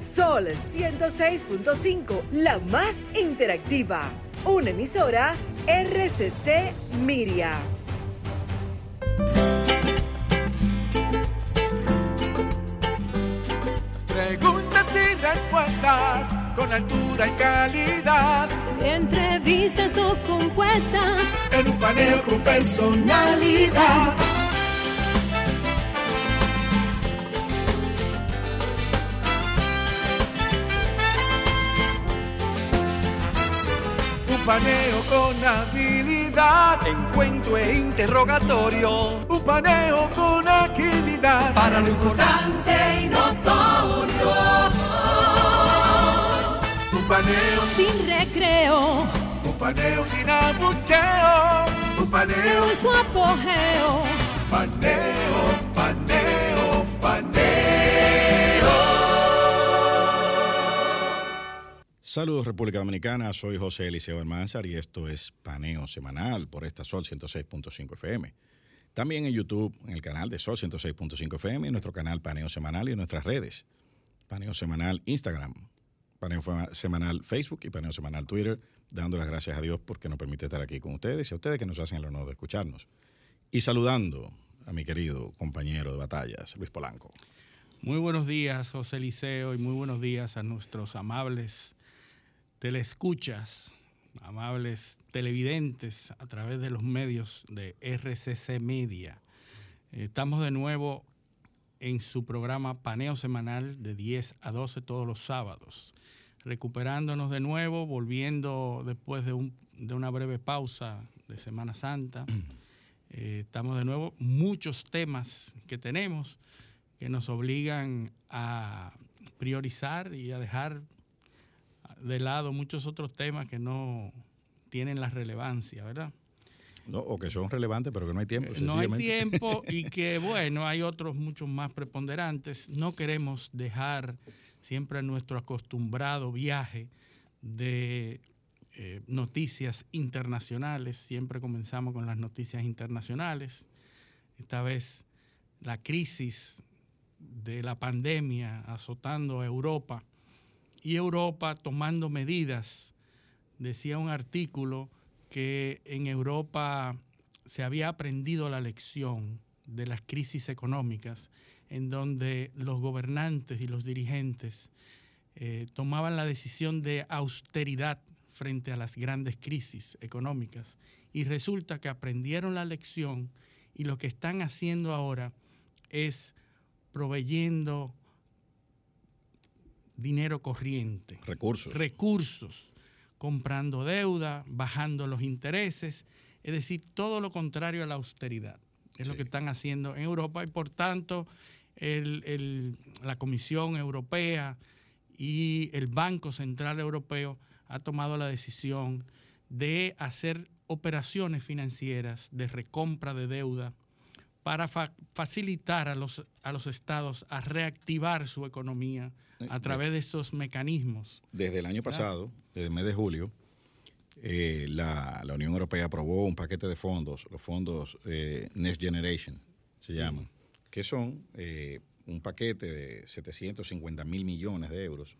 Sol 106.5, la más interactiva. Una emisora RCC Miria. Preguntas y respuestas con altura y calidad. Entrevistas o compuestas en un paneo con personalidad paneo con habilidad. Encuentro e interrogatorio. Un paneo con agilidad. Para lo importante y notorio. Un paneo sin recreo. Un paneo sin abucheo. Un paneo en su apogeo. Paneo, Saludos República Dominicana, soy José Eliseo Almanzar y esto es Paneo Semanal por esta Sol 106.5 FM. También en YouTube, en el canal de Sol 106.5 FM, en nuestro canal Paneo Semanal y en nuestras redes. Paneo Semanal Instagram, Paneo Semanal Facebook y Paneo Semanal Twitter, dando las gracias a Dios porque nos permite estar aquí con ustedes y a ustedes que nos hacen el honor de escucharnos. Y saludando a mi querido compañero de batallas, Luis Polanco. Muy buenos días, José Eliseo, y muy buenos días a nuestros amables telescuchas, amables televidentes a través de los medios de RCC Media. Estamos de nuevo en su programa Paneo Semanal de 10 a 12 todos los sábados, recuperándonos de nuevo, volviendo después de, una breve pausa de Semana Santa. Eh, estamos de nuevo, muchos temas que tenemos que nos obligan a priorizar y a dejar de lado muchos otros temas que no tienen la relevancia, ¿verdad? No, o que son relevantes, pero que no hay tiempo. No hay tiempo y que, bueno, hay otros muchos más preponderantes. No queremos dejar siempre nuestro acostumbrado viaje de eh, noticias internacionales. Siempre comenzamos con las noticias internacionales. Esta vez la crisis de la pandemia azotando a Europa y Europa tomando medidas. Decía un artículo que en Europa se había aprendido la lección de las crisis económicas, en donde los gobernantes y los dirigentes eh, tomaban la decisión de austeridad frente a las grandes crisis económicas. Y resulta que aprendieron la lección y lo que están haciendo ahora es proveyendo dinero corriente. Recursos. Recursos. Comprando deuda, bajando los intereses, es decir, todo lo contrario a la austeridad. Es lo que están haciendo en Europa y por tanto la Comisión Europea y el Banco Central Europeo ha tomado la decisión de hacer operaciones financieras de recompra de deuda para facilitar a los, a los estados a reactivar su economía a eh, través de esos mecanismos. Desde el año pasado, desde el mes de julio, eh, la, Unión Europea aprobó un paquete de fondos, los fondos eh, Next Generation se llaman, que son un paquete de 750 mil millones de euros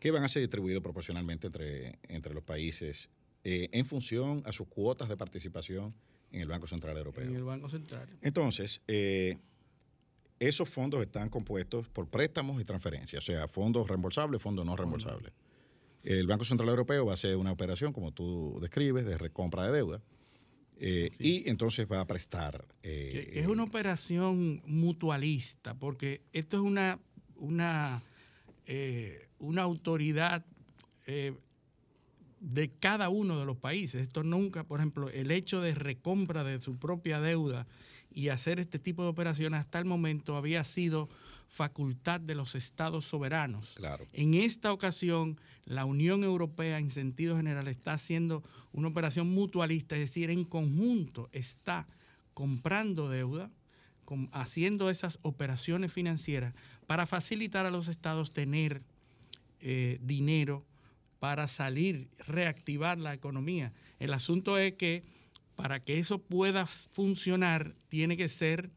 que van a ser distribuidos proporcionalmente entre, entre los países en función a sus cuotas de participación en el Banco Central Europeo. En el Banco Central. Entonces, eh, esos fondos están compuestos por préstamos y transferencias, o sea, fondos reembolsables, fondos no reembolsables. El Banco Central Europeo va a hacer una operación, como tú describes, de recompra de deuda. Eh, y entonces va a prestar. Eh, es una operación mutualista, porque esto es una, una, una autoridad de cada uno de los países. Esto nunca, por ejemplo, el hecho de recompra de su propia deuda y hacer este tipo de operaciones hasta el momento había sido facultad de los estados soberanos. Claro. En esta ocasión, la Unión Europea, en sentido general, está haciendo una operación mutualista, es decir, en conjunto está comprando deuda, haciendo esas operaciones financieras para facilitar a los estados tener eh, dinero para salir, reactivar la economía. El asunto es que para que eso pueda funcionar tiene que ser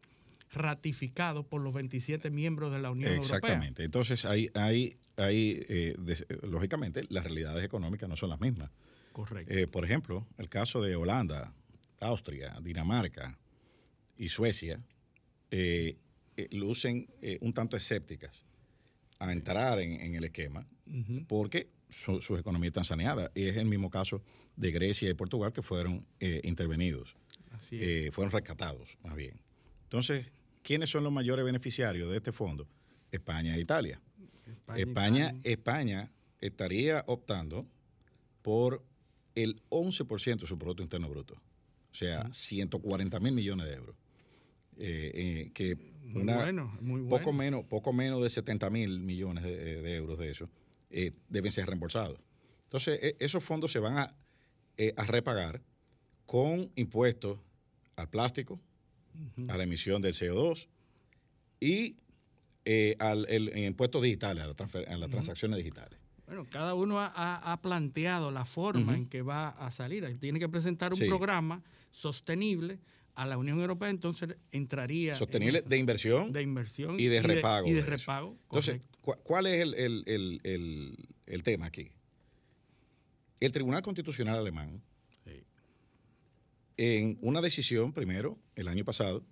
ratificado por los 27 miembros de la Unión Europea. Exactamente. Entonces, ahí, ahí, ahí eh, lógicamente, las realidades económicas no son las mismas. Correcto. Eh, por ejemplo, el caso de Holanda, Austria, Dinamarca y Suecia eh, lucen un tanto escépticas a entrar en, en el esquema porque su- sus economías están saneadas. Y es el mismo caso de Grecia y Portugal que fueron eh, intervenidos, Así eh, fueron rescatados más bien. Entonces, ¿quiénes son los mayores beneficiarios de este fondo? España e Italia. España, Italia. España estaría optando por el 11% de su Producto Interno Bruto. O sea, 140 mil millones de euros. Eh, eh, que Muy una, bueno, muy poco, bueno. menos, poco menos de 70 mil millones de, de euros de eso eh, deben ser reembolsados. Entonces, e- esos fondos se van a, eh, a repagar con impuestos al plástico, a la emisión del CO2 y eh, al el, en impuestos digitales, a, la a las transacciones digitales. Bueno, cada uno ha, ha- ha planteado la forma en que va a salir. Tiene que presentar un Sí. programa sostenible a la Unión Europea, entonces entraría en Sostenible esa- de inversión de inversión y de repago. y de, repago. Entonces, correcto. ¿cu- ¿cuál es el, el- el- el- el tema aquí? El Tribunal Constitucional Alemán, Sí. en una decisión, primero, el año pasado,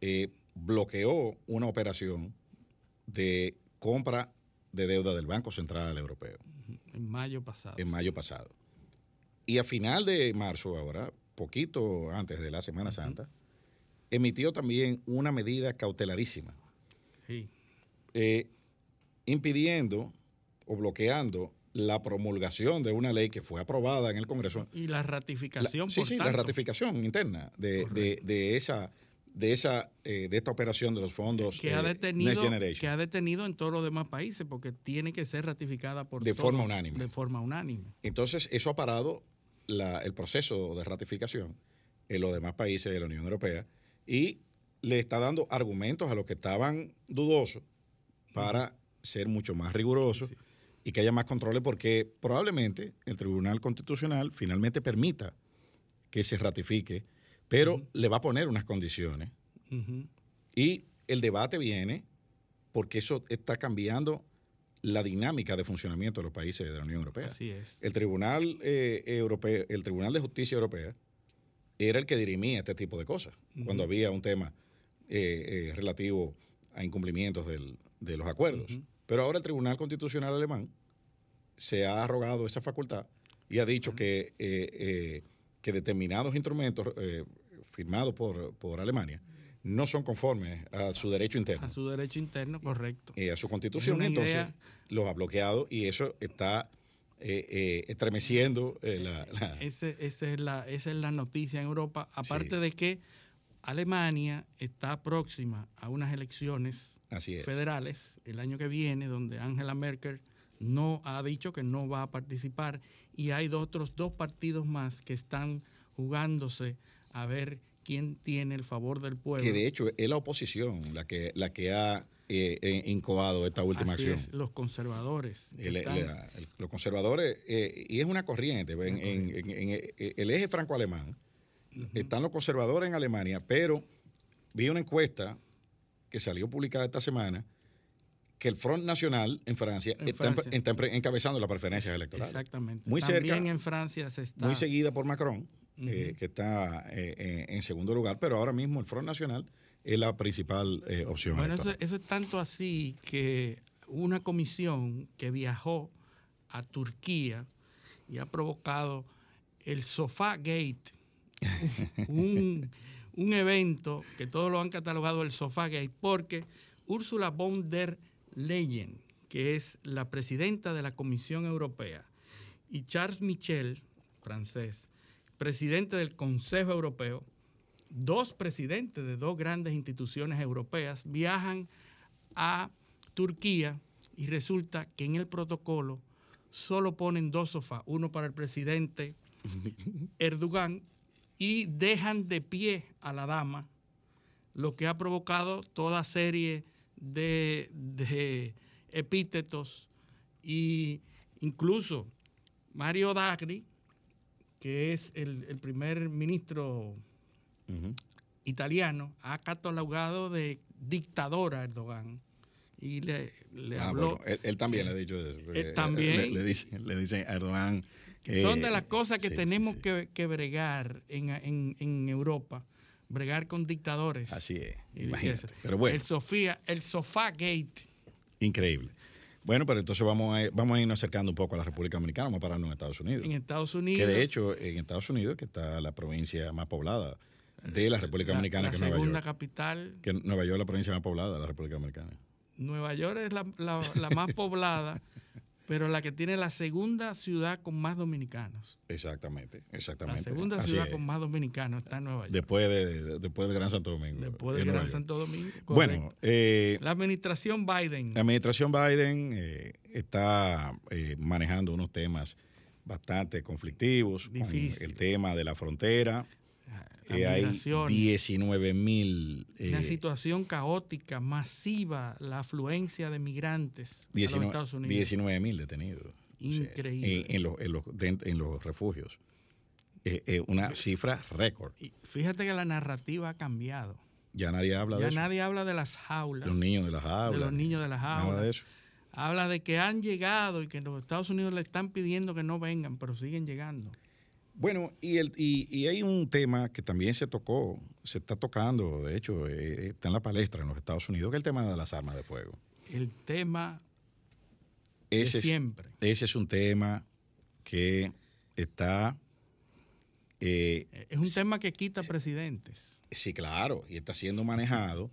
eh, bloqueó una operación de compra de deuda del Banco Central Europeo en mayo pasado. en mayo pasado. Y a final de marzo, ahora, poquito antes de la Semana Santa, emitió también una medida cautelarísima, Sí. eh, impidiendo o bloqueando la promulgación de una ley que fue aprobada en el Congreso. Y la La- ratificación, sí, por sí, la ratificación interna de, de- esa de esa eh, de esta operación de los fondos que ha eh, detenido Next Generation. que ha detenido en todos los demás países porque tiene que ser ratificada por De todos, forma unánime. de forma unánime Entonces, eso ha parado la- el proceso de ratificación en los demás países de la Unión Europea y le está dando argumentos a los que estaban dudosos para ser mucho más rigurosos Sí. y que haya más controles porque probablemente el Tribunal Constitucional finalmente permita que se ratifique, pero le va a poner unas condiciones y el debate viene porque eso está cambiando la dinámica de funcionamiento de los países de la Unión Europea. así es El Tribunal eh, Europeo, el Tribunal de Justicia Europea era el que dirimía este tipo de cosas cuando había un tema eh, eh, relativo a incumplimientos del- de los acuerdos. Pero ahora el Tribunal Constitucional alemán se ha arrogado esa facultad y ha dicho que, que determinados instrumentos firmados por, por Alemania no son conformes a su derecho interno a su derecho interno correcto eh, a su constitución, entonces idea- los ha bloqueado y eso está eh, eh, estremeciendo eh, la, la- Ese- ese es la, esa es la noticia en Europa. Aparte Sí. de que Alemania está próxima a unas elecciones así es. federales el año que viene, donde Angela Merkel no ha dicho que no va a participar y hay otros dos partidos más que están jugándose a ver quién tiene el favor del pueblo. Que de hecho es la oposición la que, la que ha eh, eh, incoado esta última Así acción. es, los conservadores. El- el- los conservadores, eh, y es una corriente, en, en- en- en, eh, el eje franco-alemán, están los conservadores en Alemania, pero vi una encuesta que salió publicada esta semana que el Front Nacional en Francia, En está, Francia. está empre- encabezando las preferencias electorales. Exactamente. Muy También cerca, en Francia se está. Muy seguida por Macron, eh, que está eh, eh, en segundo lugar, pero ahora mismo el Front Nacional es la principal eh, opción. Bueno, eso, es tanto así que una comisión que viajó a Turquía y ha provocado el Sofá Gate, un, un evento que todos lo han catalogado el Sofá Gate, porque Ursula von der Leyen, que es la presidenta de la Comisión Europea, y Charles Michel, francés, presidente del Consejo Europeo, dos presidentes de dos grandes instituciones europeas viajan a Turquía y resulta que en el protocolo solo ponen dos sofás, uno para el presidente Erdogan y dejan de pie a la dama, lo que ha provocado toda serie de, de epítetos y incluso Mario Draghi, que es el, el primer ministro Ujú. italiano, ha catalogado de dictador a Erdogan. Y le, le Ah, habló. bueno, él, él también le ha dicho eso. Él también. Le, le dicen, le dicen a Erdogan. son de eh, las cosas que sí, tenemos sí. Que, que bregar en, en- en Europa, bregar con dictadores. Así es, imagínate. Pero bueno, El Sofía, el Sofá Gate. increíble. Bueno, pero entonces vamos a, vamos a irnos acercando un poco a la República Dominicana, vamos a pararnos en Estados Unidos. En Estados Unidos. Que de hecho, en Estados Unidos, que está la provincia más poblada de la República Dominicana, la que es Nueva segunda York. capital. Que Nueva York es la provincia más poblada de la República Dominicana. Nueva York es la- la más poblada, pero la que tiene la segunda ciudad con más dominicanos. Exactamente, La exactamente. segunda Así ciudad es. con más dominicanos está en Nueva York. Después de, de- después del Gran Santo Domingo. Después del Gran York. Santo Domingo. Bueno, eh, la administración Biden. la administración Biden eh, está eh, manejando unos temas bastante conflictivos con Difícil. el tema de la frontera. Eh, hay migración, 19 mil una situación caótica, masiva, la afluencia de migrantes a los Estados Unidos. 19 mil detenidos. O sea, Increíble. en, en los, en los- dent- en los refugios. Eh, eh, una cifra récord. Fíjate que la narrativa ha cambiado. Ya nadie habla Ya de eso. nadie habla de las jaulas, Los niños de las de aulas. los niños de las Nada aulas. de eso. Habla de que han llegado y que los Estados Unidos le están pidiendo que no vengan, pero siguen llegando. Bueno, y, el, y, y hay un tema que también se tocó, se está tocando, de hecho, eh, está en la palestra en los Estados Unidos, que es el tema de las armas de fuego. El tema Ese de es, siempre. ese es un tema que está, eh, Es un tema que quita presidentes. sí, claro, y está siendo manejado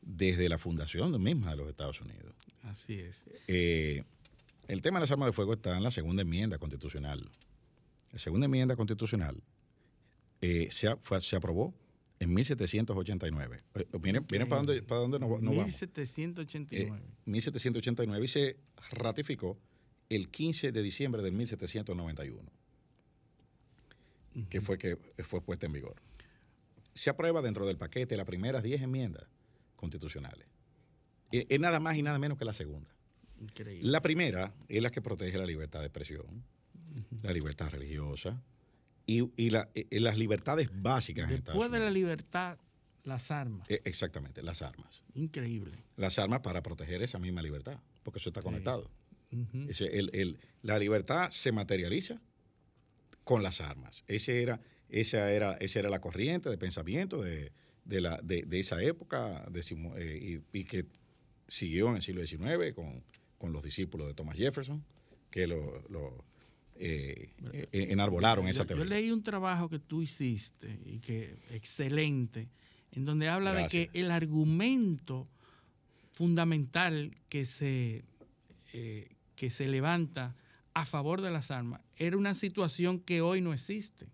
desde la fundación misma de los Estados Unidos. Así es. Eh, el tema de las armas de fuego está en la segunda enmienda constitucional. La segunda enmienda constitucional eh, se, fue- se aprobó en 1789. Eh, miren miren para dónde, para dónde nos, nos vamos. 1789. Eh, 1789 y se ratificó el 15 de diciembre del 1791, que fue que fue puesta en vigor. Se aprueba dentro del paquete las primeras 10 enmiendas constitucionales. Eh, Es nada más y nada menos que la segunda. Increíble. La primera es la que protege la libertad de expresión, la libertad religiosa y, y la- eh, eh, las libertades básicas en Después de la libertad, las armas. Eh, Exactamente, las armas. Increíble. Las armas para proteger esa misma libertad, porque eso está conectado. El- el- la libertad se materializa con las armas. Ese era, esa, era, esa era la corriente de pensamiento de, de la, de, de esa época eh, y, y que siguió en el siglo XIX con, con los discípulos de Thomas Jefferson, que lo, lo, eh, eh, enarbolaron esa yo, yo teoría. leí un trabajo que tú hiciste y que excelente, en donde habla Gracias. de que el argumento fundamental que se, eh, que se levanta a favor de las armas era una situación que hoy no existe.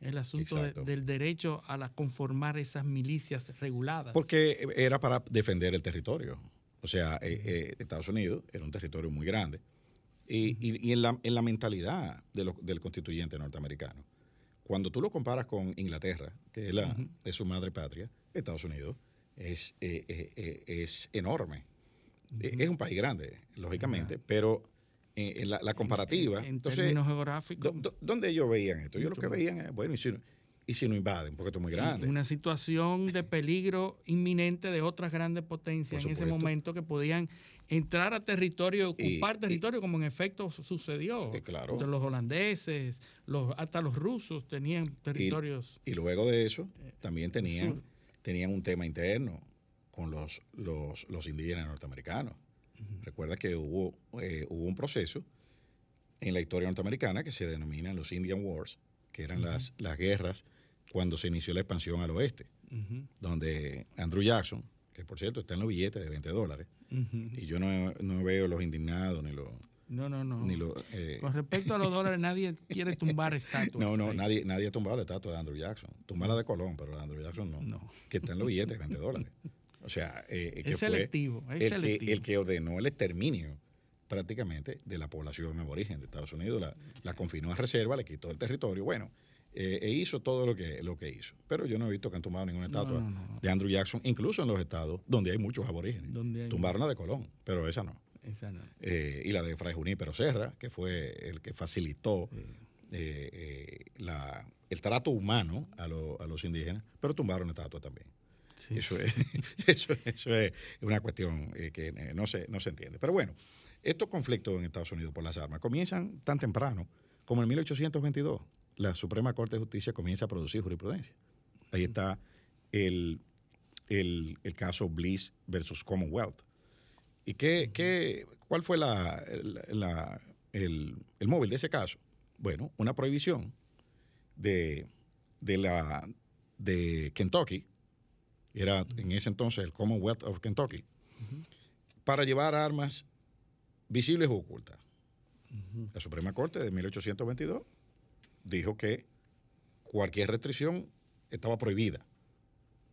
El asunto de- del derecho a la conformar esas milicias reguladas. Porque era para defender el territorio. O sea, eh, eh, Estados Unidos era un territorio muy grande. Y, y- y en, la, en la mentalidad de lo- del constituyente norteamericano, cuando tú lo comparas con Inglaterra, que es, la, es su madre patria, Estados Unidos es, eh, eh, eh, es enorme. Eh, Es un país grande, lógicamente, pero eh, en la, la comparativa... En, en entonces, términos geográficos. ¿dó- dó- ¿Dónde ellos veían esto? Yo lo que veían es, bueno, y si, y si no invaden, porque esto es muy grande. Una situación de peligro inminente de otras grandes potencias en ese momento que podían entrar a territorio Y- ocupar y- territorio como en efecto su- sucedió. Sí, claro. Entre los holandeses, los, hasta los rusos tenían territorios. Y luego de eso, también sur. tenían, tenían un tema interno con los, los, los indígenas norteamericanos. Recuerda que hubo, eh, hubo un proceso en la historia norteamericana que se denominan los Indian Wars, que eran las, las guerras cuando se inició la expansión al oeste, donde Andrew Jackson, que por cierto está en los billetes de 20 dólares, y yo no, no veo los indignados ni los... No, no, no. Ni los eh, Con respecto a los dólares, nadie quiere tumbar estatuas. no, no, ahí. nadie, nadie ha tumbado la estatua de Andrew Jackson. Tumba la de Colón, pero la de Andrew Jackson no. No. Que está en los billetes de 20 dólares. O sea, eh, que Es fue selectivo, es el, selectivo. Que, el que ordenó el exterminio prácticamente de la población aborigen de Estados Unidos, la, la confinó a reserva, le quitó el territorio, bueno, eh, e hizo todo lo que, lo que hizo. Pero yo no he visto que han tumbado ninguna estatua no, no, no. de Andrew Jackson, incluso en los estados donde hay muchos aborígenes. Hay- Tumbaron la de Colón, pero esa no. Esa no. Eh, y la de Fray Junípero Serra, que fue el que facilitó eh, la, el trato humano a, lo, a, los indígenas, pero tumbaron la estatua también. Sí. Eso, es, eso, eso, es una cuestión que no se, no se entiende. Pero bueno, estos conflictos en Estados Unidos por las armas comienzan tan temprano como en 1822. La Suprema Corte de Justicia comienza a producir jurisprudencia. Ahí está el, el, el caso Bliss versus Commonwealth. ¿Y qué, qué, cuál fue la, la, el, el, móvil de ese caso? Bueno, una prohibición de, de, la, de Kentucky, era en ese entonces el Commonwealth of Kentucky, uh -huh. para llevar armas visibles o ocultas. Uh -huh. La Suprema Corte de 1822 dijo que cualquier restricción estaba prohibida.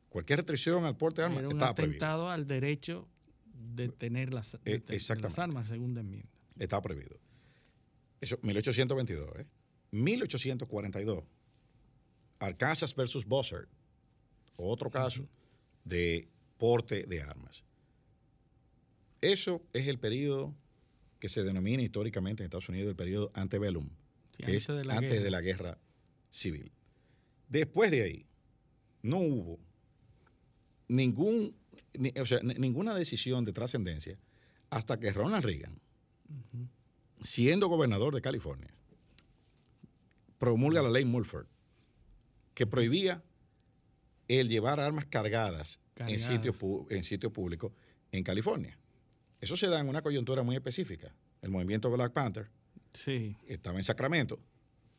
Cualquier restricción al porte de armas Era un estaba atentado prohibida. al derecho de tener las, de Eh, las armas, segunda enmienda. Estaba prohibido. Eso, 1822. ¿eh? 1842. Arkansas versus Buzzard. Otro caso de porte de armas. Eso es el periodo que se denomina históricamente en Estados Unidos el periodo antebellum, Sí, que es antes de la antes guerra. de la guerra civil. Después de ahí, no hubo ningún, ni- o sea, ni- ninguna decisión de trascendencia hasta que Ronald Reagan, siendo gobernador de California, promulga la ley Mulford, que prohibía el llevar armas cargadas, en Cargadas. sitios pu- en sitios públicos en California. Eso se da en una coyuntura muy específica. El movimiento Black Panther Sí, estaba en Sacramento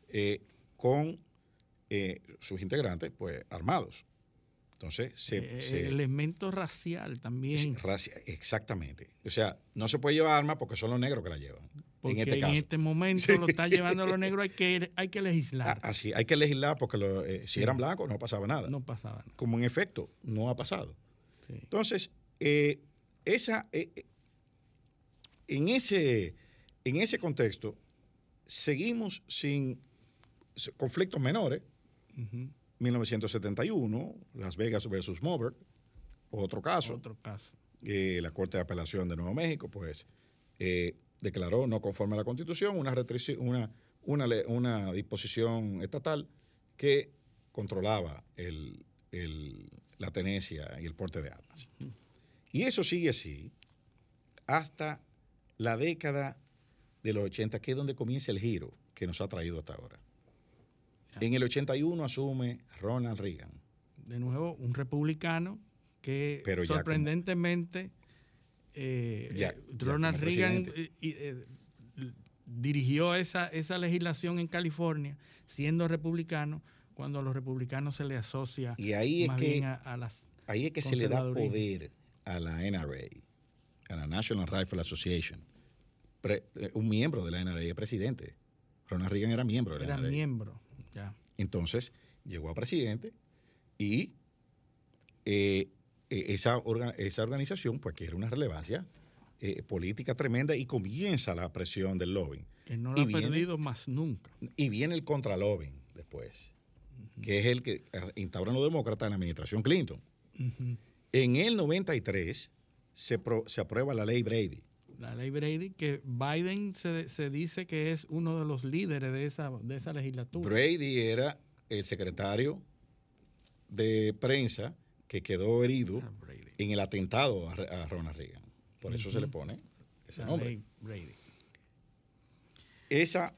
eh, con eh, sus integrantes pues armados. Entonces, se, Eh, se- elemento racial también. Racia- exactamente. O sea, no se puede llevar armas porque son los negros que la llevan. porque en este caso. momento lo está llevando los negros, hay que, hay que Ah, legislar. así, hay que legislar porque lo- eh, si Sí. eran blancos no pasaba nada. No pasaba nada. Como en efecto no ha pasado. Sí. Entonces, eh, esa, en, ese, en ese contexto, seguimos sin conflictos menores. Ujú. 1971, Las Vegas versus Moberg, otro caso. Otro caso. eh, la Corte de Apelación de Nuevo México, pues, eh, declaró no conforme a la Constitución una, una, una, disposición estatal que controlaba el- el- la tenencia y el porte de armas. Y eso sigue así hasta la década de los 80, que es donde comienza el giro que nos ha traído hasta ahora. En el 81 asume Ronald Reagan. De nuevo, un republicano que Pero ya como- sorprendentemente eh, Ya- eh, ya Ronald Reagan eh, eh, dirigió esa, esa legislación en California siendo republicano cuando a los republicanos se le asocia Y ahí es más que bien a, a las Ahí es que se le da poder a la NRA, a la National Rifle Association. Pre- eh, un miembro de la NRA es presidente. Ronald Reagan era miembro de la era NRA. miembro ya Entonces, llegó a presidente y eh, eh, esa, orga- esa organización pues adquiere una relevancia eh, política tremenda y comienza la presión del lobbying. que no lo Y ha viene- perdido más nunca Y viene el contralobbying después, que es el que instauran los demócratas en la administración Clinton. En el 93 se, pro- se aprueba la ley Brady. La ley Brady que Biden se, se dice que es uno de los líderes de esa de esa legislatura Brady era el secretario de prensa que quedó herido Ah, en el atentado a, Ronald Reagan. Por eso se le pone ese La nombre. ley Brady. Esa,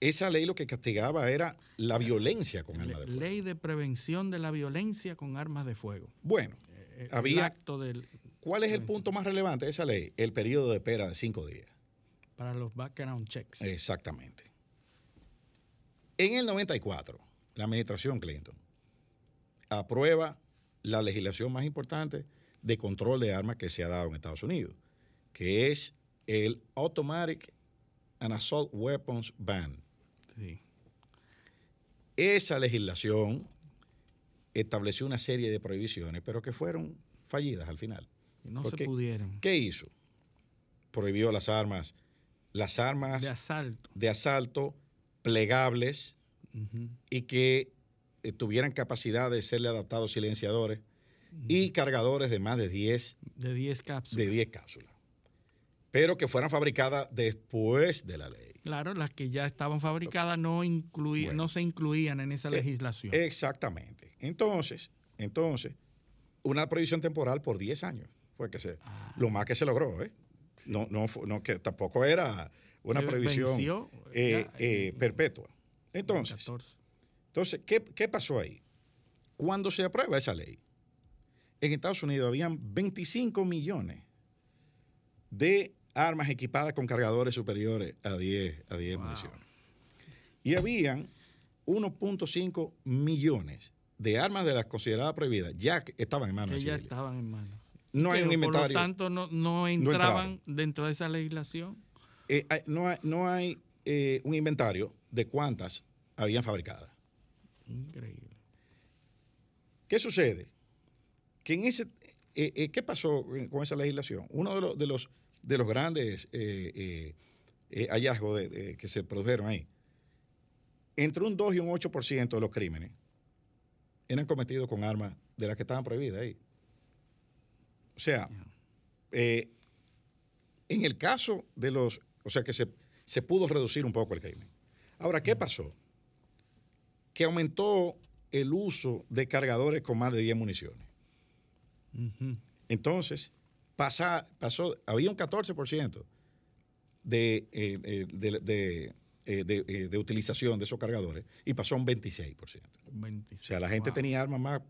esa ley lo que castigaba era la violencia con armas de fuego. ley de prevención de la violencia con armas de fuego. Bueno, Eh, el Había- acto del, ¿cuál es el punto más relevante de esa ley? El periodo de espera de cinco días. para los background checks. Exactamente. En el 94, la administración Clinton aprueba la legislación más importante de control de armas que se ha dado en Estados Unidos, que es el Automatic and Assault Weapons Ban. Sí. Esa legislación estableció una serie de prohibiciones, pero que fueron fallidas al final. Y no Porque- se pudieron. ¿Qué hizo? Prohibió las armas, las armas De asalto. de asalto plegables y que eh, tuvieran capacidad de serle adaptados silenciadores y cargadores de más de 10, De 10 cápsulas. de 10 cápsulas. Pero que fueran fabricadas después de la ley. Claro, las que ya estaban fabricadas no, incluí, Bueno. no se incluían en esa Eh, legislación. Exactamente. Entonces, entonces, una prohibición temporal por 10 años fue que se, Ah. lo más que se logró, ¿eh? No, no, no, que tampoco era una prohibición venció, eh, ya, eh, en- perpetua. en Entonces, 14. entonces ¿qué, qué pasó ahí? Cuando se aprueba esa ley, en Estados Unidos habían 25 millones de armas equipadas con cargadores superiores a 10, a 10 Wow. municiones. Y habían 1.5 millones de armas de las consideradas prohibidas ya que estaban en manos que de ya civiles. estaban en manos. No hay un inventario. Por lo tanto, no, no entraban. dentro de esa legislación. Eh, no hay, no hay, eh, un inventario de cuántas habían fabricadas. Increíble. ¿Qué sucede? Que en ese, eh, ¿Qué pasó con esa legislación? Uno de los, de los, de los grandes hallazgos de- de- que se produjeron ahí, entre un 2 y un 8% de los crímenes eran cometidos con armas de las que estaban prohibidas ahí. O sea, eh, en el caso de los, o sea que se, se pudo reducir un poco el crimen. Ahora, ¿qué pasó? Que aumentó el uso de cargadores con más de 10 municiones. Entonces, pasa, pasó, había un 14% de, eh, eh, de, de, de, de utilización de esos cargadores y pasó a un 26%. 26. O sea, la gente Wow. tenía armas más,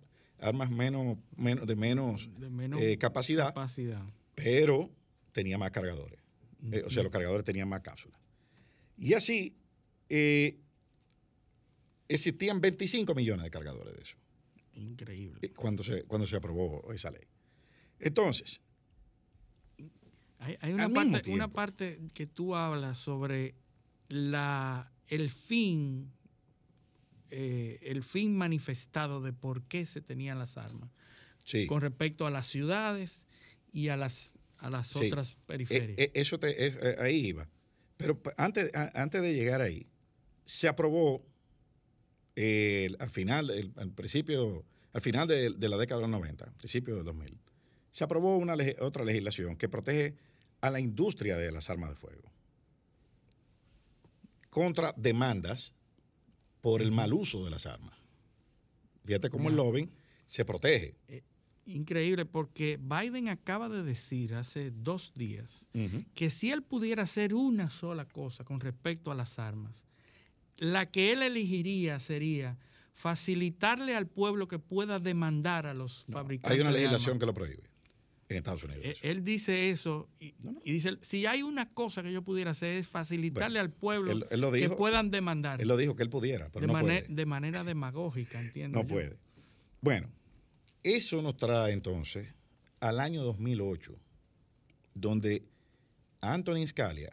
armas menos, menos de menos, de menos eh, capacidad, capacidad. pero tenía más cargadores. Eh, o sea, los cargadores tenían más cápsulas. Y así, eh, existían 25 millones de cargadores de eso Increíble. cuando se, cuando se aprobó esa ley. Entonces, Hay, hay una, parte, una parte que tú hablas sobre la, el fin, eh, el fin manifestado de por qué se tenían las armas sí. con respecto a las ciudades y a las, a las Sí. otras Eh, periferias. eh, eso te- eh, ahí iba. Pero antes, a- antes de llegar ahí, se aprobó al final, el- al principio, al final de, de la década de los 90, principio del 2000, se aprobó una otra legislación que protege a la industria de las armas de fuego contra demandas por el mal uso de las armas. Fíjate cómo el lobbying se protege. Increíble, porque Biden acaba de decir hace dos días que si él pudiera hacer una sola cosa con respecto a las armas, la que él elegiría sería facilitarle al pueblo que pueda demandar a los fabricantes. Hay una de legislación armas. que lo prohíbe en Estados Unidos. Eh. Él dice eso y, No, no. y dice, si hay una cosa que yo pudiera hacer es facilitarle Bueno, al pueblo él- él lo que puedan demandar Él lo dijo que él pudiera, pero de, no puede. de manera demagógica, entiendo. No yo. puede. Bueno, eso nos trae entonces al año 2008, donde Anthony Scalia,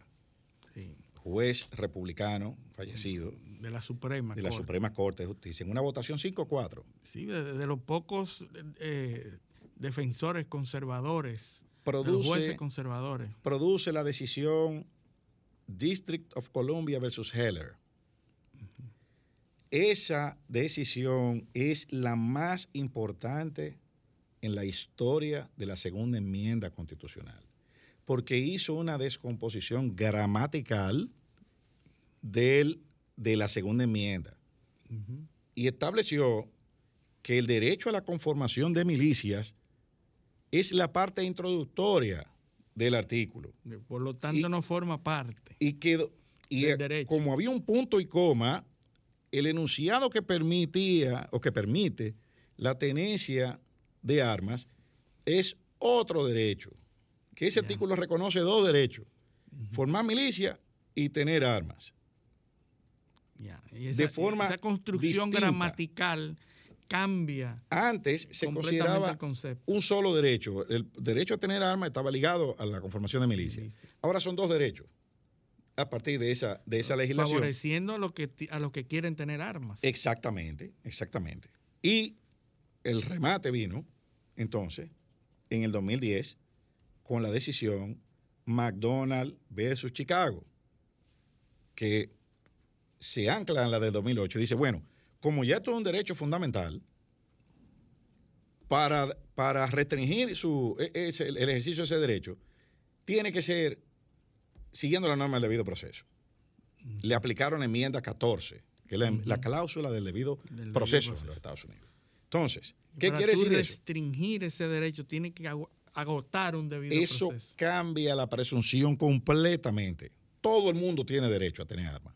Sí, juez republicano fallecido de la Suprema. de la Corte. Suprema Corte de Justicia, en una votación 5-4, Sí, de, de los pocos eh, defensores conservadores, de los produce, jueces conservadores. produce la decisión District of Columbia versus Heller. Esa decisión es la más importante en la historia de la segunda enmienda constitucional, porque hizo una descomposición gramatical del, de la segunda enmienda y estableció que el derecho a la conformación de milicias es la parte introductoria del artículo Por lo tanto, Y- no forma parte. y quedó y Del eh, como había un punto y coma, el enunciado que permitía o que permite la tenencia de armas es otro derecho, que ese Ya. artículo reconoce dos derechos, formar milicia y tener armas. Ya, y de forma esa construcción distinta. gramatical cambia Antes se consideraba un solo derecho. El derecho a tener armas estaba ligado a la conformación de milicia. Milicia. Ahora son dos derechos a partir de esa, de esa legislación. Favoreciendo a los que, a los que quieren tener armas. Exactamente, exactamente. Y el remate vino, entonces, en el 2010, con la decisión McDonald versus Chicago, que se ancla en la del 2008. Dice, bueno, como ya esto es un derecho fundamental, para, para restringir su, e- ese- el ejercicio de ese derecho, tiene que ser siguiendo la norma del debido proceso. le aplicaron enmienda 14, que es la, la cláusula del debido Del debido proceso en proceso. los Estados Unidos. Entonces, ¿qué Para quiere tú decir eso? restringir ese derecho, tiene que agotar un debido Eso proceso. cambia la presunción completamente. Todo el mundo tiene derecho a tener armas.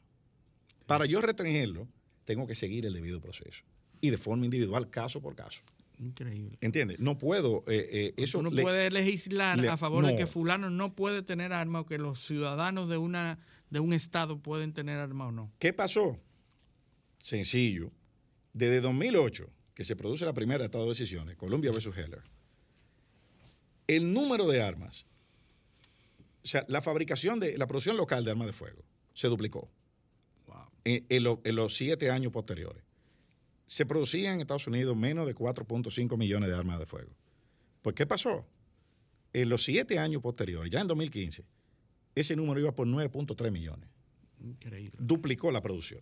Para yo restringirlo, tengo que seguir el debido proceso. Y de forma individual, caso por caso. Increíble. ¿Entiendes? No puedo. eh, eh, eso Uno le- puede legislar le- a favor de no. que fulano no puede tener arma o que los ciudadanos de una de un estado pueden tener arma o no. ¿Qué pasó? Sencillo. Desde 2008, que se produce la primera de estas dos decisiones, Columbia versus Heller, el número de armas, o sea, la fabricación de, la producción local de armas de fuego se duplicó en, en lo- en los siete años posteriores. Se producían en Estados Unidos menos de 4.5 millones de armas de fuego. Pues, ¿qué pasó? En los siete años posteriores, ya en 2015, ese número iba por 9.3 millones Increíble. duplicó la producción.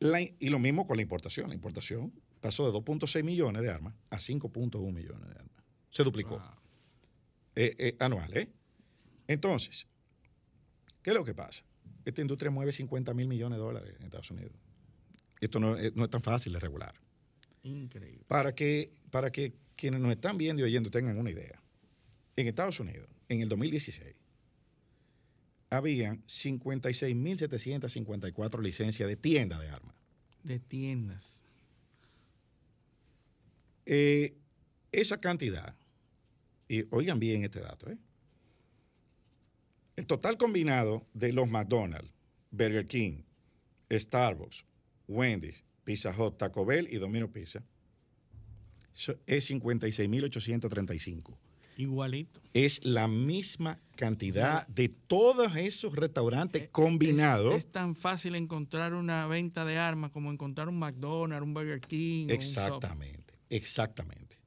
La- y lo mismo con la importación. La importación pasó de 2.6 millones de armas a 5.1 millones de armas. Se duplicó. Wow. Eh, eh, anual, ¿eh? Entonces, ¿qué es lo que pasa? Esta industria mueve 50 mil millones de dólares en Estados Unidos. Esto no, es- no es tan fácil de regular. Increíble. Para que, para que quienes nos están viendo y oyendo tengan una idea. En Estados Unidos, en el 2016, habían 56.754 licencias de tienda de armas. De tiendas. Eh, esa cantidad, y oigan bien este dato, ¿eh? El total combinado de los McDonald's, Burger King, Starbucks, Wendy's, Pizza Hut, Taco Bell y Domino Pizza es 56.835. Igualito. Es la misma cantidad de todos esos restaurantes combinados. Es, es tan fácil encontrar una venta de armas como encontrar un McDonald's, un Burger King. un. Exactamente, exactamente.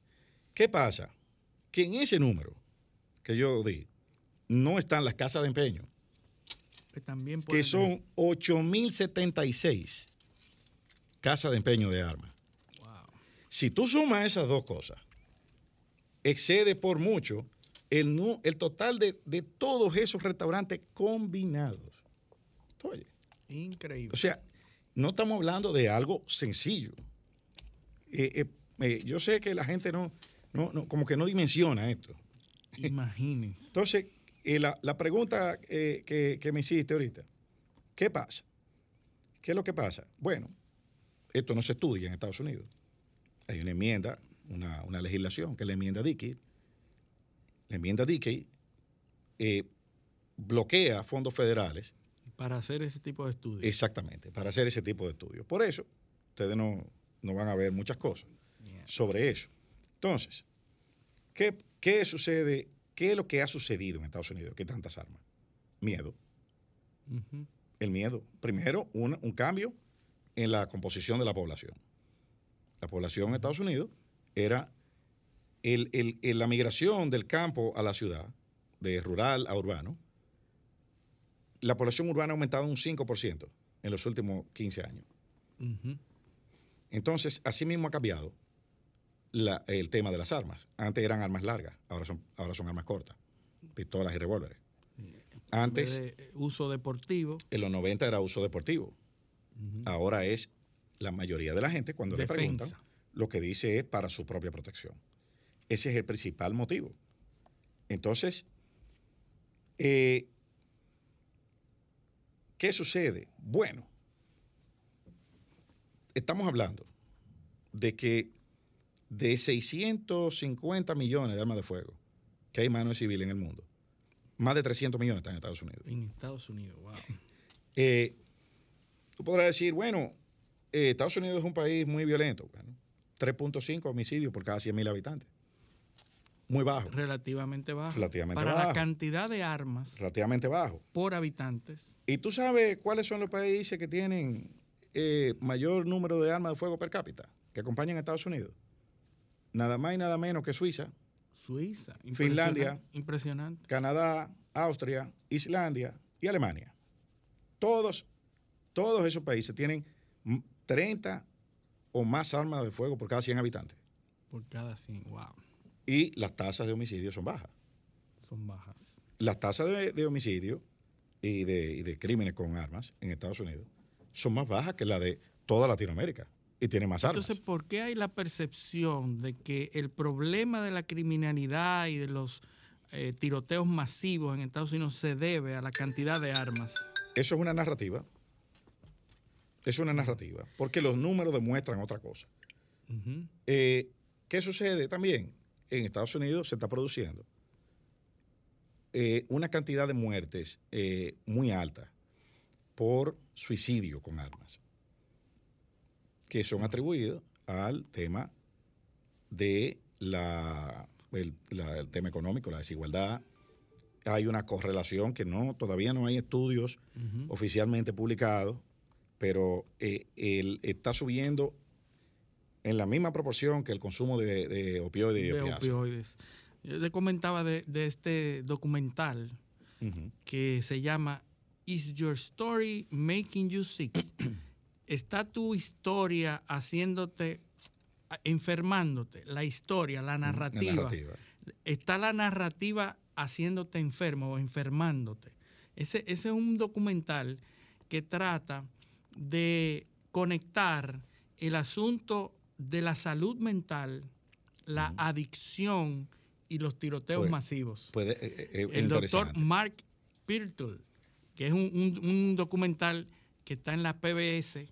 ¿Qué pasa? Que en ese número que yo di, no están las casas de empeño, Que también que son 8.076 casas de empeño de armas. Si tú sumas esas dos cosas, excede por mucho el, el total de, de todos esos restaurantes combinados. Tener- Increíble. O sea, no estamos hablando de algo sencillo. Eh, eh, eh, yo sé que la gente no, no, no- como que no dimensiona esto. Imagínense. Entonces, eh, la, la pregunta eh, que, que me hiciste ahorita, ¿qué pasa? ¿Qué es lo que pasa? Bueno, esto no se estudia en Estados Unidos. Hay una enmienda, una, una legislación, que es la enmienda Dickey. La enmienda Dickey eh, bloquea fondos federales Para hacer ese tipo de estudios. Exactamente, para hacer ese tipo de estudios. Por eso, ustedes no, no van a ver muchas cosas sobre eso. Entonces, ¿qué, qué sucede? ¿Qué es lo que ha sucedido en Estados Unidos? que tantas armas? Miedo. El miedo. Primero, un, un cambio en la composición de la población. La población en Estados Unidos era el- el- el- la migración del campo a la ciudad, de rural a urbano. La población urbana ha aumentado un 5% en los últimos 15 años. Entonces, así mismo ha cambiado la- el tema de las armas. Antes eran armas largas, ahora son, ahora son armas cortas, pistolas y revólveres. Antes, De uso deportivo. en los 90 era uso deportivo. Ahora es la mayoría de la gente, cuando le preguntan, lo que dice es para su propia protección. Ese es el principal motivo. Entonces, eh, ¿qué sucede? Bueno, estamos hablando de que de 650 millones de armas de fuego que hay en manos de civil en el mundo, más de 300 millones están en Estados Unidos. En Estados Unidos, wow. Eh, tú podrás decir, bueno, eh, Estados Unidos es un país muy violento. Bueno, 3.5 homicidios por cada 100 mil habitantes. Muy bajo, Relativamente bajo. Relativamente Para bajo. la cantidad de armas relativamente bajo. por habitantes. ¿Y tú sabes cuáles son los países que tienen eh, mayor número de armas de fuego per cápita que acompañan a Estados Unidos? Nada más y nada menos que Suiza, Suiza. Finlandia. impresionante. Canadá, Austria, Islandia y Alemania. Todos, todos esos países tienen mm, 30 o más armas de fuego por cada 100 habitantes. Por cada 100. Wow. Y las tasas de homicidio son bajas. Son bajas. Las tasas de, de homicidio y de, y de crímenes con armas en Estados Unidos son más bajas que la de toda Latinoamérica y tiene más armas. Entonces, ¿por qué hay la percepción de que el problema de la criminalidad y de los eh, tiroteos masivos en Estados Unidos se debe a la cantidad de armas? Eso es una narrativa. Es una narrativa, porque los números demuestran otra cosa. Eh, ¿Qué sucede también? En Estados Unidos se está produciendo eh, una cantidad de muertes muy alta por suicidio con armas que son atribuidos al tema de la, el, tema económico, la desigualdad. Hay una correlación que no todavía no hay estudios oficialmente publicados, pero eh, está subiendo en la misma proporción que el consumo de, opioides y opioides. Yo te comentaba de, este documental que se llama Is Your Story Making You Sick? está tu historia haciéndote, enfermándote, la historia, la narrativa. Está la narrativa haciéndote enfermo o enfermándote. Ese, es un documental que trata de conectar el asunto de la salud mental, la adicción y los tiroteos masivos. Puede, eh, eh, el doctor Mark Pirtle, que es un, documental que está en la PBS,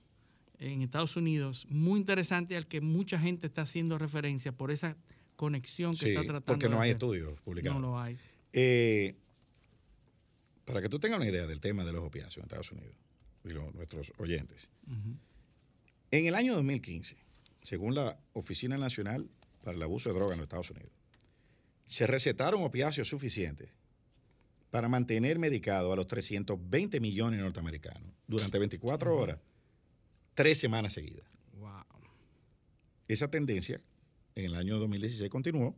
en Estados Unidos muy interesante al que mucha gente está haciendo referencia por esa conexión que está tratando. Porque no hay estudios publicados. No lo hay. Eh, para que tú tengas una idea del tema de los opiáceos en Estados Unidos y nuestros oyentes. En el año 2015, según la Oficina Nacional para el Abuso de Drogas en los Estados Unidos, se recetaron opiáceos suficientes para mantener medicado a los 320 millones de norteamericanos durante 24 horas tres semanas seguidas. Esa tendencia en el año 2016 continuó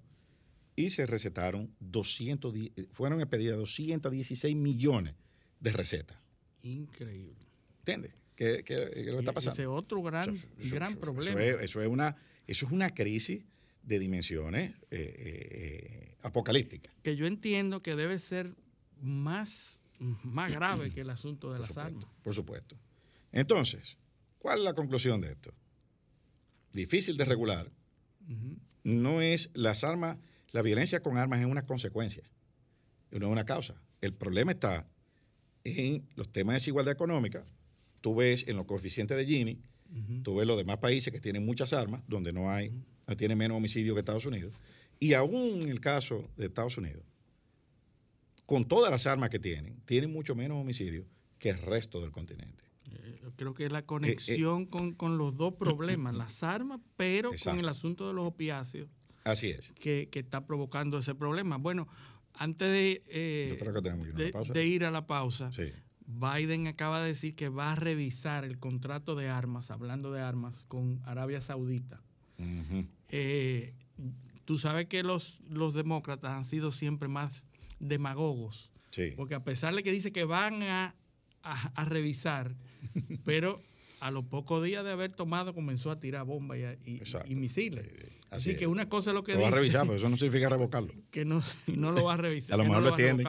y se recetaron 200, fueron expedidas 216 millones de recetas. Increíble. ¿Entiendes? ¿Qué, qué, lo está pasando? Ese es otro gran, gran problema. Eso es, una, eso es una crisis de dimensiones eh, eh, apocalípticas. Que yo entiendo que debe ser más, más grave que el asunto de las armas. Por supuesto. Entonces, ¿Cuál es la conclusión de esto? Difícil de regular. No es las armas, la violencia con armas es una consecuencia, no es una causa. El problema está en los temas de desigualdad económica. Tú ves en los coeficientes de Gini, tú ves los demás países que tienen muchas armas, donde no hay, no tiene menos homicidios que Estados Unidos. Y aún en el caso de Estados Unidos, con todas las armas que tienen, tienen mucho menos homicidios que el resto del continente. Eh, creo que es la eh, conexión eh, con, los dos problemas, las armas, pero con el asunto de los opiáceos. Así es. Que, está provocando ese problema. Bueno, antes de, de, ir a la pausa, Biden acaba de decir que va a revisar el contrato de armas, hablando de armas, con Arabia Saudita. tú sabes que los, los demócratas han sido siempre más demagogos. Porque a pesar de que dice que van a a, revisar, pero a los pocos días de haber tomado comenzó a tirar bombas y, misiles. Así, que una cosa es lo que lo va a revisar, pero eso no significa revocarlo. Que no, no lo va a revisar. a lo mejor lo, tiene.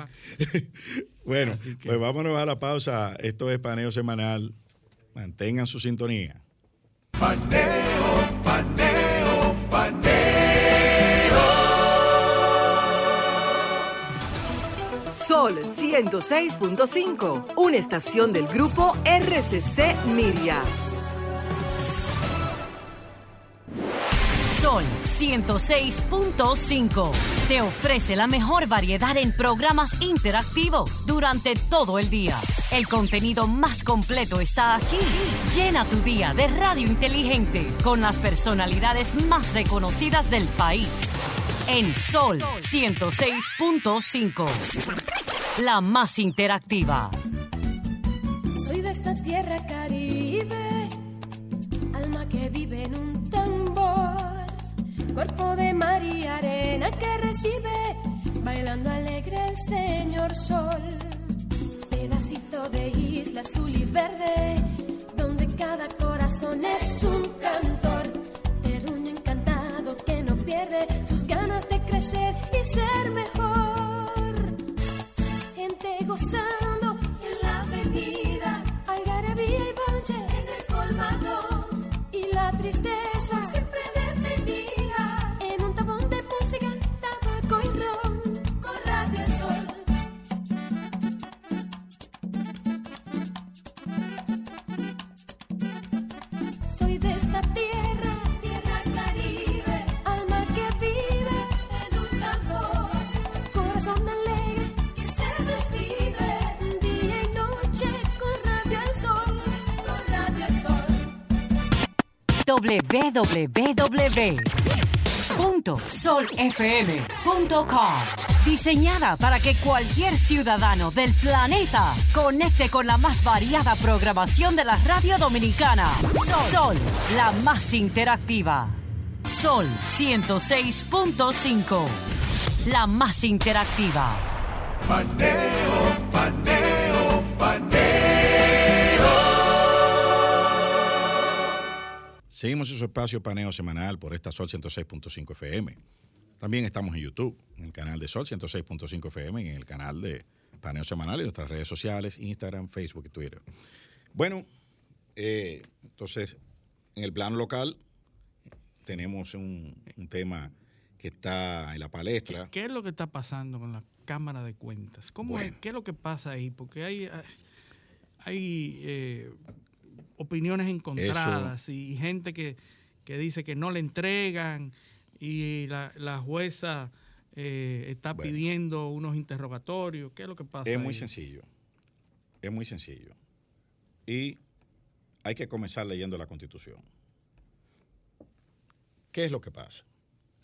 bueno, pues vámonos a la pausa. Esto es Paneo Semanal. Mantengan su sintonía. Paneo, paneo, paneo. Sol 106.5, una estación del grupo RCC Miria. Sol 106.5 te ofrece la mejor variedad en programas interactivos durante todo el día. El contenido más completo está aquí. Llena tu día de radio inteligente con las personalidades más reconocidas del país en Sol 106.5. La más interactiva. Soy de esta tierra caribe, alma que vive en un tambor, cuerpo de mar arena que recibe, bailando alegre el señor sol. Pedacito de isla azul y verde, donde cada corazón es un cantor, terruño encantado que no pierde ganas de crecer y ser mejor. Gente www.solfm.com. Diseñada para que cualquier ciudadano del planeta conecte con la más variada programación de la radio dominicana. Sol, la más interactiva. Sol 106.5. La más interactiva. Paneo, paneo, paneo. Seguimos en su espacio paneo semanal por esta Sol 106.5 FM. También estamos en YouTube, en el canal de Sol 106.5 FM y en el canal de paneo semanal y en nuestras redes sociales, Instagram, Facebook y Twitter. Bueno, eh, entonces, en el plano local tenemos un, un tema que está en la palestra. ¿Qué es lo que está pasando con la Cámara de Cuentas? ¿Cómo es-. ¿Qué es lo que pasa ahí? Porque hay, hay eh, opiniones encontradas y, gente que, que dice que no le entregan y la, la jueza eh, está Bueno. pidiendo unos interrogatorios. ¿Qué es lo que pasa? Es muy sencillo. Es muy sencillo. Y hay que comenzar leyendo la Constitución. ¿Qué es lo que pasa?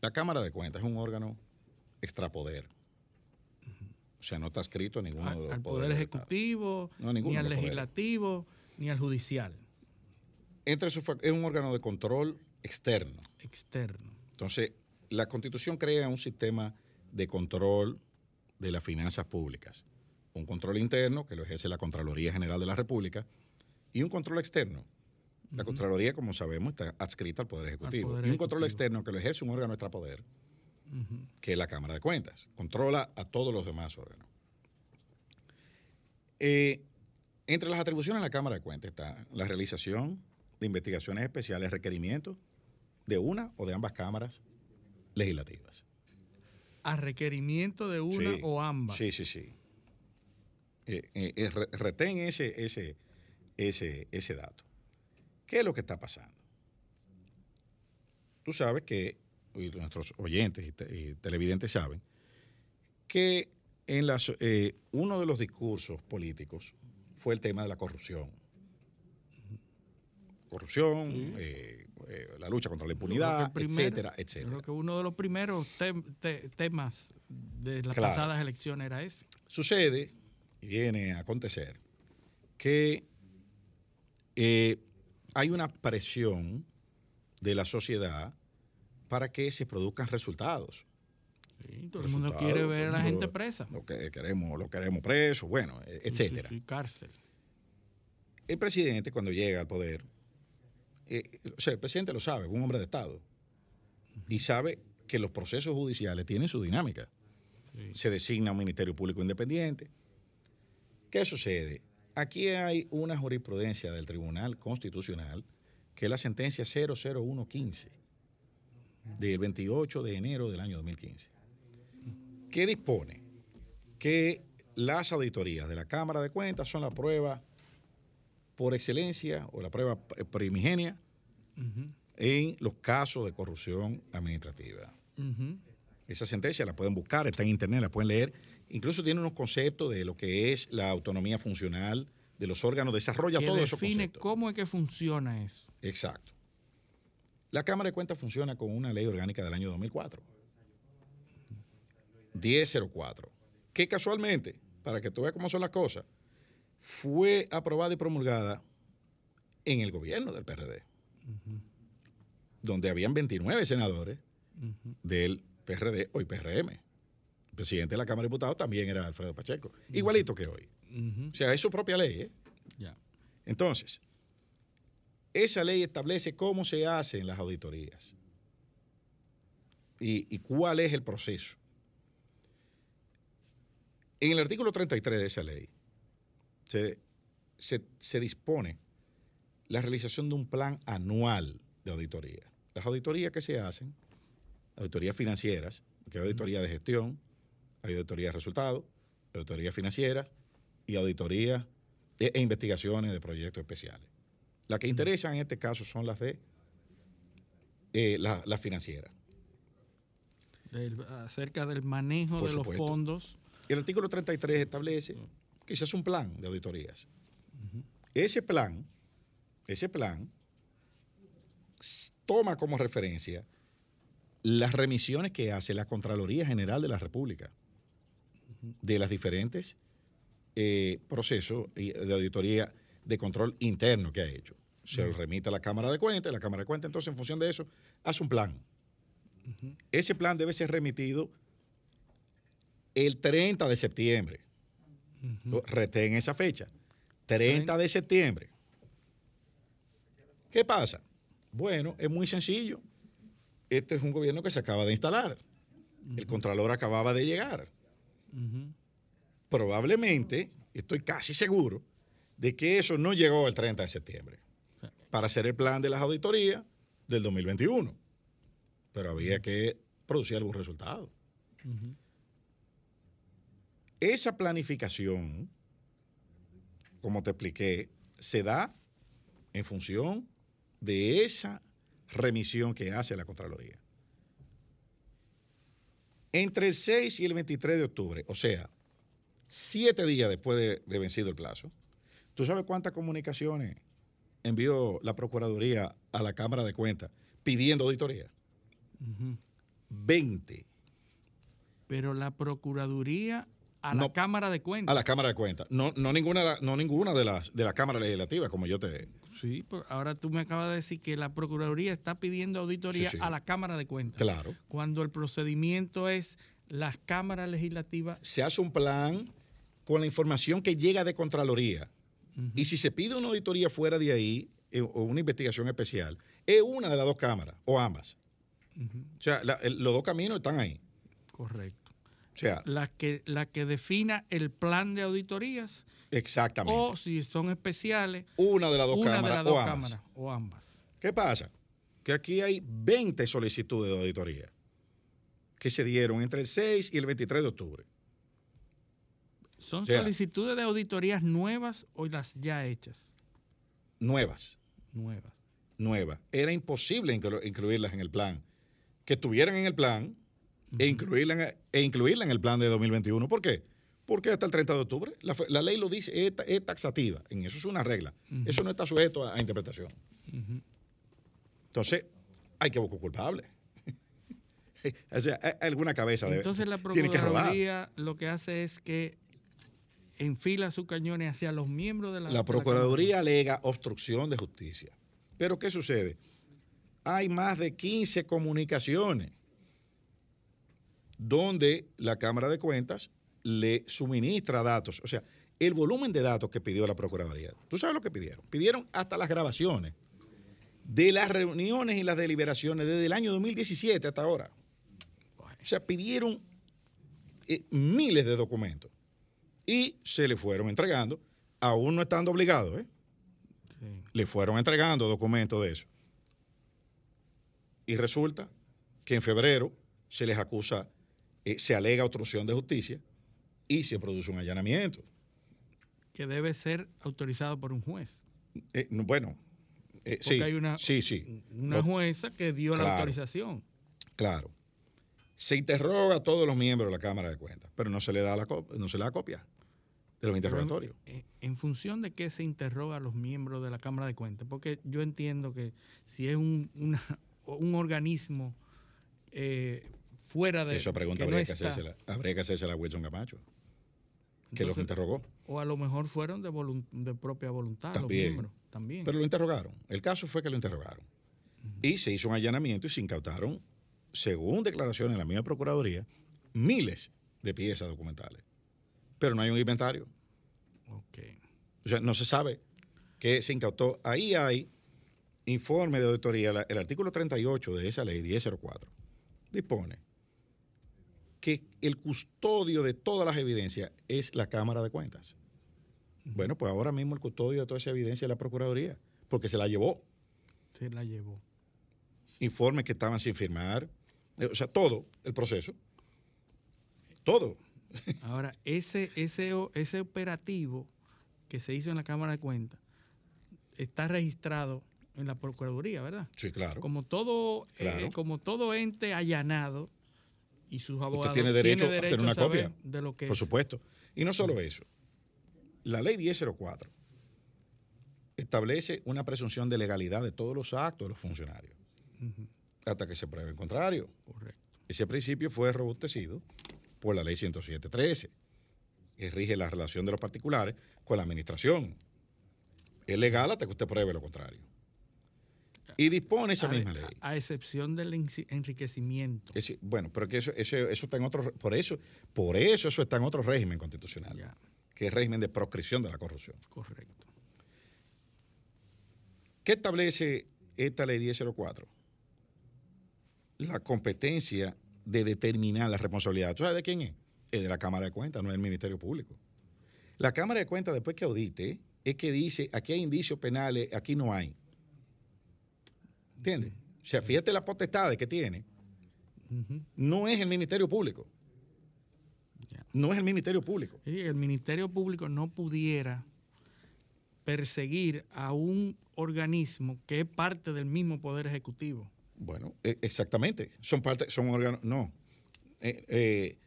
La Cámara de Cuentas es un órgano extrapoder. O sea, no está escrito en ninguno de Al, los al poderes Poder. Ejecutivo, No, ni de al poderes. Legislativo, ni al Judicial Entre sus es un órgano de control externo. externo. Entonces, la Constitución crea un sistema de control de las finanzas públicas. Un control interno, que lo ejerce la Contraloría General de la República, y un control externo. La Contraloría, como sabemos, está adscrita al Poder Ejecutivo. Poder y un control externo que lo ejerce un órgano extrapoder, Ujú. que es la Cámara de Cuentas. Controla a todos los demás órganos. Eh, entre las atribuciones de la Cámara de Cuentas está la realización de investigaciones especiales, requerimientos de una o de ambas cámaras legislativas. A requerimiento de una Sí, o ambas. Sí, sí, sí. Eh, eh, eh, re- retén ese, ese, ese, ese dato. ¿Qué es lo que está pasando? Tú sabes que, y nuestros oyentes y, te- y televidentes saben, que en las, eh, uno de los discursos políticos fue el tema de la corrupción. Corrupción, eh, eh, la lucha contra la impunidad, primero- etcétera, etcétera. Creo que uno de los primeros tem- te- temas de las Claro. pasadas elecciones era ese. Sucede, y viene a acontecer, que eh, hay una presión de la sociedad para que se produzcan resultados. Sí, todo el mundo quiere ver a la gente presa. Lo que queremos, lo queremos preso, bueno, Sí, etcétera. sí, cárcel. El presidente, cuando llega al poder, eh, o sea, el presidente lo sabe, es un hombre de Estado, y sabe que los procesos judiciales tienen su dinámica. Sí. Se designa un Ministerio Público Independiente. ¿Qué sucede? Aquí hay una jurisprudencia del Tribunal Constitucional, que es la sentencia 00115 del 28 de enero del año 2015, que dispone que las auditorías de la Cámara de Cuentas son la prueba por excelencia o la prueba primigenia en los casos de corrupción administrativa. Esa sentencia la pueden buscar, está en internet, la pueden leer. Incluso tiene unos conceptos de lo que es la autonomía funcional de los órganos, desarrolla Que todos esos define conceptos. cómo es que funciona eso. Exacto. La Cámara de Cuentas funciona con una ley orgánica del año 2004. 1004. Que casualmente, para que tú veas cómo son las cosas, fue aprobada y promulgada en el gobierno del PRD, donde habían 29 senadores del PRD, hoy PRM. El presidente de la Cámara de Diputados también era Alfredo Pacheco, igualito que hoy. O sea, es su propia ley. ¿eh? Entonces, esa ley establece cómo se hacen las auditorías y, y cuál es el proceso. En el artículo 33 de esa ley se, se- se dispone la realización de un plan anual de auditoría. Las auditorías que se hacen, auditorías financieras, que hay auditoría de gestión, hay auditoría de resultados, auditorías financieras y auditorías e, e investigaciones de proyectos especiales. Las que interesan en este caso son las de eh, la, la financiera. Del- acerca del manejo Por de los fondos. El artículo 33 establece que se hace un plan de auditorías. Ese plan, ese plan toma como referencia las remisiones que hace la Contraloría General de la República de las diferentes eh, procesos de auditoría de control interno que ha hecho. Se lo remite a la Cámara de Cuentas, la Cámara de Cuentas entonces en función de eso hace un plan. Ese plan debe ser remitido el 30 de septiembre. Retén esa fecha. 30 de septiembre. ¿Qué pasa? Bueno, es muy sencillo. Este es un gobierno que se acaba de instalar. El Contralor acababa de llegar. Probablemente, estoy casi seguro, de que eso no llegó el 30 de septiembre para hacer el plan de las auditorías del 2021. Pero había que producir algún resultado. Esa planificación, como te expliqué, se da en función de esa remisión que hace la Contraloría. Entre el 6 y el 23 de octubre, o sea, siete días después de, vencido el plazo, ¿tú sabes cuántas comunicaciones envió la Procuraduría a la Cámara de Cuentas pidiendo auditoría? 20. Pero la Procuraduría a la Cámara de Cuentas. A la Cámara de Cuentas. No, no ninguna, no ninguna de las de la Cámara Legislativa, como yo te. Sí, pues ahora tú me acabas de decir que la Procuraduría está pidiendo auditoría a la Cámara de Cuentas. Claro. Cuando el procedimiento es las cámaras legislativas. Se hace un plan con la información que llega de Contraloría. Y si se pide una auditoría fuera de ahí, eh, o una investigación especial, es una de las dos cámaras, o ambas. O sea, los dos caminos están ahí. Correcto. O sea, la que, la que defina el plan de auditorías. Exactamente. O si son especiales. Una de las dos, cámaras, de las dos cámaras, o ambas. ¿Qué pasa? Que aquí hay 20 solicitudes de auditoría que se dieron entre el 6 y el 23 de octubre. ¿Son solicitudes de auditorías nuevas o las ya hechas? Nuevas. Nuevas. Nuevas. Era imposible incluirlas en el plan. Que estuvieran en el plan e, incluirla en, e incluirla en el plan de 2021. ¿Por qué? Porque hasta el 30 de octubre la, ley lo dice, es, taxativa. En eso es una regla. Eso no está sujeto a, interpretación. Entonces, hay que buscar culpable. o sea, alguna cabeza Entonces la Procuraduría lo que hace es que enfila sus cañones hacia los miembros de la La Procuraduría alega obstrucción de justicia. Pero ¿qué sucede? Hay más de 15 comunicaciones donde la Cámara de Cuentas le suministra datos. O sea, el volumen de datos que pidió la Procuraduría. ¿Tú sabes lo que pidieron? Pidieron hasta las grabaciones de las reuniones y las deliberaciones desde el año 2017 hasta ahora. O sea, pidieron eh, miles de documentos y se le fueron entregando, aún no estando obligados, ¿eh? le fueron entregando documentos de eso. Y resulta que en febrero se les acusa eh, se alega obstrucción de justicia y se produce un allanamiento. Que debe ser autorizado por un juez. Eh, bueno, eh, sí, hay una, sí, sí. una jueza que dio la autorización. Claro. Se interroga a todos los miembros de la Cámara de Cuentas, pero no se le da la, no se le da copia de los interrogatorios. En, función de qué se interroga a los miembros de la Cámara de Cuentas, porque yo entiendo que si es un, un organismo fuera de. Esa pregunta habría, que hacérsela, habría que hacérsela a Wilson Camacho, que los interrogó. O a lo mejor fueron de, de propia voluntad también, los miembros. También. Pero lo interrogaron. El caso fue que lo interrogaron. Y se hizo un allanamiento y se incautaron, según declaraciones de la misma Procuraduría, miles de piezas documentales. Pero no hay un inventario. Ok. O sea, no se sabe qué se incautó. Ahí hay informe de auditoría. El artículo 38 de esa ley 1004 dispone que el custodio de todas las evidencias es la Cámara de Cuentas. Bueno, pues ahora mismo el custodio de toda esa evidencia es la Procuraduría, porque se la llevó. Se la llevó. Informes que estaban sin firmar, eh, o sea, todo el proceso. Todo. Ahora, ese, ese, ese operativo que se hizo en la Cámara de Cuentas está registrado en la Procuraduría, ¿verdad? Sí, claro. Como todo, eh, como todo ente allanado, y sus abogados. tiene derecho, a tener una copia. De lo que Por supuesto. Y no solo eso. La ley 1004 establece una presunción de legalidad de todos los actos de los funcionarios, hasta que se pruebe el contrario. Correcto. Ese principio fue robustecido por la ley 107.13, que rige la relación de los particulares con la administración. Es legal hasta que usted pruebe lo contrario. Y dispone esa a, misma ley. A, excepción del enriquecimiento. Es, bueno, pero que eso, eso, eso, está en otro, por eso, por eso eso está en otro régimen constitucional, ya. que es régimen de proscripción de la corrupción. Correcto. ¿Qué establece esta ley 1004? La competencia de determinar la responsabilidad. ¿Tú sabes de quién es? Es de la Cámara de Cuentas, no es del Ministerio Público. La Cámara de Cuentas, después que audite, es que dice, aquí hay indicios penales, aquí no hay. ¿Entiendes? O sea, fíjate la potestad que tiene. No es el Ministerio Público. No es el Ministerio Público. Sí, el Ministerio Público no pudiera perseguir a un organismo que es parte del mismo Poder Ejecutivo. Bueno, e, exactamente. Son parte, son órganos. No. Eh, eh,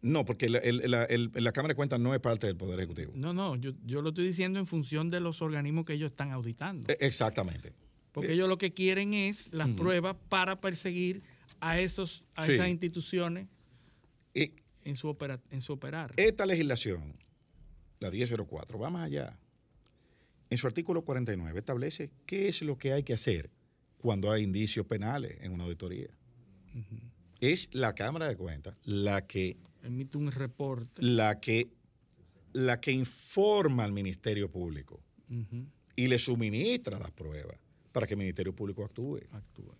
no, porque la, la, Cámara de Cuentas no es parte del Poder Ejecutivo. No, no, yo, yo, lo estoy diciendo en función de los organismos que ellos están auditando. E, exactamente. Porque ellos lo que quieren es las pruebas para perseguir a, esos, a esas instituciones en, su opera, en su operar. Esta legislación, la 1004, va más allá. En su artículo 49 establece qué es lo que hay que hacer cuando hay indicios penales en una auditoría. Es la Cámara de Cuentas la que emite un reporte. La que, la que informa al Ministerio Público y le suministra las pruebas para que el Ministerio Público actúe. Actúe.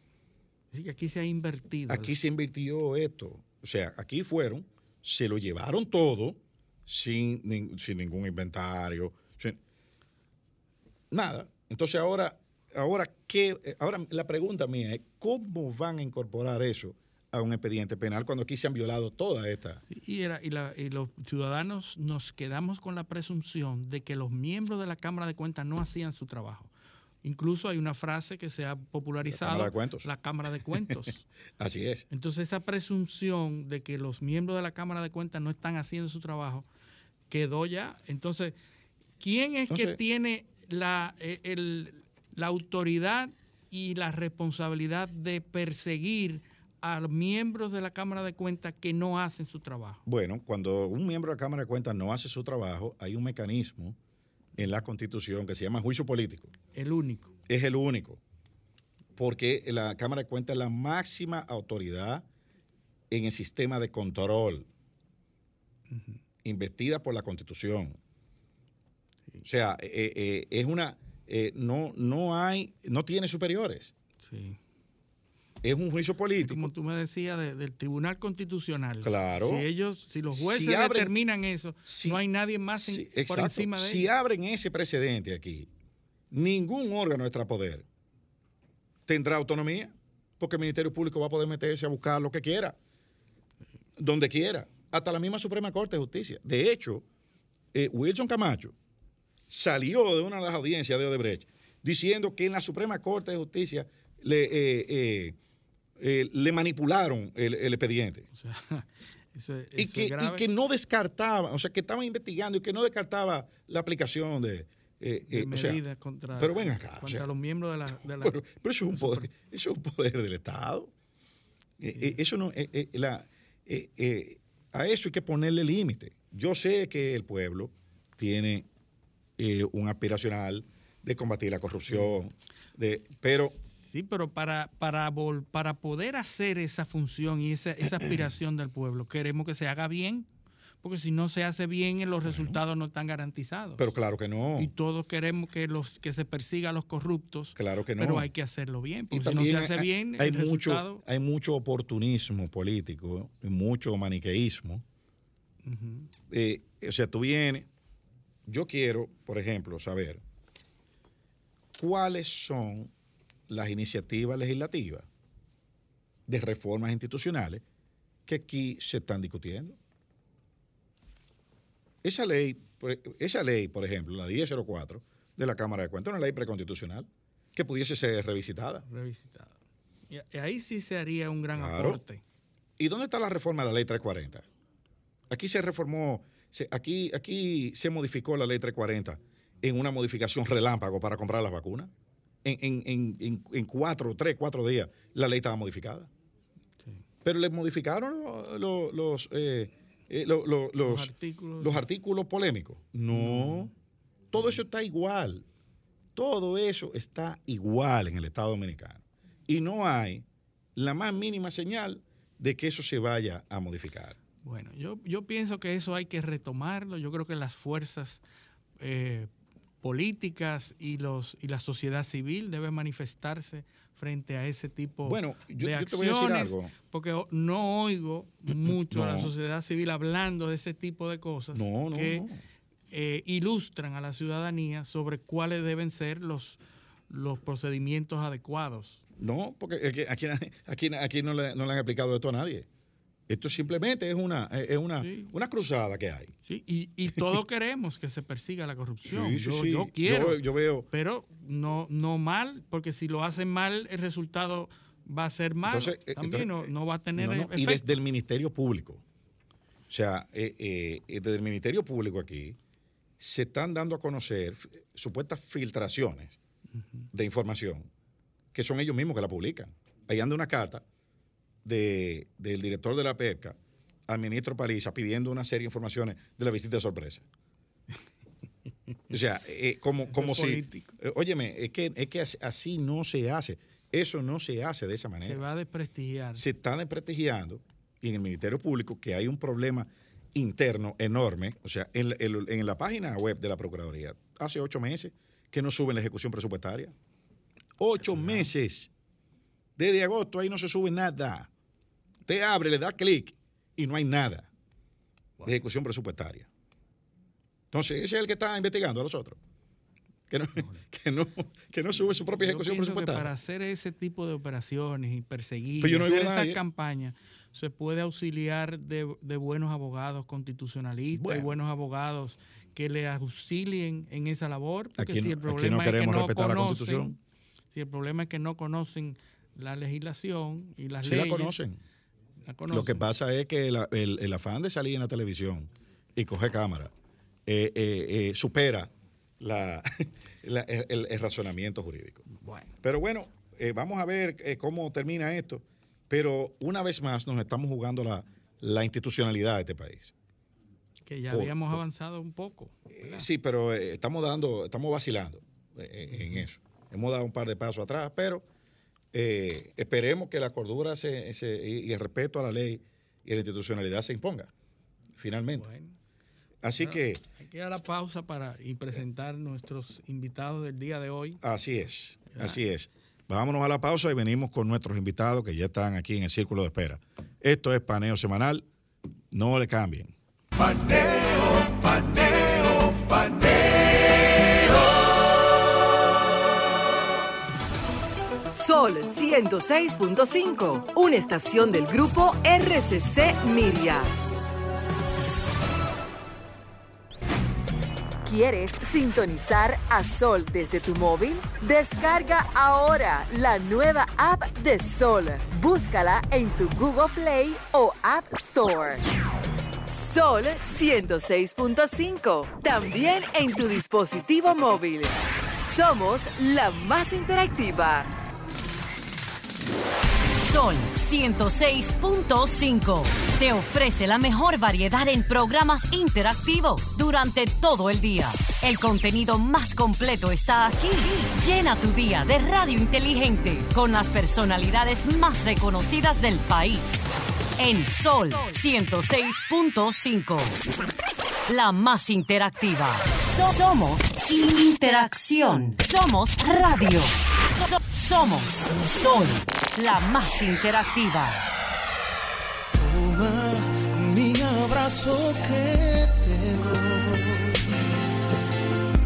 Así que aquí se ha invertido. Aquí se invirtió esto. O sea, aquí fueron, se lo llevaron todo sin, sin ningún inventario. nada. Entonces ahora, ahora, ¿qué? ahora la pregunta mía es, ¿cómo van a incorporar eso a un expediente penal cuando aquí se han violado todas estas? Y, era, y, la, y, los ciudadanos nos quedamos con la presunción de que los miembros de la Cámara de Cuentas no hacían su trabajo. Incluso hay una frase que se ha popularizado. La Cámara de Cuentos. La Cámara de Cuentos. Así es. Entonces esa presunción de que los miembros de la Cámara de Cuentas no están haciendo su trabajo quedó ya. Entonces, ¿quién es que tiene la, eh, la autoridad y la responsabilidad de perseguir a los miembros de la Cámara de Cuentas que no hacen su trabajo? Bueno, cuando un miembro de la Cámara de Cuentas no hace su trabajo, hay un mecanismo en la Constitución que se llama juicio político. El único. Es el único. Porque la Cámara de Cuentas es la máxima autoridad en el sistema de control, investida por la Constitución. O sea, eh, eh, es una. Eh, no, no hay. No tiene superiores. Sí es un juicio político. Como tú me decías del Tribunal Constitucional. Claro. Si ellos, si los jueces determinan eso, no hay nadie más por encima de Si abren ese precedente aquí, ningún órgano extrapoder tendrá autonomía, porque el Ministerio Público va a poder meterse a buscar lo que quiera, donde quiera, hasta la misma Suprema Corte de Justicia. De hecho, eh, Wilson Camacho salió de una de las audiencias de Odebrecht diciendo que en la Suprema Corte de Justicia le, eh, eh, eh, le manipularon el, expediente. y, que, no descartaba, o sea, que estaban investigando y que no descartaba la aplicación de... Eh, medidas contra, pero ven acá, contra los miembros de la... pero, eso, es un poder, eso es un poder del Estado. eso no... La, a eso hay que ponerle límite. Yo sé que el pueblo tiene un aspiracional de combatir la corrupción, de, pero Sí, pero para, para, para poder hacer esa función y esa, esa aspiración del pueblo, queremos que se haga bien, porque si no se hace bien, los resultados no están garantizados. Pero claro que no. Y todos queremos que los que se persiga a los corruptos. Claro que no. Pero hay que hacerlo bien, porque si no se hace bien, hay, mucho, hay mucho oportunismo político, y mucho maniqueísmo. Eh, o sea, tú vienes, yo quiero, por ejemplo, saber cuáles son las iniciativas legislativas de reformas institucionales que aquí se están discutiendo. Esa ley, esa ley, por ejemplo, la 1004 de la Cámara de Cuentas, una ley preconstitucional que pudiese ser revisitada. Revisitada. Y ahí sí se haría un gran aporte. ¿Y dónde está la reforma de la ley 340? Aquí se reformó, aquí, aquí se modificó la ley 340 en una modificación relámpago para comprar las vacunas. En, en, cuatro, tres, cuatro días, la ley estaba modificada. Pero le modificaron los, eh, eh, los, artículos. los, artículos. polémicos. No, todo eso está igual. Todo eso está igual en el Estado Dominicano. Y no hay la más mínima señal de que eso se vaya a modificar. Bueno, yo, yo pienso que eso hay que retomarlo. Yo creo que las fuerzas eh, políticas y los y la sociedad civil deben manifestarse frente a ese tipo bueno, yo, de acciones, te voy a decir algo. porque no oigo mucho a la sociedad civil hablando de ese tipo de cosas que eh, ilustran a la ciudadanía sobre cuáles deben ser los los procedimientos adecuados. No, porque aquí, aquí, aquí no, le, no le han explicado esto a nadie. Esto simplemente es una, es una, una cruzada que hay. Sí, y, y todos queremos que se persiga la corrupción. yo, yo, quiero. Yo, veo. Pero no, no mal, porque si lo hacen mal, el resultado va a ser mal. Eh, También no, va a tener. efecto. Y desde el Ministerio Público. O sea, eh, eh, desde el Ministerio Público aquí se están dando a conocer supuestas filtraciones de información que son ellos mismos que la publican. Ahí anda una carta del director de la pesca al ministro Paliza pidiendo una serie de informaciones de la visita de sorpresa. o sea, eh, como, como si... Eh, óyeme, es que, es que así no se hace. Eso no se hace de esa manera. Se va a desprestigiar. Se está desprestigiando y en el Ministerio Público que hay un problema interno enorme. O sea, en, en la página web de la Procuraduría, hace ocho meses que no suben la ejecución presupuestaria. Ocho meses. Desde agosto ahí no se sube nada. Usted abre, le da clic y no hay nada de ejecución presupuestaria. Entonces, ese es el que está investigando a los otros. Que no, que no, sube su propia ejecución presupuestaria. para hacer ese tipo de operaciones y perseguir y hacer esa campaña, se puede auxiliar de, buenos abogados constitucionalistas y buenos abogados que le auxilien en esa labor. Porque si el problema es que no conocen, Si el problema es que no conocen la legislación y las leyes. La conocen. Lo que pasa es que el, afán de salir en la televisión y coger cámara eh, eh, eh, supera la, el, razonamiento jurídico. Bueno. Pero bueno, vamos a ver cómo termina esto. Pero una vez más nos estamos jugando la, institucionalidad de este país. Que ya habíamos avanzado un poco. sí, pero estamos dando, estamos vacilando en eso. Hemos dado un par de pasos atrás, pero eh, esperemos que la cordura se, y el respeto a la ley y a la institucionalidad se imponga, finalmente. Así que... Hay que dar la pausa para y presentar nuestros invitados del día de hoy. Así es, así es. Vámonos a la pausa y venimos con nuestros invitados que ya están aquí en el círculo de espera. Esto es Paneo Semanal. No le cambien. Paneo, paneo, Sol 106.5, una estación del grupo RCC Miria. ¿Quieres sintonizar a Sol desde tu móvil? Descarga ahora la nueva app de Sol. Búscala en tu Google Play o App Store. Sol 106.5, también en tu dispositivo móvil. Somos la más interactiva. Sol 106.5 te ofrece la mejor variedad en programas interactivos durante todo el día. El contenido más completo está aquí. Llena tu día de radio inteligente con las personalidades más reconocidas del país. En Sol 106.5. La más interactiva. Somos interacción. Somos radio. somos Sol la más interactiva. Toma mi abrazo que te doy.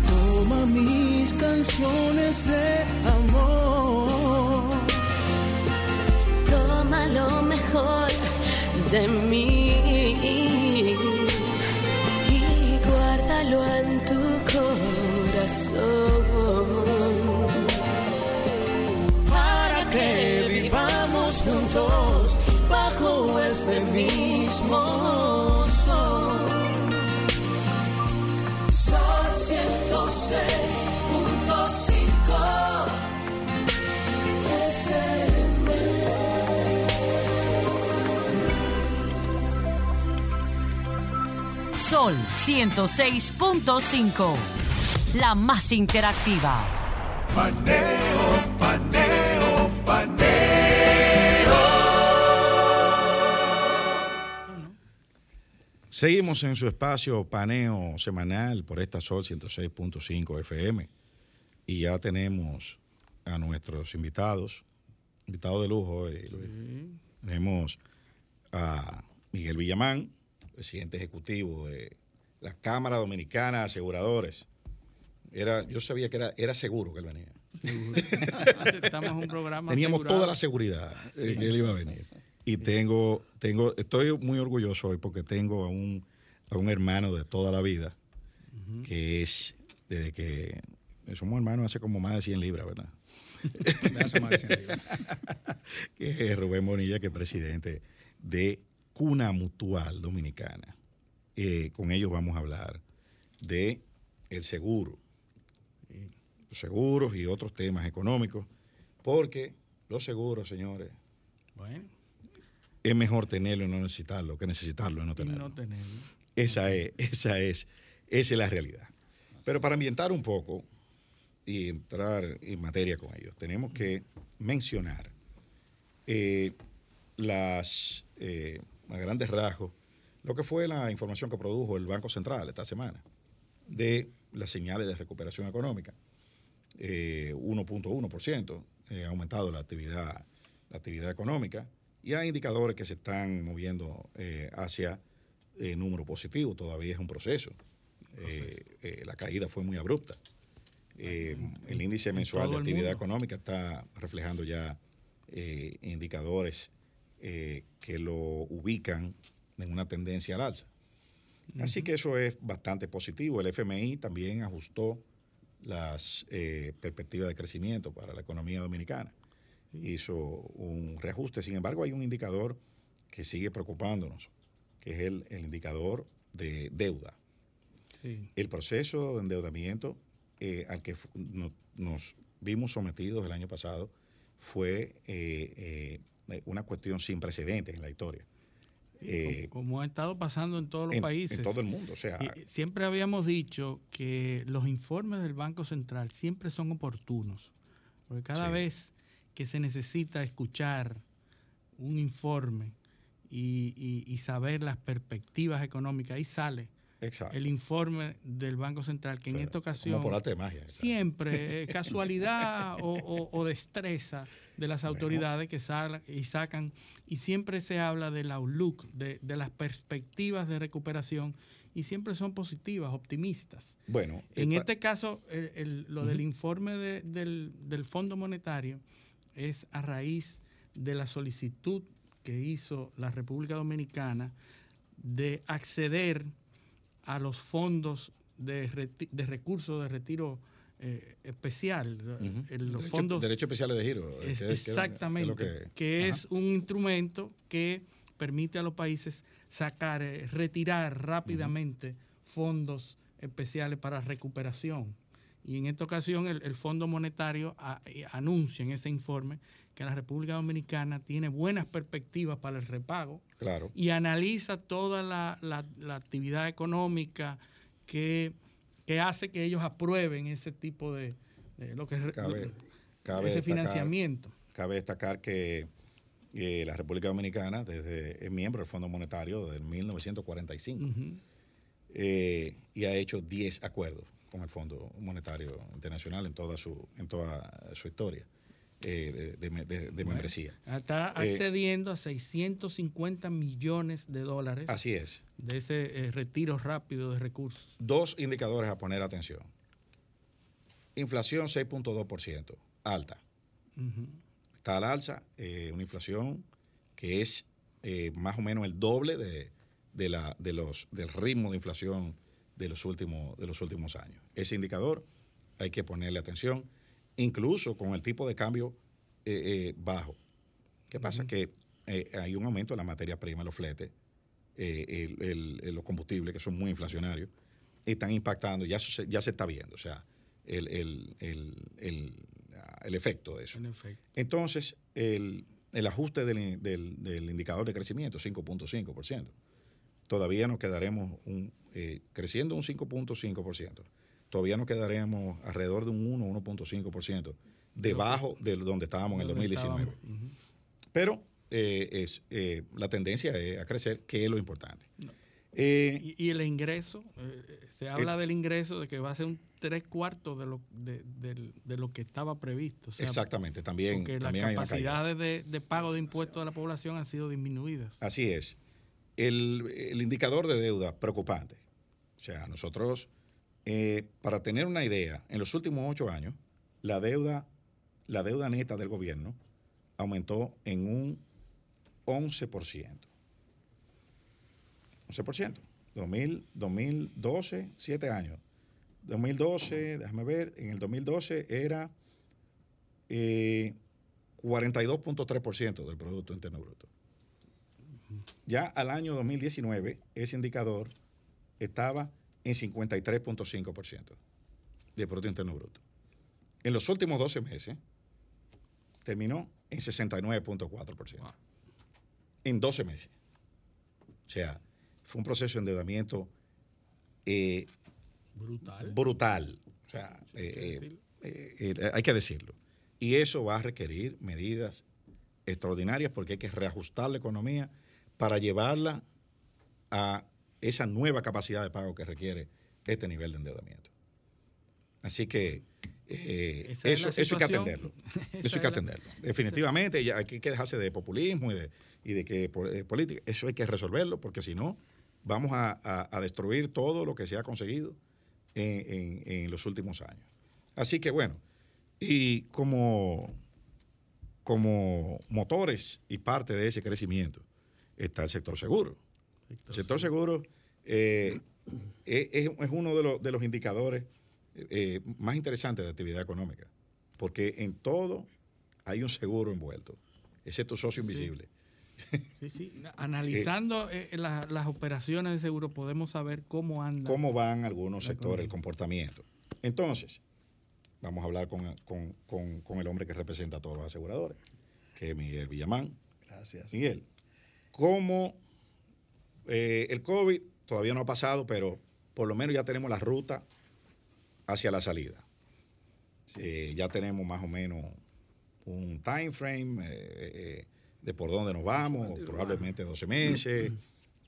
Toma mis canciones de amor. Toma lo mejor de mí y guárdalo en tu corazón que vivamos juntos bajo este mismo sol. Sol 106. Sol 106.5. La más interactiva. Paneo, paneo, paneo. Seguimos en su espacio paneo semanal por esta Sol 106.5 FM y ya tenemos a nuestros invitados, invitados de lujo hoy, Luis. Tenemos a Miguel Villamán, presidente ejecutivo de la Cámara Dominicana de Aseguradores. Era, yo sabía que era, era seguro que él venía. Estamos un programa Teníamos asegurado. toda la seguridad eh, que él iba a venir. Y tengo, tengo, estoy muy orgulloso hoy porque tengo a un, a un hermano de toda la vida, que es desde que somos hermanos hace como más de 100 libras, ¿verdad? hace más de 100 libras. que es Rubén Bonilla, que es presidente de Cuna Mutual Dominicana. Eh, con ellos vamos a hablar de el seguro, los seguros y otros temas económicos, porque los seguros, señores, Bueno, es mejor tenerlo y no necesitarlo que necesitarlo y no y tenerlo. no tenerlo. Esa es, esa es, esa es la realidad. Pero para ambientar un poco y entrar en materia con ellos, tenemos que mencionar eh, las, eh, a grandes rasgos lo que fue la información que produjo el Banco Central esta semana de las señales de recuperación económica. Eh, 1.1% eh, ha aumentado la actividad, la actividad económica y hay indicadores que se están moviendo eh, hacia eh, número positivo, todavía es un proceso. Eh, eh, la caída fue muy abrupta. Eh, el índice en mensual de actividad económica está reflejando ya eh, indicadores eh, que lo ubican en una tendencia al alza. Así que eso es bastante positivo. El FMI también ajustó las eh, perspectivas de crecimiento para la economía dominicana. Hizo un reajuste. Sin embargo, hay un indicador que sigue preocupándonos, que es el, el indicador de deuda. Sí. El proceso de endeudamiento eh, al que no- nos vimos sometidos el año pasado fue eh, una cuestión sin precedentes en la historia. Eh, como, como ha estado pasando en todos los en- países. en todo el mundo, o sea- Y siempre habíamos dicho que los informes del Banco Central siempre son oportunos. Porque cada Sí. vez que se necesita escuchar un informe y, y- y saber las perspectivas económicas, ahí sale Exacto. el informe del Banco Central, que en esta ocasión por arte de magia, exacto. siempre casualidad o, o- o destreza de las autoridades que salen y sacan, y siempre se habla del outlook, de, de las perspectivas de recuperación, y siempre son positivas, optimistas. Bueno, En este caso, el- el- lo del informe de- del, del Fondo Monetario es a raíz de la solicitud que hizo la República Dominicana de acceder a los fondos de, reti- de recursos de retiro eh, especial, el- los Derecho- fondos derechos especiales de giro. es- que- que- que es lo exactamente, que, que- es un instrumento que permite a los países sacar, eh, retirar rápidamente fondos especiales para recuperación. Y en esta ocasión el, el Fondo Monetario a- eh, anuncia en ese informe que la República Dominicana tiene buenas perspectivas para el repago Claro. y analiza toda la, la- la actividad económica que, que hace que ellos aprueben ese tipo de, de lo que Cabe- cabe ese destacar- financiamiento. Cabe destacar que eh, la República Dominicana desde, es miembro del Fondo Monetario desde 1945 Ujú. eh, y ha hecho 10 acuerdos con el Fondo Monetario Internacional en toda su, en toda su historia eh, de, de- de- de membresía. Está Eh, accediendo a 650 millones de dólares Así es. de ese eh, retiro rápido de recursos. Dos indicadores a poner atención. Inflación 6.2%, alta. Ujú. Está al alza, eh, una inflación que es eh, más o menos el doble de, de la, de los, del ritmo de inflación de los, últimos, de los últimos años. Ese indicador hay que ponerle atención, incluso con el tipo de cambio eh, eh, bajo. ¿Qué pasa? Que eh, hay un aumento en la materia prima, los fletes, el- el- el- los combustibles, que son muy inflacionarios, están impactando, ya, se, ya se está viendo, o sea, el, el- el- el- ah, el efecto de eso. Efecto. Entonces, el, el ajuste del, del- del indicador de crecimiento, 5.5%, todavía nos quedaremos un, creciendo un 5.5%. Todavía nos quedaremos alrededor de un 1, 1.5% debajo de donde estábamos en el 2019. Pero eh, es, eh, la tendencia es a crecer, que es lo importante. ¿Y, ¿Y, el ingreso, se habla del ingreso de que va a ser un tres cuartos de lo, de, de, de lo que estaba previsto. exactamente, también. Porque también las capacidades de, de, pago de impuestos de la población han sido disminuidas. Así es. El, el indicador de deuda, preocupante. O sea, nosotros, eh, para tener una idea, en los últimos ocho años, la deuda, la deuda neta del gobierno aumentó en un 11%. 11%. 2000, 2012, 7 años. 2012, déjame ver, en el 2012 era eh, 42.3% del Producto Interno Bruto. Ya al año 2019, ese indicador estaba en 53.5% del Producto Interno Bruto. En los últimos 12 meses, terminó en 69.4%. En 12 meses. O sea, fue un proceso de endeudamiento eh, brutal. Brutal. O sea, eh, eh, hay que decirlo. Y eso va a requerir medidas extraordinarias porque hay que reajustar la economía para llevarla a esa nueva capacidad de pago que requiere este nivel de endeudamiento. Así que eh, eso, eso hay que atenderlo. Eso hay que atenderlo. Definitivamente ya hay que dejarse de populismo y de, y de que de política. Eso hay que resolverlo porque si no, vamos a, a, destruir todo lo que se ha conseguido en, en, en, los últimos años. Así que bueno, y como, como motores y parte de ese crecimiento está el sector seguro. El sector seguro eh, es, es, uno de, los, de los indicadores eh, más interesantes de actividad económica, porque en todo hay un seguro envuelto, ese tu socio invisible. Sí, sí. Analizando eh, eh, la, las operaciones de seguro podemos saber cómo andan. Cómo van algunos sectores, el comportamiento. Entonces, vamos a hablar con, con, con, con, el hombre que representa a todos los aseguradores, que es Miguel Villamán. Gracias. Miguel, ¿cómo eh, el COVID todavía no ha pasado, pero por lo menos ya tenemos la ruta hacia la salida? Sí. Eh, ya tenemos más o menos un time frame. Eh, de por dónde nos vamos, probablemente 12 meses,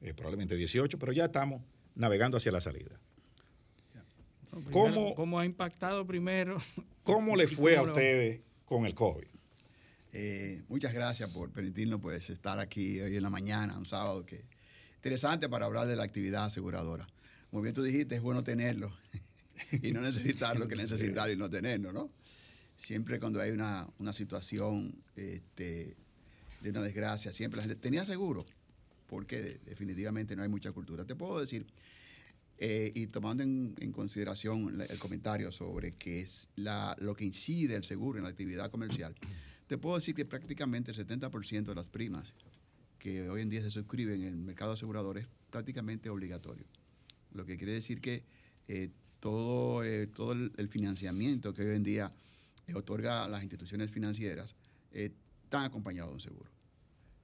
eh, probablemente 18, pero ya estamos navegando hacia la salida. Primero, ¿Cómo, ¿Cómo, ha impactado primero? ¿Cómo le fue a ustedes con el COVID? Eh, muchas gracias por permitirnos pues, estar aquí hoy en la mañana, un sábado que interesante para hablar de la actividad aseguradora. Como bien tú dijiste, es bueno tenerlo y no necesitarlo que necesitar y no tenerlo, ¿no? Siempre cuando hay una, una situación este, de una desgracia, siempre la gente tenía seguro, porque definitivamente no hay mucha cultura. Te puedo decir, eh, y tomando en, consideración el comentario sobre qué es lo que incide el seguro en la actividad comercial, te puedo decir que prácticamente el 70% de las primas que hoy en día se suscriben en el mercado asegurador es prácticamente obligatorio. Lo que quiere decir que eh, todo, eh, todo el, financiamiento que hoy en día otorga a las instituciones financieras están acompañados de un seguro.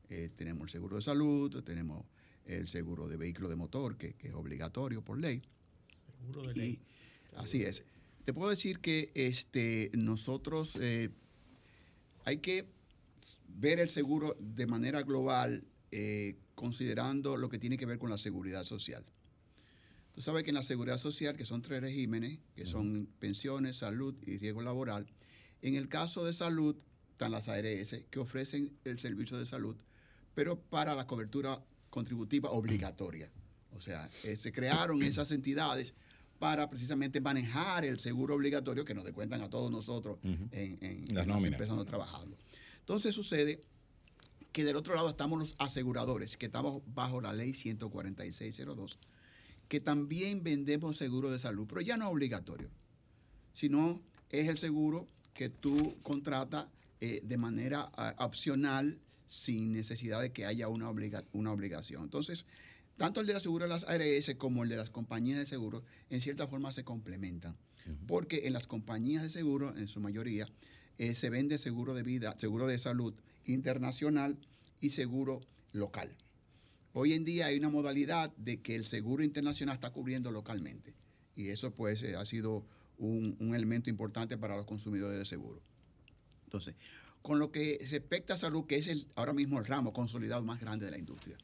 Eh, tenemos el seguro de salud, tenemos el seguro de vehículo de motor, que, que es obligatorio por ley. Seguro de ley. Y, así es. Te puedo decir que este, nosotros eh, hay que ver el seguro de manera global, eh, considerando lo que tiene que ver con la seguridad social. Tú sabes que en la seguridad social, que son tres regímenes, que son pensiones, salud y riesgo laboral, en el caso de salud están las ARS que ofrecen el servicio de salud pero para la cobertura contributiva obligatoria. O sea, eh, se crearon esas entidades para precisamente manejar el seguro obligatorio que nos descuentan a todos nosotros uh -huh. en, en, las, donde trabajamos. Entonces sucede que del otro lado estamos los aseguradores, que estamos bajo la ley 14602, que también vendemos seguro de salud, pero ya no es obligatorio, sino es el seguro que tú contratas eh, de manera uh, opcional sin necesidad de que haya una, obliga una obligación. Entonces, tanto el de la seguro de las ARS como el de las compañías de seguro, en cierta forma se complementan. Uh -huh. Porque en las compañías de seguro, en su mayoría, eh, se vende seguro de vida, seguro de salud internacional y seguro local. Hoy en día hay una modalidad de que el seguro internacional está cubriendo localmente. Y eso pues eh, ha sido un, elemento importante para los consumidores de seguro. Entonces, con lo que respecta a salud, que es el, ahora mismo el ramo consolidado más grande de la industria.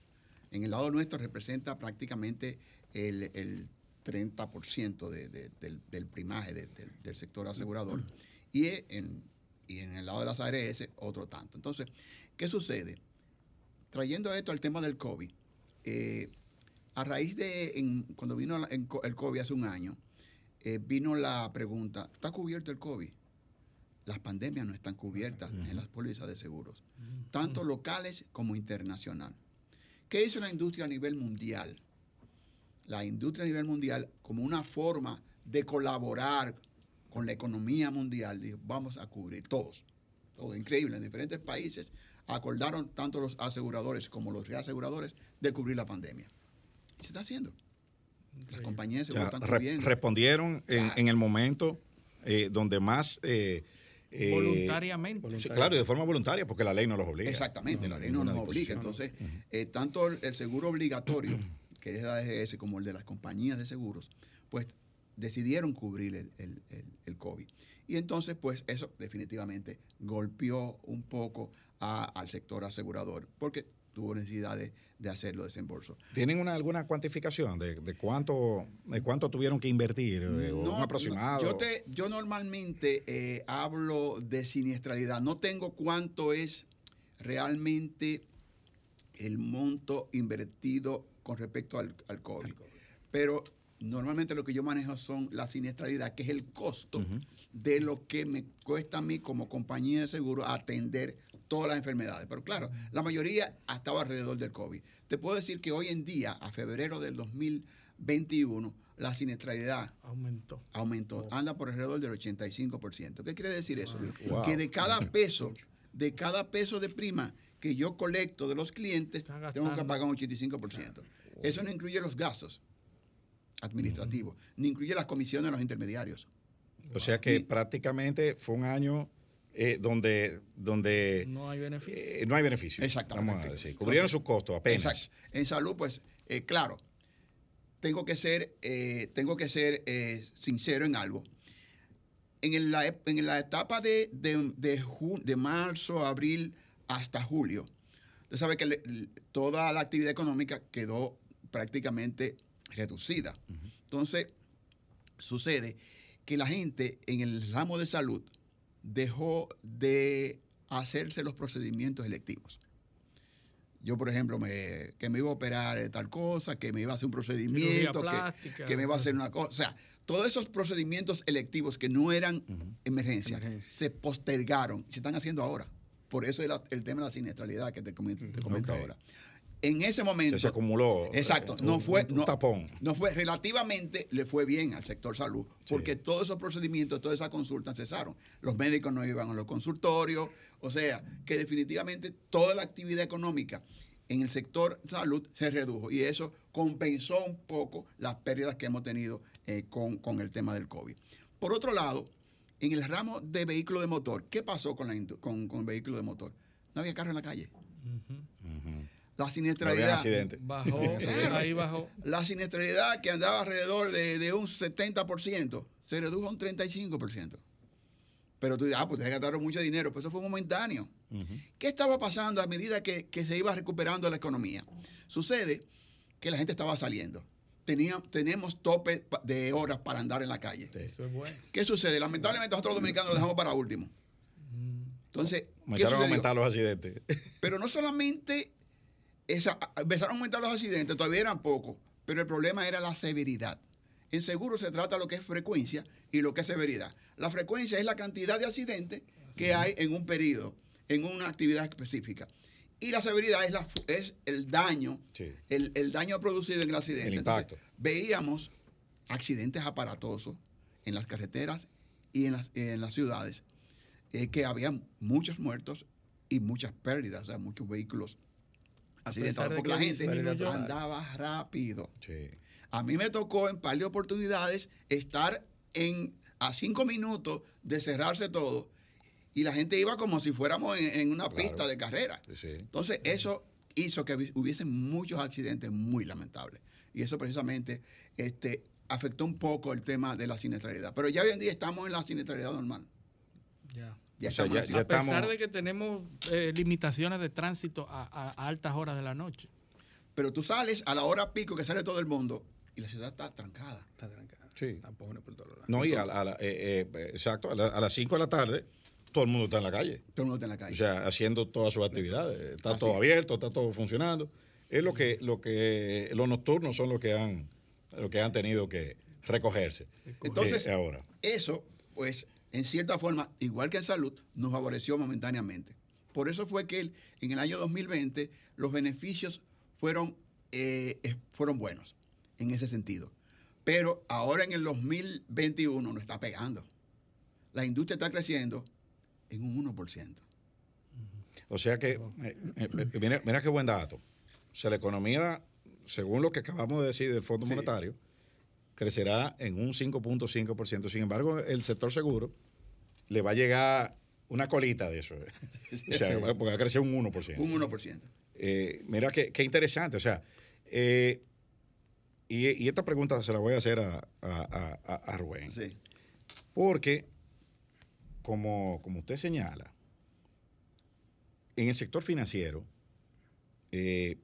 En el lado nuestro representa prácticamente el, el 30% de, de, del, primaje de, del sector asegurador y en, y en el lado de las ARS otro tanto. Entonces, ¿qué sucede? Trayendo esto al tema del COVID, eh, a raíz de en, cuando vino el COVID hace un año, eh, vino la pregunta, ¿está cubierto el COVID? Las pandemias no están cubiertas en las pólizas de seguros, tanto locales como internacional. ¿Qué hizo la industria a nivel mundial? La industria a nivel mundial, como una forma de colaborar con la economía mundial, dijo, vamos a cubrir todos. Todo increíble. En diferentes países acordaron tanto los aseguradores como los reaseguradores de cubrir la pandemia. Y se está haciendo. Las compañías se están re- cubriendo. respondieron en, en el momento eh, donde más... eh, eh, Voluntariamente. Sí, claro, y de forma voluntaria, porque la ley no los obliga. Exactamente, No, la ley no nos obliga. Entonces, eh, tanto el, el seguro obligatorio, que es la AGS, como el de las compañías de seguros, pues decidieron cubrir el, el- el- el COVID. Y entonces, pues eso definitivamente golpeó un poco a- al sector asegurador, porque tuvo necesidad de, de hacerlo desembolso. ¿Tienen una, alguna cuantificación de, de cuánto de cuánto tuvieron que invertir? eh, o un aproximado? yo, te, yo normalmente eh, hablo de siniestralidad. No tengo cuánto es realmente el monto invertido con respecto al, al COVID. Pero normalmente lo que yo manejo son la siniestralidad, que es el costo de lo que me cuesta a mí como compañía de seguro atender todas las enfermedades. Pero claro, la mayoría estaba alrededor del COVID. Te puedo decir que hoy en día, a febrero del 2021, la siniestralidad Aumentó. aumentó, anda por alrededor del 85%. ¿Qué quiere decir eso? Wow. Que de cada peso, de cada peso de prima que yo colecto de los clientes, tengo que pagar un 85%. Eso no incluye los gastos administrativos, ni incluye las comisiones de los intermediarios. O sea que prácticamente fue un año eh, donde, donde No hay beneficio. eh, no hay beneficio. Exactamente. Vamos a decir. Cubrieron Entonces, sus costos apenas. Exacto. En salud, pues, eh, claro, tengo que ser, eh, tengo que ser eh, sincero en algo. En el- la, en la etapa de, de, de de marzo, abril hasta julio, usted sabe que le- toda la actividad económica quedó prácticamente reducida. Entonces, sucede que la gente en el ramo de salud dejó de hacerse los procedimientos electivos. Yo, por ejemplo, me, que me iba a operar de tal cosa, que me iba a hacer un procedimiento, que, plástica. que me iba a hacer una cosa. O sea, todos esos procedimientos electivos que no eran emergencia, se postergaron y se están haciendo ahora. Por eso es la- el tema de la siniestralidad que te comento, te comento Ok. ahora. En ese momento. Se acumuló. Exacto. eh, No un- fue. un no, tapón. no fue. Relativamente le fue bien al sector salud, porque todos esos procedimientos, todas esas consultas cesaron. Los médicos no iban a los consultorios. O sea, que definitivamente toda la actividad económica en el sector salud se redujo y eso compensó un poco las pérdidas que hemos tenido eh, con, con el tema del COVID. Por otro lado, en el ramo de vehículo de motor, ¿qué pasó con, la, con, con vehículo de motor? No había carro en la calle. No había siniestralidad. accidente. Bajó, ahí bajó. La siniestralidad que andaba alrededor de, de un 70% se redujo a un 35%. Pero tú dices, ah, pues te gastaron mucho dinero, pues eso fue momentáneo. ¿Qué estaba pasando a medida que, que se iba recuperando la economía? Sucede que la gente estaba saliendo. Tenía, tenemos tope de horas para andar en la calle. Eso es bueno. ¿Qué sucede? Lamentablemente nosotros los dominicanos lo dejamos para último. Entonces, ¿qué Comenzaron a aumentar los accidentes. Pero no solamente esa, empezaron a aumentar los accidentes, todavía eran pocos, pero el problema era la severidad. En seguro se trata lo que es frecuencia y lo que es severidad. La frecuencia es la cantidad de accidentes que hay en un periodo, en una actividad específica. Y la severidad es, la, fu- es el daño, Sí. el, el daño producido en el accidente. El Entonces, impacto. veíamos accidentes aparatosos en las carreteras y en las, en las ciudades, eh, que había muchos muertos y muchas pérdidas, o sea, muchos vehículos porque que la gente disminuyó. andaba rápido. Sí. A mí me tocó en par de oportunidades estar en, a cinco minutos de cerrarse todo y la gente iba como si fuéramos en, en una Claro. pista de carrera. Sí, sí. Entonces, eso hizo que hubi- hubiesen muchos accidentes muy lamentables. Y eso precisamente este, afectó un poco el tema de la siniestralidad. Pero ya hoy en día estamos en la siniestralidad normal. Ya. Ya O sea, estamos ya- así. ya a pesar estamos- de que tenemos eh, limitaciones de tránsito a, a- a altas horas de la noche. Pero tú sales a la hora pico que sale todo el mundo y la ciudad está trancada. Está trancada. Sí. Tapones por todos lados. No, y a, la- a la- eh, eh, exacto, a, la- a las 5 de la tarde, todo el mundo está en la calle. Todo el mundo está en la calle. O sea, haciendo todas sus actividades. Está Así todo abierto, está todo funcionando. Es lo que, lo que los nocturnos son los que han, lo que han tenido que recogerse. Entonces, Eh, ahora. eso, pues, en cierta forma, igual que en salud, nos favoreció momentáneamente. Por eso fue que en el año 2020 los beneficios fueron, eh, fueron buenos en ese sentido. Pero ahora en el 2021 nos está pegando. La industria está creciendo en un 1%. O sea que, eh, eh, eh, mira, mira qué buen dato. O sea, la economía, según lo que acabamos de decir del Fondo Sí. Monetario, crecerá en un 5.5%. Sin embargo, el sector seguro le va a llegar una colita de eso. O sea, porque va a crecer un 1%. Un 1%. Eh, mira qué, qué interesante. O sea, eh, y, y esta pregunta se la voy a hacer a, a- a- a Rubén. Sí. Porque, como, como usted señala, en el sector financiero eh,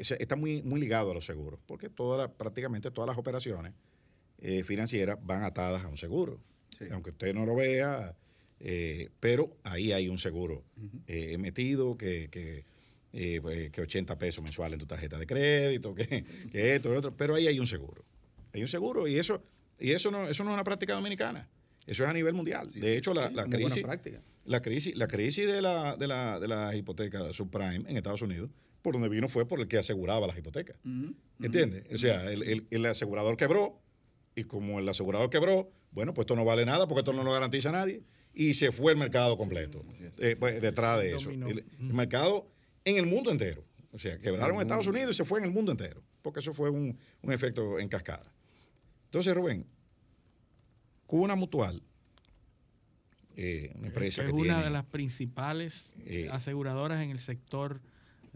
o sea, está muy, muy ligado a los seguros, porque toda la- prácticamente todas las operaciones eh, financieras van atadas a un seguro. Sí. Aunque usted no lo vea, eh, pero ahí hay un seguro eh, metido que, que, pues, que 80 pesos mensuales en tu tarjeta de crédito, que, que esto, lo otro, pero ahí hay un seguro. Hay un seguro y eso, y eso no, eso no es una práctica dominicana. Eso es a nivel mundial. Sí, de hecho, la, Sí, la crisis, la crisis, la crisis de la, de la, de la hipoteca subprime en Estados Unidos, por donde vino fue por el que aseguraba las hipotecas. Ujú, ¿Entiendes? O sea, el, el- el asegurador quebró y como el asegurador quebró, bueno, pues esto no vale nada porque esto no lo garantiza a nadie y se fue el mercado completo eh, pues, detrás de eso. El, el mercado en el mundo entero. O sea, quebraron en Estados. Unidos y se fue en el mundo entero porque eso fue un, un efecto en cascada. Entonces, Rubén, Cuna Mutual, eh, una empresa es que una tiene de las principales eh, aseguradoras en el sector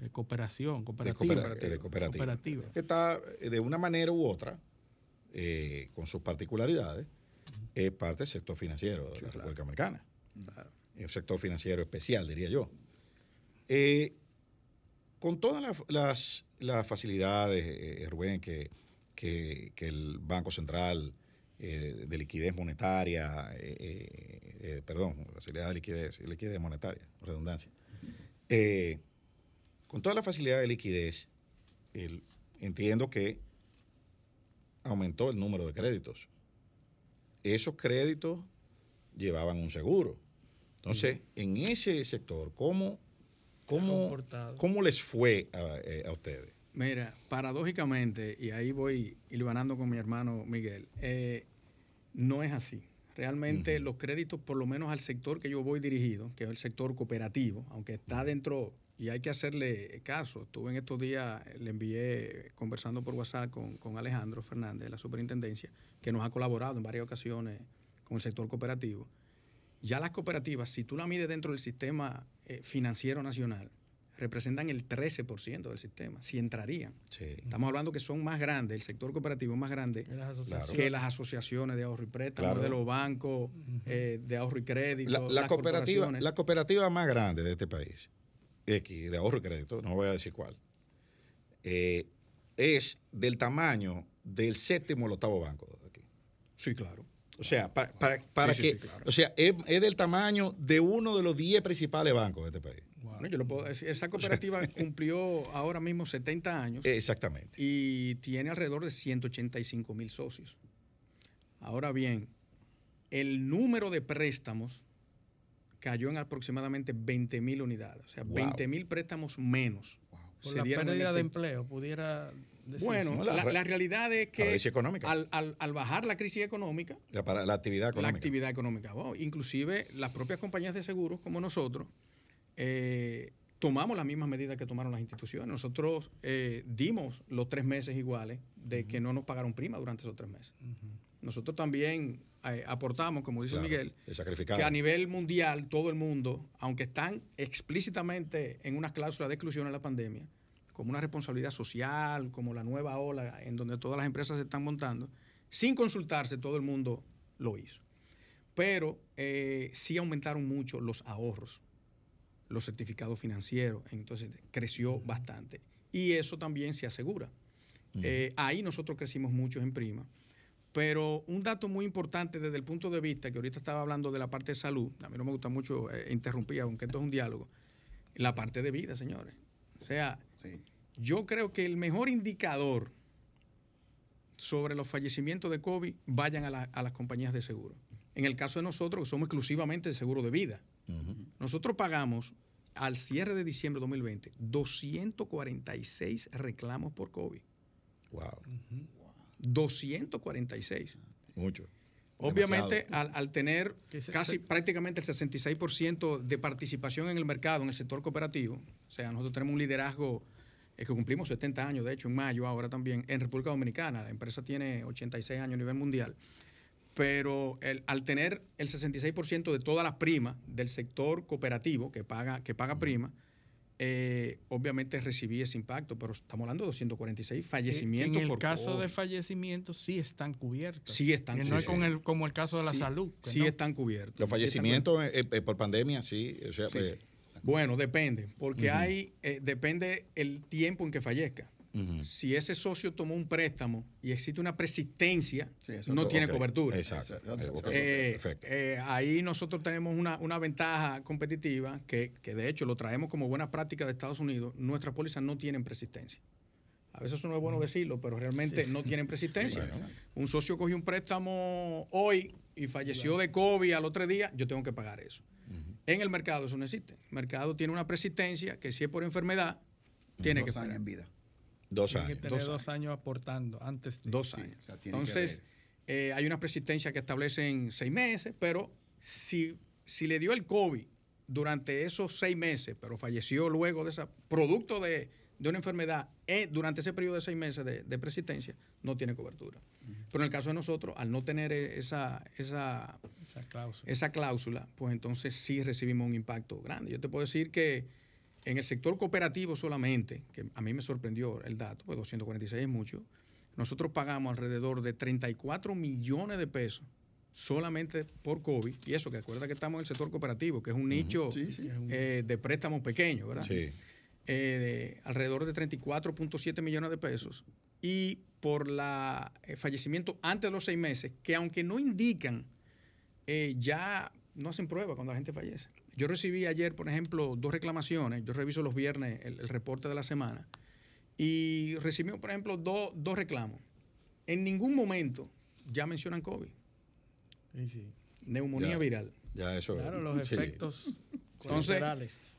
eh, cooperación, de, cooperativa. coopera- de cooperativa. Cooperativa. Que está de una manera u otra, eh, con sus particularidades, es parte del sector financiero de la claro. República Americana. Claro. Es un sector financiero especial, diría yo. Eh, con todas las, las- las facilidades, eh, Rubén, que, que- que el Banco Central eh, de liquidez monetaria, eh, eh, eh, perdón, facilidad de liquidez, liquidez monetaria, redundancia. Eh, con toda la facilidad de liquidez, el- entiendo que aumentó el número de créditos. Esos créditos llevaban un seguro. Entonces, en ese sector, ¿cómo, cómo, cómo les fue a, eh, a ustedes? Mira, paradójicamente, y ahí voy hilvanando con mi hermano Miguel, eh, no es así. Realmente los créditos, por lo menos al sector que yo voy dirigido, que es el sector cooperativo, aunque está dentro, y hay que hacerle caso, estuve en estos días, le envié conversando por WhatsApp con, con Alejandro Fernández de la superintendencia, que nos ha colaborado en varias ocasiones con el sector cooperativo. Ya las cooperativas, si tú la mides dentro del sistema eh, financiero nacional, representan el 13% del sistema, si entrarían. Sí. Estamos hablando que son más grandes, el sector cooperativo es más grande las que las asociaciones de ahorro y préstamo, Claro. de los bancos eh, de ahorro y crédito. La, la las cooperativa, la cooperativa más grande de este país, X, de ahorro y crédito, no voy a decir cuál, eh, es del tamaño del séptimo o el octavo banco de aquí. Sí, claro. O sea, pa- para, para Sí, sí, que, sí, claro. o sea, es, es del tamaño de uno de los 10 principales bancos de este país. Bueno, yo lo puedo decir, esa cooperativa cumplió ahora mismo 70 años Exactamente. y tiene alrededor de 185 mil socios. Ahora bien, el número de préstamos cayó en aproximadamente 20 mil unidades, o sea, Wow. 20 mil préstamos menos. Por se la en pérdida de empleo, pudiera decirse. Bueno, No, la, la re- la realidad es La que crisis económica, al, al- al bajar la crisis económica, la, para- la actividad la económica. actividad económica, wow, inclusive las propias compañías de seguros como nosotros, eh, tomamos las mismas medidas que tomaron las instituciones. Nosotros eh, dimos los tres meses iguales de que no nos pagaron prima durante esos tres meses. Nosotros también eh, aportamos, como dice Claro, Miguel, que a nivel mundial, todo el mundo, aunque están explícitamente en unas cláusulas de exclusión en la pandemia, como una responsabilidad social, como la nueva ola en donde todas las empresas se están montando, sin consultarse, todo el mundo lo hizo. Pero eh, sí aumentaron mucho los ahorros, los certificados financieros, entonces creció bastante. Y eso también se asegura. Eh, ahí nosotros crecimos mucho en prima. Pero un dato muy importante desde el punto de vista, que ahorita estaba hablando de la parte de salud, a mí no me gusta mucho eh, interrumpir, aunque esto es un diálogo, la parte de vida, señores. O sea, yo creo que el mejor indicador sobre los fallecimientos de COVID vayan a, las compañías de seguro. En el caso de nosotros, que somos exclusivamente de seguro de vida, nosotros pagamos al cierre de diciembre de 2020 246 reclamos por COVID. Wow. 246. Mucho. Obviamente, al, tener casi prácticamente el 66% de participación en el mercado, en el sector cooperativo, o sea, nosotros tenemos un liderazgo eh, que cumplimos 70 años, de hecho, en mayo ahora también, en República Dominicana. La empresa tiene 86 años a nivel mundial. Pero al tener el 66% de todas las primas del sector cooperativo que paga, que paga prima, eh, obviamente recibí ese impacto, pero estamos hablando de 246 fallecimientos. En el caso de fallecimientos sí están cubiertos. Sí están cubiertos. No es con el, como el caso de la salud. Sí están cubiertos. Los fallecimientos eh, eh, por pandemia, sí. bueno, depende, porque hay, depende el tiempo en que fallezca. Si ese socio tomó un préstamo y existe una persistencia, no tiene cobertura. Exacto. Eh, eh, ahí nosotros tenemos una, ventaja competitiva que, de hecho lo traemos como buena práctica de Estados Unidos. Nuestras pólizas no tienen persistencia. A veces eso no es bueno decirlo, pero realmente no tienen persistencia. Un socio cogió un préstamo hoy y falleció de COVID al otro día, yo tengo que pagar eso. En el mercado eso no existe. El mercado tiene una persistencia que si es por enfermedad, tiene que pagar. en vida. Dos años. que tener dos, años. aportando antes de. Dos años. Entonces, eh, hay una persistencia que establece en seis meses, pero si, si le dio el COVID durante esos seis meses, pero falleció luego de esa, producto de, una enfermedad eh, durante ese periodo de seis meses de, persistencia, no tiene cobertura. Pero en el caso de nosotros, al no tener esa, esa, cláusula. esa cláusula, pues entonces sí recibimos un impacto grande. Yo te puedo decir que en el sector cooperativo solamente, que a mí me sorprendió el dato, pues 246 es mucho, nosotros pagamos alrededor de 34 millones de pesos solamente por COVID, y eso que acuerda que estamos en el sector cooperativo, que es un nicho eh, de préstamos pequeños, ¿verdad? Sí. Eh, alrededor de 34.7 millones de pesos. Y por la eh, fallecimiento antes de los seis meses, que aunque no indican, ya no hacen prueba cuando la gente fallece. Yo recibí ayer, por ejemplo, dos reclamaciones. Yo reviso los viernes el, reporte de la semana. Y recibí, por ejemplo, dos reclamos. En ningún momento ya mencionan COVID. Sí, sí. Neumonía viral. Ya eso. Claro, los efectos Entonces,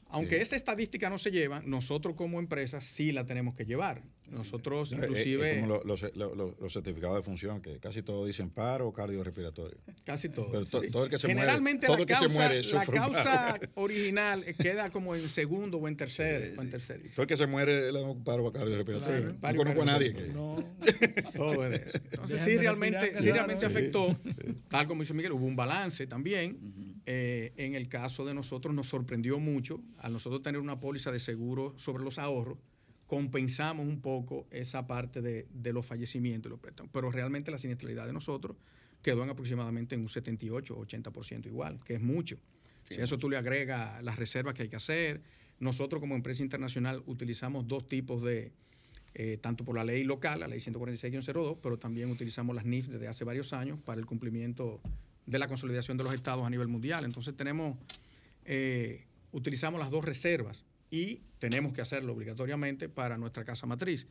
aunque esa estadística no se lleva, nosotros como empresa sí la tenemos que llevar. Nosotros, inclusive. como los, certificados de función, que casi todos dicen paro cardiorrespiratorio. Casi todo. Pero todo el que se Generalmente muere. Generalmente la, causa, original queda como en segundo o en tercer. o en tercer. Todo el que se muere le da un paro cardiorrespiratorio. no conozco a nadie. Que... No. todo es eso. Entonces, sí realmente, sí realmente afectó. Tal como dice Miguel, hubo un balance también. Eh, en el caso de nosotros nos sorprendió mucho al nosotros tener una póliza de seguro sobre los ahorros compensamos un poco esa parte de, los fallecimientos, los préstamos. Pero realmente la siniestralidad de nosotros quedó en aproximadamente en un 78 o 80% igual, que es mucho. Si a eso tú le agregas las reservas que hay que hacer, nosotros como empresa internacional utilizamos dos tipos de, eh, tanto por la ley local, la ley 146-02, pero también utilizamos las NIF desde hace varios años para el cumplimiento de la consolidación de los estados a nivel mundial. Entonces tenemos, eh, utilizamos las dos reservas y tenemos que hacerlo obligatoriamente para nuestra casa matriz.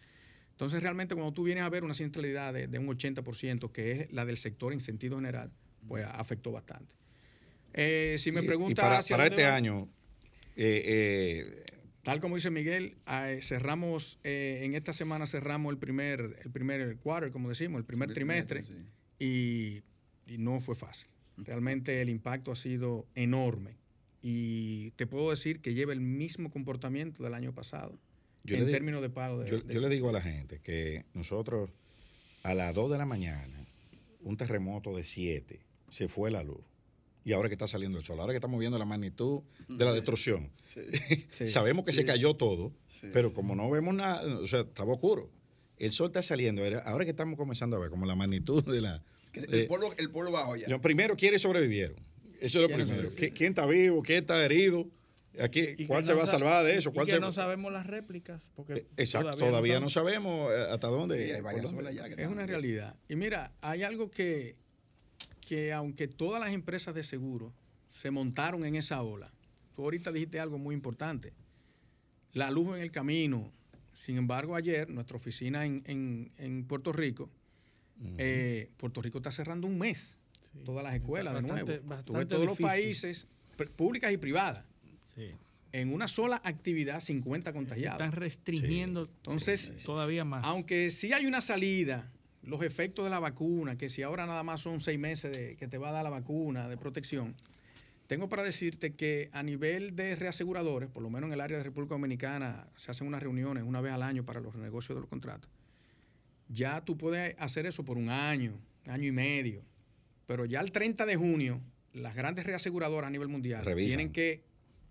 Entonces, realmente, cuando tú vienes a ver una centralidad de, un 80%, que es la del sector en sentido general, pues afectó bastante. Eh, si me preguntas... para, este año... Eh, eh, Tal como dice Miguel, cerramos, en esta semana cerramos el primer, el primer quarter, como decimos, el primer, trimestre, y, y no fue fácil. Realmente el impacto ha sido enorme y te puedo decir que lleva el mismo comportamiento del año pasado en términos de pago. De, yo, le digo a la gente que nosotros a las 2 de la mañana, un terremoto de 7, se fue la luz. y ahora que está saliendo el sol, ahora que estamos viendo la magnitud de la destrucción. Sabemos que se cayó todo, pero como no vemos nada, o sea, estaba oscuro. El sol está saliendo, ahora que estamos comenzando a ver como la magnitud de la... el, pueblo, el pueblo bajo ya. Primero, ¿quiénes sobrevivieron? Eso es lo primero. ¿Quién está vivo? ¿Quién está herido? Aquí, ¿Cuál se va a salvar de eso? ¿Cuál y que no sabemos las réplicas. Porque eh, Exacto, todavía, no, sabemos. Eh, hasta dónde. es una realidad. Y mira, hay algo que, que aunque todas las empresas de seguro se montaron en esa ola, tú ahorita dijiste algo muy importante. La luz en el camino. Sin embargo, ayer nuestra oficina en, en, Puerto Rico, eh, Puerto Rico está cerrando un mes. Todas las escuelas de nuevo. todos los países, públicas y privadas en una sola actividad 50 contagiados. Están restringiendo entonces todavía más. Aunque sí hay una salida, los efectos de la vacuna, que si ahora nada más son seis meses de, que te va a dar la vacuna de protección, tengo para decirte que a nivel de reaseguradores, por lo menos en el área de República Dominicana, se hacen unas reuniones una vez al año para los negocios de los contratos. Ya tú puedes hacer eso por un año, año y medio, pero ya el 30 de junio, las grandes reaseguradoras a nivel mundial tienen que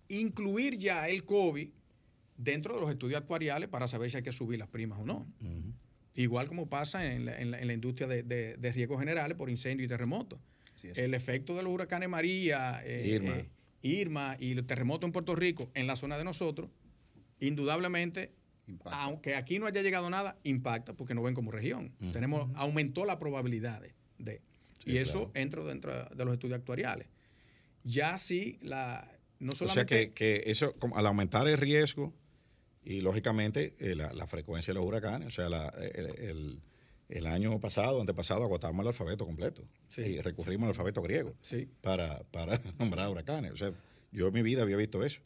incluir ya el COVID dentro de los estudios actuariales para saber si hay que subir las primas o no. Igual como pasa en la, industria de, riesgos generales por incendio y terremoto. el efecto de los huracanes María, eh, eh, Irma. y el terremoto en Puerto Rico, en la zona de nosotros, indudablemente, aunque aquí no haya llegado nada, impacta porque no ven como región. Tenemos, aumentó la probabilidad de. Y eso entra dentro de los estudios actuariales. Ya sí, la, o sea que, eso, al aumentar el riesgo y lógicamente eh, la, frecuencia de los huracanes, o sea, el, año pasado, antepasado, agotamos el alfabeto completo y recurrimos al alfabeto griego para, para nombrar huracanes. O sea, yo en mi vida había visto eso.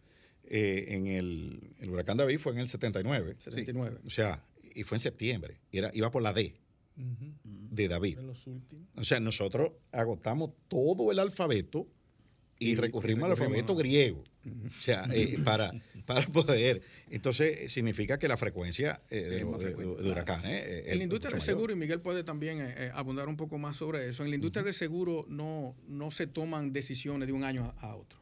Eh, en el, huracán David fue en el 79. 79. O sea, y fue en septiembre. Y era, iba por la D de David. O sea, nosotros agotamos todo el alfabeto y, recurrimos al alfabeto griego. O sea, eh, para, para poder. Entonces, significa que la frecuencia eh, de, huracanes. Eh, en la industria del seguro, y Miguel puede también abundar un poco más sobre eso, en la industria del seguro no, no se toman decisiones de un año a, otro.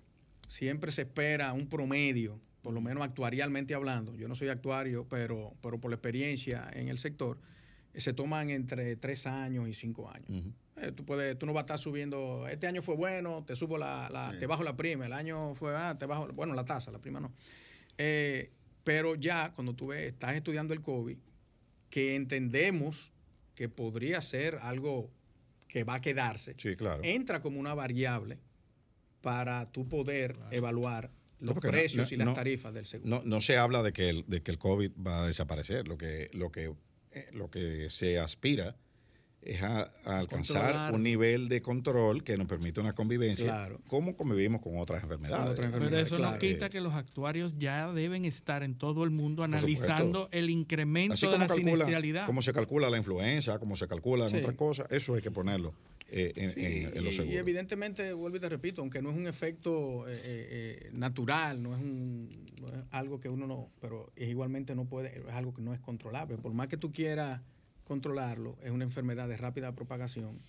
Siempre se espera un promedio, por lo menos actuarialmente hablando. Yo no soy actuario, pero, pero por la experiencia en el sector, se toman entre tres años y cinco años. Eh, tú, puedes, tú no vas a estar subiendo, este año fue bueno, te subo la, te bajo la prima, el año fue, ah, te bajo, bueno, la tasa, la prima no. Eh, pero ya cuando tú ves, estás estudiando el COVID, que entendemos que podría ser algo que va a quedarse, entra como una variable para tú poder evaluar los precios y las tarifas del seguro. No, se habla de que, el, de que el COVID va a desaparecer. Lo que, lo que, lo que se aspira es a, alcanzar un nivel de control que nos permite una convivencia como convivimos con otras enfermedades. Pero eso no quita que los actuarios ya deben estar en todo el mundo analizando el incremento de la siniestralidad. Cómo se calcula la influenza, cómo se calcula en otras cosas, eso hay que ponerlo eh, en, los seguros. Y evidentemente, vuelvo y te repito, aunque no es un efecto eh, eh, natural, no es, un, no es algo que uno no, pero es igualmente no puede, es algo que no es controlable. Por más que tú quieras controlarlo, es una enfermedad de rápida propagación,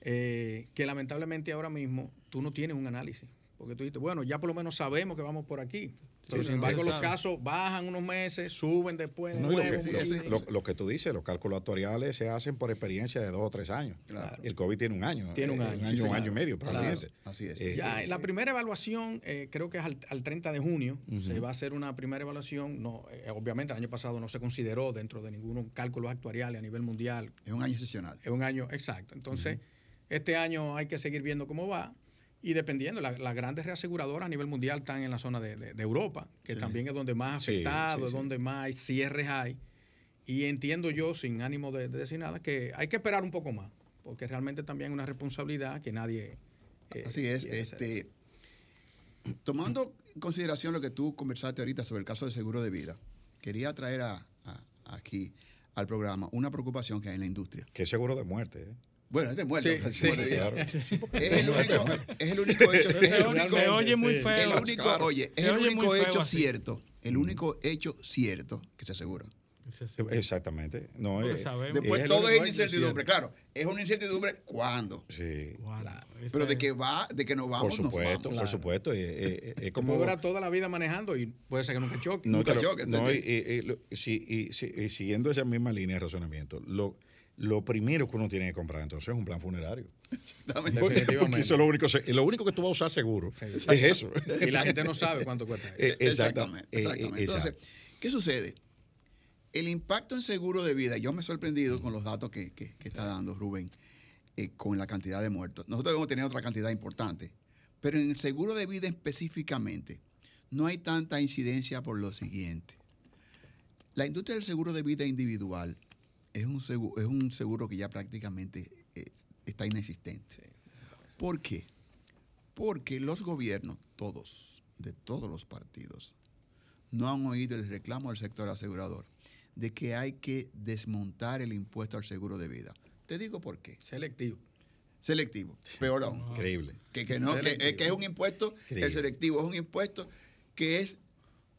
que lamentablemente ahora mismo tú no tienes un análisis. Porque tú dices, bueno, ya por lo menos sabemos que vamos por aquí. Pero sin embargo, los casos bajan unos meses, suben después. lo, que, tú dices, los cálculos actuariales se hacen por experiencia de dos o tres años. El COVID tiene un año. Tiene un eh, año. Un año, un año y medio. Así es. Eh, ya, la primera evaluación, creo que es al, 30 de junio, se va a hacer una primera evaluación. No, obviamente, el año pasado no se consideró dentro de ninguno cálculos actuariales a nivel mundial. Es un año excepcional. Es un año, exacto. Entonces, este año hay que seguir viendo cómo va. Y dependiendo, las grandes reaseguradoras a nivel mundial están en la zona de, Europa, que también es donde más afectados, es donde más cierres hay. Y entiendo yo, sin ánimo de, decir nada, que hay que esperar un poco más, porque realmente también es una responsabilidad que nadie... Eh, Así es. Este, tomando en consideración lo que tú conversaste ahorita sobre el caso de seguro de vida, quería traer a, aquí al programa una preocupación que hay en la industria. Que seguro de muerte. ¿eh? Bueno, es de muerte. es, el único, es el único hecho. se oye muy feo. El único, oye, es el único hecho cierto. El único hecho cierto que se asegura. Exactamente. No, eh, Después todo es incertidumbre. Claro, es una incertidumbre cuándo. Sí. Pero de que va, de que nos vamos, por supuesto, nos Por supuesto. es como dura toda la vida manejando y puede ser que nunca choque. nunca choque. No, y, y, siguiendo esa misma línea de razonamiento, lo, lo primero que uno tiene que comprar entonces es un plan funerario. Exactamente. Porque, eso es lo único, lo único que tú vas a usar seguro es eso. Y la gente no sabe cuánto cuesta. Eh, exactamente. Eh, exactamente. Entonces, ¿qué sucede? El impacto en seguro de vida, yo me he sorprendido con los datos que, está dando Rubén, eh, con la cantidad de muertos. Nosotros debemos tener otra cantidad importante, pero en el seguro de vida específicamente, no hay tanta incidencia por lo siguiente. La industria del seguro de vida individual es un seguro, es un seguro que ya prácticamente eh, está inexistente. ¿Por qué? Porque los gobiernos, todos, de todos los partidos, no han oído el reclamo del sector asegurador de que hay que desmontar el impuesto al seguro de vida. Te digo por qué. Selectivo. Selectivo, peor aún. Increíble. Que, no, que, es un impuesto, el selectivo es un impuesto que es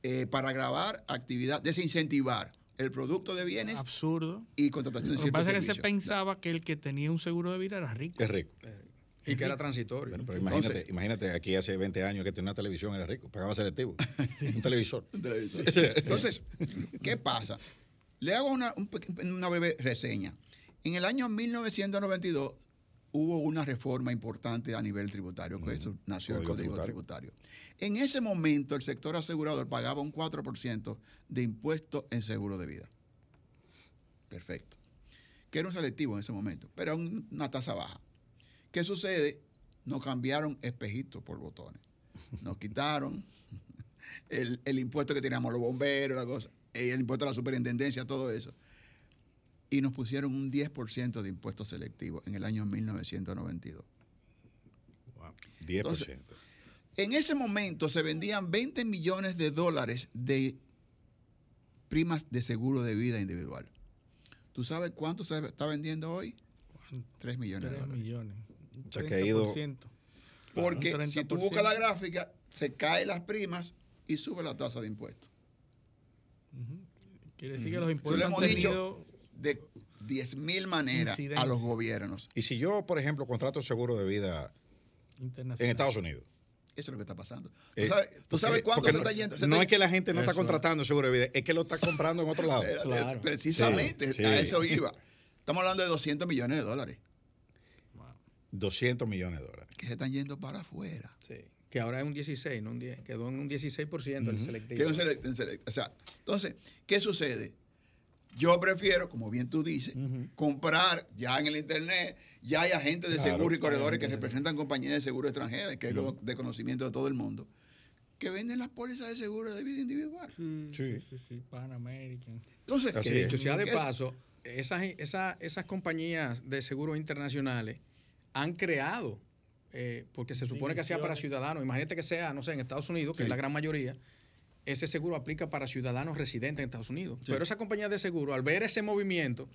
eh, para grabar actividad, desincentivar el producto de bienes. Absurdo. Y contratación de Lo que pasa es que se pensaba que el que tenía un seguro de vida era rico. Es rico. Y que era transitorio. pero imagínate, imagínate, aquí hace 20 años que tenía una televisión, era rico, pagaba selectivo. un televisor. Un televisor. Entonces, ¿qué pasa? Le hago una, una breve reseña. En el año 1992 hubo una reforma importante a nivel tributario, que eso nació el Código tributario. En ese momento el sector asegurador pagaba un 4% de impuesto en seguro de vida. Perfecto. Que era un selectivo en ese momento, pero una tasa baja. ¿Qué sucede? Nos cambiaron espejitos por botones. Nos quitaron el, el impuesto que teníamos los bomberos, la cosa el impuesto a la superintendencia, todo eso. Y nos pusieron un 10% de impuestos selectivos en el año 1992. Wow, 10%. en ese momento se vendían 20 millones de dólares de primas de seguro de vida individual. ¿Tú sabes cuánto se está vendiendo hoy? 3 millones de dólares. millones. Porque si tú buscas la gráfica, se caen las primas y sube la tasa de impuestos. Quiere decir que los impuestos han tenido de 10.000 maneras a los gobiernos. Y si yo, por ejemplo, contrato seguro de vida en Estados Unidos. Eso es lo que está pasando. ¿Tú sabes, cuánto se está yendo? no es que la gente no está contratando seguro de vida, es que lo está comprando en otro lado. Precisamente, a eso iba. Estamos hablando de 200 millones de dólares. 200 millones de dólares. Que se están yendo para afuera. Sí que ahora es un 16, no un 10, quedó en un 16% el selectivo. o sea, entonces, ¿qué sucede? Yo prefiero, como bien tú dices, comprar ya en el Internet, ya hay agentes de seguro y corredores que representan compañías de seguro extranjeras, que es de conocimiento de todo el mundo, que venden las pólizas de seguro de vida individual. Sí, sí, sí, Pan American. Entonces, que dicho sea de paso, esas, esas, esas compañías de seguros internacionales han creado eh, porque se supone que sea para ciudadanos. Imagínate que sea, no sé, en Estados Unidos, que es la gran mayoría, ese seguro aplica para ciudadanos residentes en Estados Unidos. Pero esa compañía de seguro, al ver ese movimiento,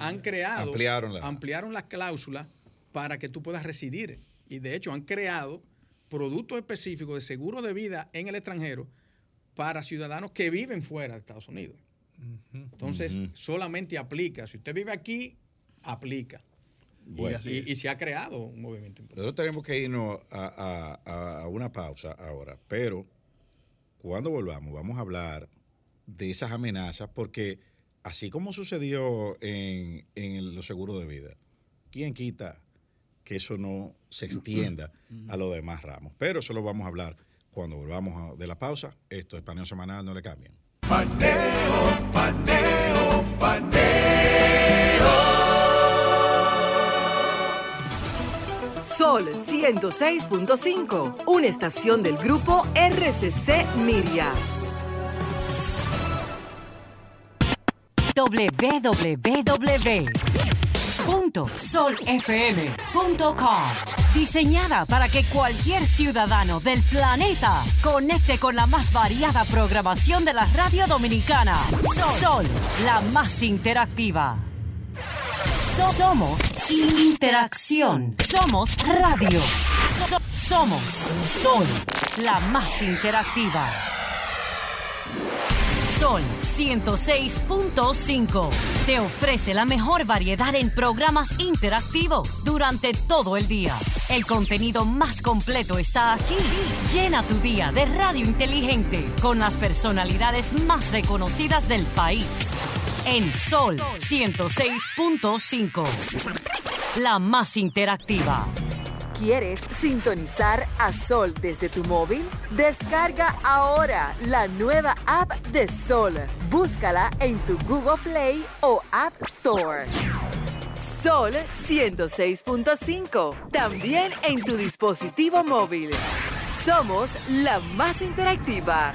han creado, ampliaron la... ampliaron las cláusulas para que tú puedas residir. Y de hecho han creado productos específicos de seguro de vida en el extranjero para ciudadanos que viven fuera de Estados Unidos. Entonces, solamente aplica. Si usted vive aquí, aplica y, se ha creado un movimiento importante. Nosotros tenemos que irnos a, una pausa ahora, pero cuando volvamos vamos a hablar de esas amenazas, porque así como sucedió en, en los seguros de vida, ¿quién quita que eso no se extienda a los demás ramos? Pero eso lo vamos a hablar cuando volvamos de la pausa. Esto es Paneo Semanal, no le cambien. Paneo, paneo, paneo. Sol 106.5, una estación del grupo RCC Miria. www.solfm.com Diseñada para que cualquier ciudadano del planeta conecte con la más variada programación de la radio dominicana. Sol, la más interactiva. Somos interacción. Somos radio. somos Sol, la más interactiva. Sol 106.5 te ofrece la mejor variedad en programas interactivos durante todo el día. El contenido más completo está aquí. Llena tu día de radio inteligente con las personalidades más reconocidas del país. En Sol 106.5. La más interactiva. ¿Quieres sintonizar a Sol desde tu móvil? Descarga ahora la nueva app de Sol. Búscala en tu Google Play o App Store. Sol 106.5. También en tu dispositivo móvil. Somos la más interactiva.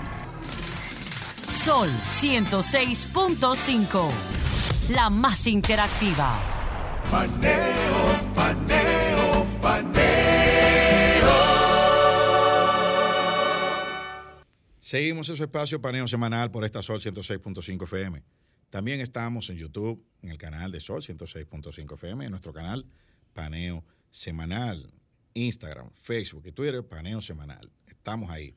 Sol 106.5. La más interactiva. Paneo, paneo, paneo. Seguimos en su espacio paneo semanal por esta Sol 106.5 FM. También estamos en YouTube, en el canal de Sol 106.5 FM, en nuestro canal Paneo Semanal, Instagram, Facebook y Twitter, Paneo Semanal. Estamos ahí.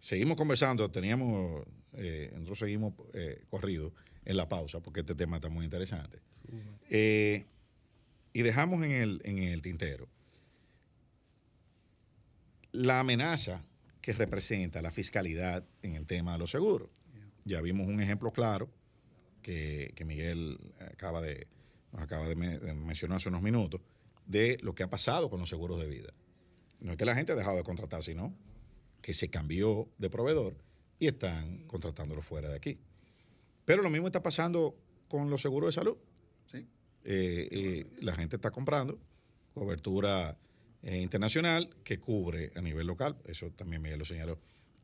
Seguimos conversando, teníamos, eh, nosotros seguimos eh, corrido en la pausa porque este tema está muy interesante. Eh, y dejamos en el, en el tintero la amenaza que representa la fiscalidad en el tema de los seguros. Ya vimos un ejemplo claro que, que Miguel acaba de, nos acaba de, me- de mencionar hace unos minutos de lo que ha pasado con los seguros de vida. No es que la gente ha dejado de contratar, sino que se cambió de proveedor y están contratándolo fuera de aquí. Pero lo mismo está pasando con los seguros de salud. Sí. Eh, eh, la gente está comprando cobertura eh, internacional que cubre a nivel local. Eso también Miguel lo señaló.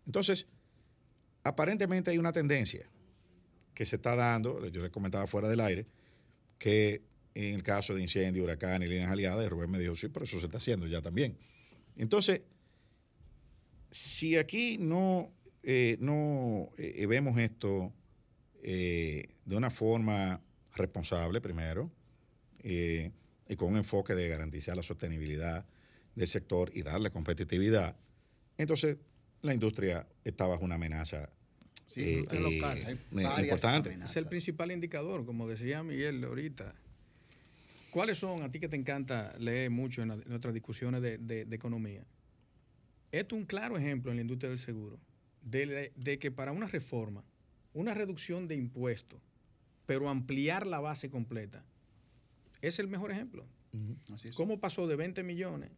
Entonces, aparentemente hay una tendencia que se está dando, yo les comentaba fuera del aire, que en el caso de incendio, huracán y líneas aliadas, Rubén me dijo, sí, pero eso se está haciendo ya también. Entonces, si aquí no, eh, no eh, vemos esto eh, de una forma responsable, primero, eh, y con un enfoque de garantizar la sostenibilidad del sector y darle competitividad, entonces la industria está bajo una amenaza Sí, eh, local. importante. Es el principal indicador, como decía Miguel ahorita. ¿Cuáles son, a ti que te encanta leer mucho en, la- en nuestras discusiones de, de- de economía? Esto es un claro ejemplo en la industria del seguro, de, la- de que para una reforma, una reducción de impuestos, pero ampliar la base completa, es el mejor ejemplo. ¿Cómo pasó de 20 millones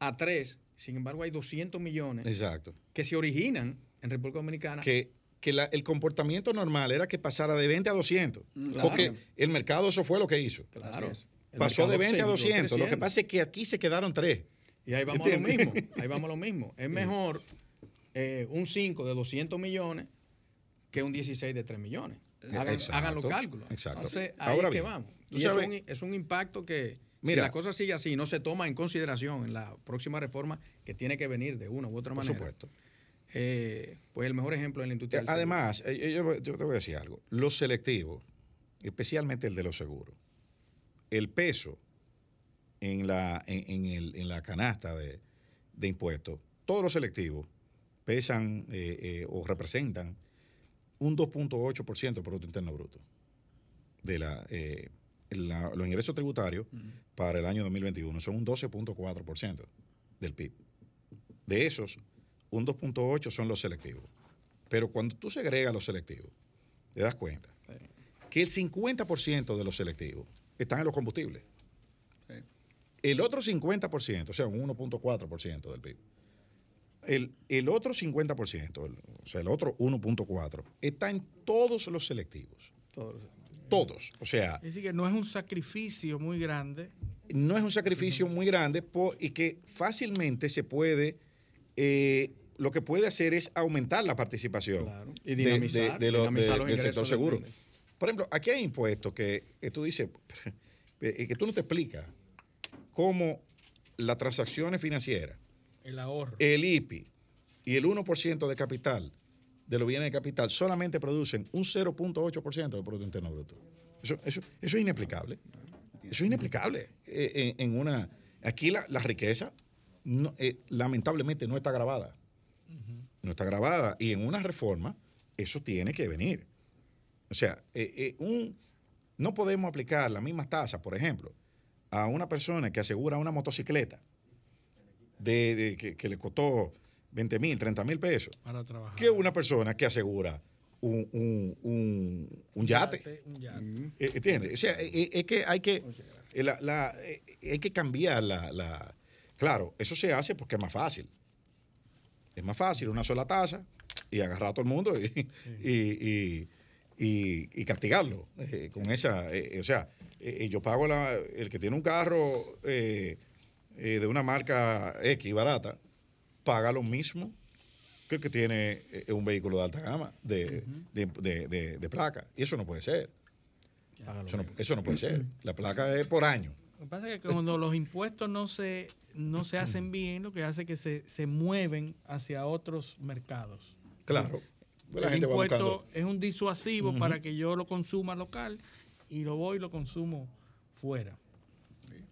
a 3? Sin embargo, hay 200 millones Exacto. que se originan en República Dominicana. Que, que la- el comportamiento normal era que pasara de 20 a 200. Mm, Porque el mercado eso fue lo que hizo. Claro. Pasó de mercado 20 a seguirá 200. Lo que pasa es que aquí se quedaron tres. Y ahí vamos a lo mismo. Ahí vamos a lo mismo. Es mejor eh, un 5 de 200 millones que un 16 de 3 millones. Hagan, Exacto, hagan los cálculos. exacto. Entonces, ahí Ahora es que vamos. Y es un, es un impacto que, Mira. si la cosa sigue así, no se toma en consideración en la próxima reforma que tiene que venir de una u otra Por manera. supuesto. Eh, pues el mejor ejemplo en la industria. del. Además, eh, yo, yo te voy a decir algo. Los selectivos, especialmente el de los seguros, el peso en la, en, en el- en la canasta de, de impuestos, todos los selectivos pesan eh, eh, o representan un 2.8% del Producto Interno Bruto. De la, eh, la- los ingresos tributarios para el año 2021 son un 12.4% del PIB. De esos, un 2.8 son los selectivos. Pero cuando tú segregas los selectivos, te das cuenta que el 50% de los selectivos están en los combustibles. El otro 50%, o sea, un 1.4% del PIB. El, el otro 50%, el- o sea, el otro 1.4%, está en todos los selectivos. Todos. O sea, Es decir, que no es un sacrificio muy grande. no es un sacrificio muy grande po- y que fácilmente se puede, eh, lo que puede hacer es aumentar la participación Y dinamizar, de- de lo- dinamizar de- los del sector seguro. de- Por ejemplo, aquí hay impuestos que, que tú dices, eh, que tú no te explicas cómo las transacciones financieras, El ahorro. el IPI y el 1% de capital, de los bienes de capital, solamente producen un 0.8% del Producto Interno Bruto. Eso, eso, eso es inexplicable. Eso es inexplicable. Eh, en, en una, aquí la, la riqueza no- eh, lamentablemente no está grabada. No está grabada. Y en una reforma eso tiene que venir. O sea, eh, un, no podemos aplicar las mismas tasas, por ejemplo, a una persona que asegura una motocicleta de, de- que, que le costó 20 mil, 30 mil pesos, Para trabajar. que una persona que asegura un, un- un- un yate. Un yate. Eh, ¿Entiendes? O sea, eh, eh, es que hay que, la- la- hay que cambiar la, la- Claro, eso se hace porque es más fácil. Es más fácil una sola tasa y agarrar a todo el mundo y, y, y- y- y castigarlo eh, con esa... eh, o sea, eh, yo pago la, el que tiene un carro eh, de una marca X barata, paga lo mismo que el que tiene eh, un vehículo de alta gama de, de- de- de- de placa. Y eso no puede ser. Eso no, eso no puede ser. La placa es por año. Lo que pasa es que cuando los impuestos no se, no se hacen bien, lo que hace es que se, se mueven hacia otros mercados. Claro. La El gente impuesto es un disuasivo para que yo lo consuma local y lo voy y lo consumo fuera.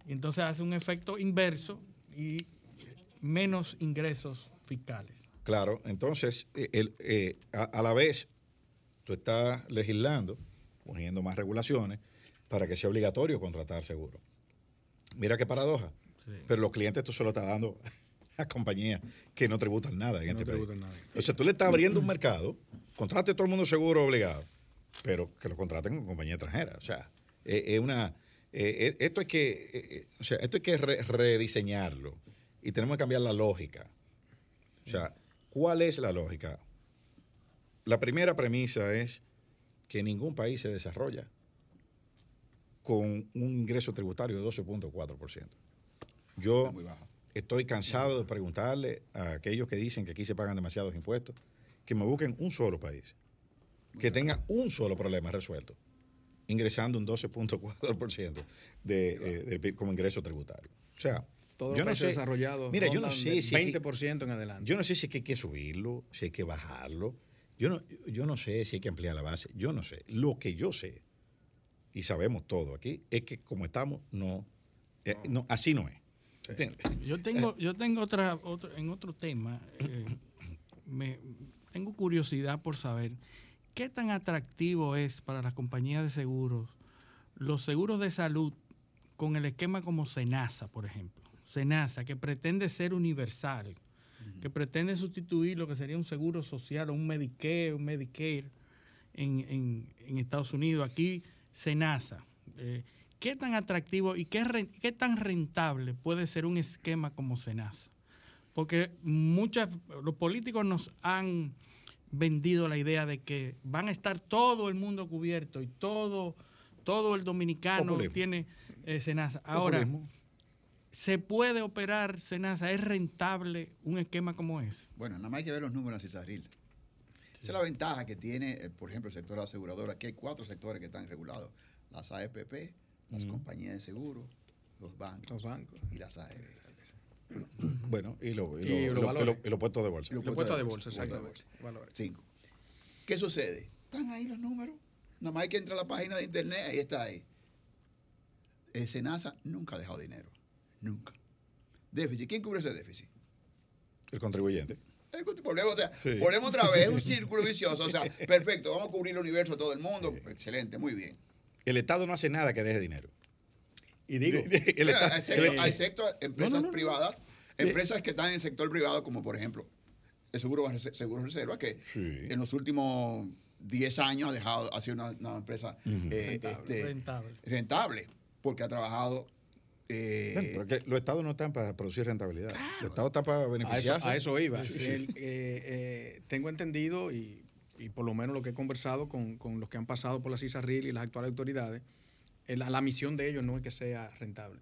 Entonces hace un efecto inverso y menos ingresos fiscales. Claro, entonces, eh, el- eh, a, a la vez, tú estás legislando, poniendo más regulaciones para que sea obligatorio contratar seguro. Mira qué paradoja. Pero los clientes tú se lo estás dando a compañías que no tributan nada en No este país. nada. O sea, tú le estás abriendo un mercado, contrate todo el mundo seguro obligado, pero que lo contraten con compañía extranjera. O sea, es una... eh, eh, esto hay que, eh, eh, o sea, esto hay que re- rediseñarlo y tenemos que cambiar la lógica. O sea, ¿cuál es la lógica? La primera premisa es que ningún país se desarrolla con un ingreso tributario de 12.4%. Yo estoy cansado de preguntarle a aquellos que dicen que aquí se pagan demasiados impuestos, que me busquen un solo país, que tenga un solo problema resuelto, ingresando un 12.4% de, eh, del PIB como ingreso tributario. O sea, Todos yo no sé, desarrollados mira, yo no sé si hay que- 20% en adelante. yo no sé si es que hay que subirlo, si hay que bajarlo. Yo no, yo no sé si hay que ampliar la base. Yo no sé. Lo que yo sé, y sabemos todo aquí, es que como estamos, no, eh, no así no es. ¿Entiendes? Yo tengo, yo tengo otra, otro, en otro tema, eh, me, tengo curiosidad por saber qué tan atractivo es para las compañías de seguros los seguros de salud con el esquema como Senasa, por ejemplo. Senasa, que pretende ser universal, que pretende sustituir lo que sería un seguro social o un Medicare, un Medicare en, en- en Estados Unidos. Aquí, Senasa. Eh, ¿Qué tan atractivo y qué, qué tan rentable puede ser un esquema como Senasa? Porque muchas, los políticos nos han vendido la idea de que van a estar todo el mundo cubierto y todo, todo el dominicano Populismo. tiene eh, Senasa. Ahora, Populismo. ¿se puede operar Senasa? ¿Es rentable un esquema como ese? Bueno, nada más hay que ver los números, Cisarril. Esa es la ventaja que tiene, eh, por ejemplo, el sector asegurador. Aquí hay cuatro sectores que están regulados. Las AFPP, las compañías de seguro, los bancos, y las ARS. Bueno, y, lo, y, lo- los y lo- y de bolsa. Los puestos de bolsa, exactamente. Cinco. ¿Qué sucede? Están ahí los números. Nada más hay que entrar a la página de internet, ahí está ahí. El Senasa nunca ha dejado dinero. Nunca. Déficit. ¿Quién cubre ese déficit? El contribuyente. El Volvemos, otra- Sí. volvemos otra vez, un círculo vicioso. O sea, perfecto, vamos a cubrir el universo de todo el mundo. Excelente, muy bien. El Estado no hace nada que deje dinero. Y digo, hay sector- empresas No, no, no, no. privadas, empresas que están en el sector privado, como por ejemplo el Seguro, Seguro Reserva, que en los últimos 10 años ha dejado, ha sido una, una empresa eh, Rentable. este, Rentable. rentable, porque ha trabajado. eh, Bueno, pero que los estados no están para producir rentabilidad. Los estados están para A eso, beneficiarse. a eso iba. Sí, sí. El, eh, eh, tengo entendido y, y por lo menos lo que he conversado con, con los que han pasado por la CISARRIL y las actuales autoridades, eh, la, la misión de ellos no es que sea rentable.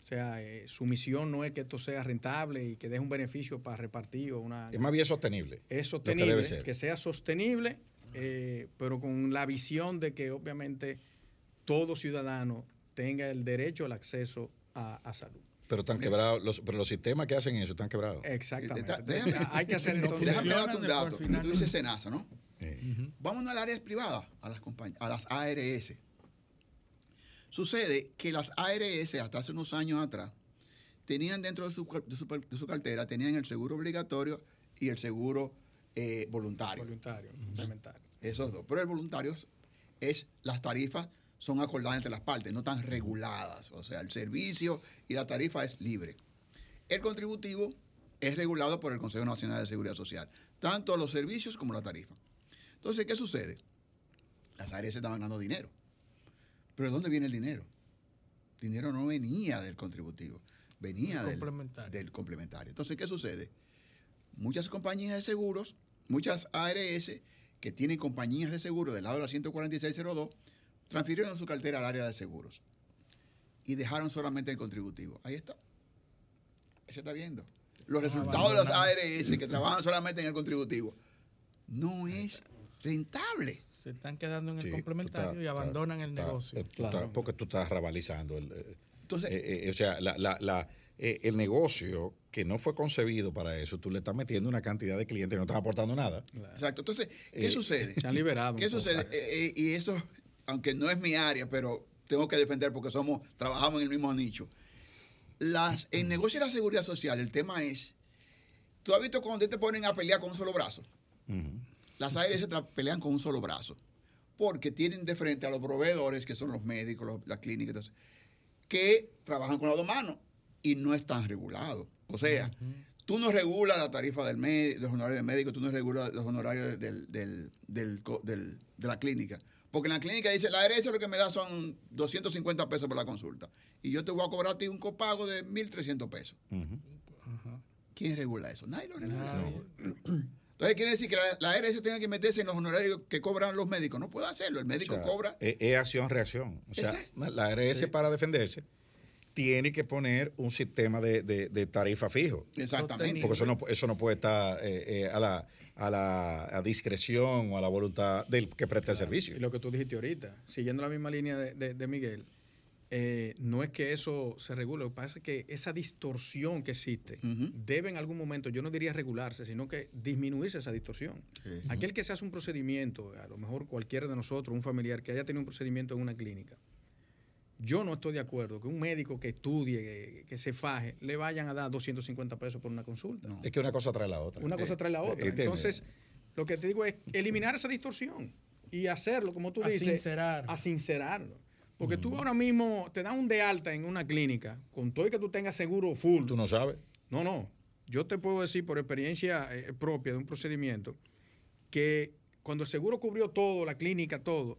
O sea, eh, su misión no es que esto sea rentable y que deje un beneficio para repartir o una... Es más bien sostenible. Es que sostenible, que, sea sostenible, eh, pero con la visión de que obviamente todo ciudadano tenga el derecho al acceso a, a salud. Pero están quebrados. Los, pero los sistemas que hacen eso están quebrados. Exactamente. Déjame- Hay que hacer entonces... Déjame darte un dato. al. Tú dices Senasa, ¿no? Eh, Vamos a las áreas privadas, a las, compañ- a las ARS. Sucede que las ARS, hasta hace unos años atrás, tenían dentro de su, car- de su par- de su cartera, tenían el seguro obligatorio y el seguro eh, voluntario. Voluntario, complementario. Esos dos. Pero el voluntario es las tarifas son acordadas entre las partes, no están reguladas. O sea, el servicio y la tarifa es libre. El contributivo es regulado por el Consejo Nacional de Seguridad Social, tanto los servicios como la tarifa. Entonces, ¿qué sucede? Las ARS estaban ganando dinero. Pero ¿de dónde viene el dinero? El dinero no venía del contributivo, venía del complementario. del complementario. Entonces, ¿qué sucede? Muchas compañías de seguros, muchas ARS que tienen compañías de seguros del lado de la 14602, transfirieron su cartera al área de seguros y dejaron solamente el contributivo. Ahí está. Ahí se está viendo. Los resultados de las ARS que trabajan solamente en el contributivo no es rentable. Se están quedando en el Sí, complementario está- y abandonan el negocio. eh, estás- porque tú estás rabalizando. El, eh, Entonces, eh, eh, o sea, la- la- la- eh, el negocio que no fue concebido para eso, tú le estás metiendo una cantidad de clientes y no están aportando nada. Exacto. Entonces, ¿qué Eh, sucede? Se han liberado. ¿Qué sucede? Eh, eh, y eso, aunque no es mi área, pero tengo que defender porque somos, trabajamos en el mismo nicho. Las, en negocio de la seguridad social, el tema es, tú has visto cuando te ponen a pelear con un solo brazo. Las ARS pelean con un solo brazo, porque tienen de frente a los proveedores, que son los médicos, los- las clínicas, entonces, que trabajan con las dos manos y no están regulados. O sea, tú no regulas la tarifa del médico, los honorarios del médico, tú no regulas los honorarios del, del- del de la clínica. Porque en la clínica dice, la ARS lo que me da son 250 pesos por la consulta. Y yo te voy a cobrar a ti un copago de 1.300 pesos. ¿Quién regula eso? Nadie lo regula. Entonces quiere decir que la, la ARS tenga que meterse en los honorarios que cobran los médicos. No puede hacerlo. El médico O sea, cobra. Es, es acción-reacción. O sea, Exacto. la ARS Sí. para defenderse tiene que poner un sistema de, de- de tarifa fijo. Exactamente. Porque eso no, eso no puede estar eh, eh, a, la, a la a discreción o a la voluntad del que presta el servicio. Y lo que tú dijiste ahorita, siguiendo la misma línea de, de- de Miguel, eh, no es que eso se regule, lo que pasa es que esa distorsión que existe debe en algún momento, yo no diría regularse, sino que disminuirse esa distorsión. Aquel que se hace un procedimiento, a lo mejor cualquiera de nosotros, un familiar que haya tenido un procedimiento en una clínica, yo no estoy de acuerdo que un médico que estudie, que, que se faje, le vayan a dar 250 pesos por una consulta. Es que una cosa trae la otra. Una cosa trae la otra. Entonces, lo que te digo es eliminar esa distorsión y hacerlo, como tú A dices, sincerar. a sincerarlo. Porque tú ahora mismo te dan un de alta en una clínica, con todo y que tú tengas seguro full. Tú no sabes. No, no. Yo te puedo decir por experiencia eh, propia de un procedimiento que cuando el seguro cubrió todo, la clínica, todo,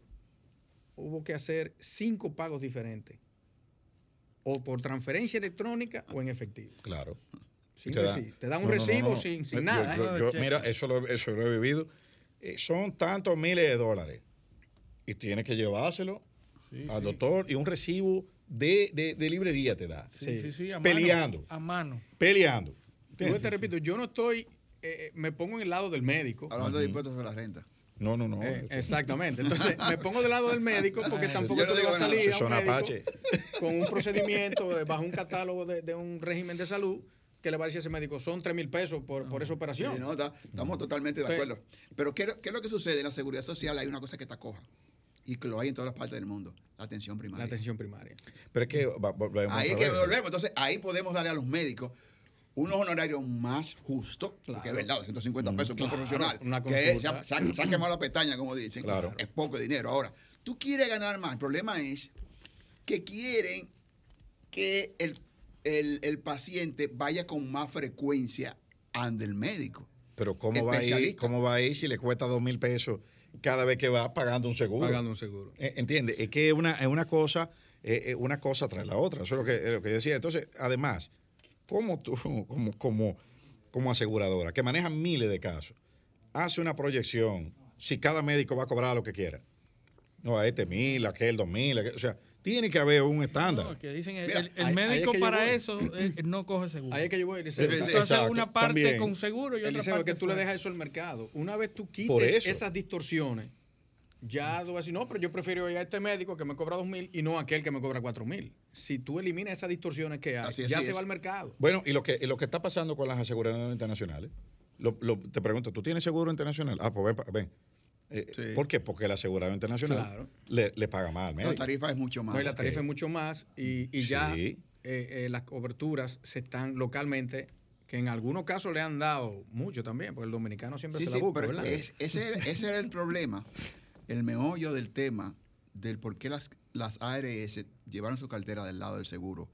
hubo que hacer cinco pagos diferentes. O por transferencia electrónica o en efectivo. Claro. Sin recibo. Te dan un recibo sin- sin Yo- nada, yo- ¿eh? yo- mira, eso lo, eso lo he vivido. Eh, son tantos miles de dólares. Y tienes que llevárselo sí. doctor y un recibo de, de- de librería te da. Sí, sí, sí, a mano, Peleando. a mano. Peleando. Yo te repito, yo no estoy, eh, me pongo en el lado del médico. Hablando de impuestos sobre la renta. No, no, no. Eh, exactamente. Entonces, me pongo del lado del médico porque tampoco tú le digo vas a salir a Son un médico con un procedimiento eh, bajo un catálogo de, de un régimen de salud que le va a decir a ese médico, son 3 mil pesos por, por esa operación. Sí, no, está- estamos totalmente de Fe- acuerdo. Pero ¿qué, qué es lo que sucede? En la seguridad social hay una cosa que está coja y que lo hay en todas las partes del mundo, la atención primaria. La atención primaria. Pero es que volvemos Ahí es otra que volvemos. Entonces, ahí podemos darle a los médicos unos honorarios más justos, porque es verdad, 150 pesos por un Claro, profesional, una que es- se, ha, se ha- se ha quemado la pestaña, como dicen, Claro. es poco dinero. Ahora, tú quieres ganar más, el problema es que quieren que el, el- el paciente vaya con más frecuencia ante el médico. Pero ¿cómo va, a ir. ¿cómo va a ir si le cuesta dos mil pesos cada vez que va pagando un seguro? Pagando un seguro. Eh, ¿Entiendes? Es que es una, es una cosa, eh, eh, una cosa tras la otra. Eso es lo que, lo que yo decía. Entonces, además, ¿cómo tú, como, como, como aseguradora, que maneja miles de casos, hace una proyección si cada médico va a cobrar lo que quiera? No, a este mil, a aquel dos mil, o sea, tiene que haber un estándar. No, que dicen el, Mira, el- el ahí- ahí es médico que para eso eh, no coge seguro. Ahí es que yo voy, Eliseo. Entonces, exacto, una parte también. con seguro y otra Eliseo, es parte que tú le dejas eso al mercado. Una vez tú quites esas distorsiones, ya tú vas a decir, no, pero yo prefiero ir a este médico que me cobra dos mil y no a aquel que me cobra cuatro mil. Si tú eliminas esas distorsiones que hay, Así ya así se es. va al mercado. Bueno, y lo que, y lo que está pasando con las aseguradoras internacionales, lo- lo- te pregunto, ¿tú tienes seguro internacional? Ah, pues ven, pa- ven. Eh, Sí. ¿Por qué? Porque la aseguradora internacional Claro. le, le paga más al La médico. tarifa es mucho más. No, y la tarifa es mucho más y, y ya Sí. eh, eh, las coberturas se están localmente que en algunos casos le han dado mucho también, porque el dominicano siempre Sí, se sí, la busca, pero ¿verdad? es- ese, era, ese era el problema, el meollo del tema del por qué las, las ARS llevaron su cartera del lado del seguro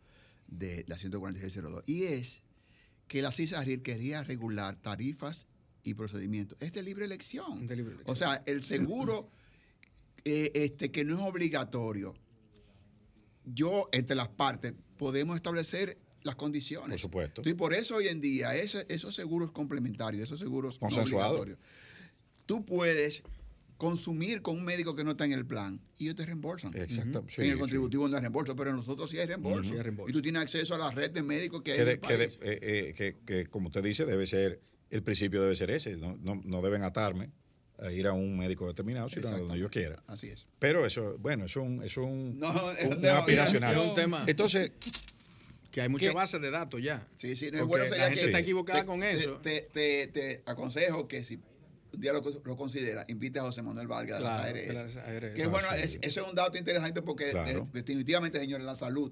de la 14602. Y es que la CISARIL quería regular tarifas y procedimientos. Es de libre elección. De libre elección. O sea, el seguro eh, este, que no es obligatorio, yo, entre las partes, podemos establecer las condiciones. Por supuesto. Y por eso hoy en día ese- esos seguros complementarios, esos seguros no obligatorios, tú puedes consumir con un médico que no está en el plan y ellos te reembolsan. Exacto, sí, en el sí. contributivo no hay reembolso, pero en nosotros sí hay reembolso. Ujú. Sí hay reembolso. Y tú tienes acceso a la red de médicos que hay que, en el que de- país. eh, eh, que- que, como usted dice, debe ser, el principio debe ser ese. No, no, no deben atarme a ir a un médico determinado, sino a donde yo quiera. Así es. Pero eso, bueno, es un, es un, No, es un- un un tema- aspiracional. es un tema. Entonces, que hay muchas bases de datos ya. Sí, sí, no, bueno sería la gente que- está equivocada te- con eso. Te, te- te aconsejo que si un día lo, lo considera, invite a José Manuel Vargas de Claro, las de ARS. las ARS. Que Ah, bueno, sí. es- eso es un dato interesante porque Claro. eh, definitivamente, señores, la salud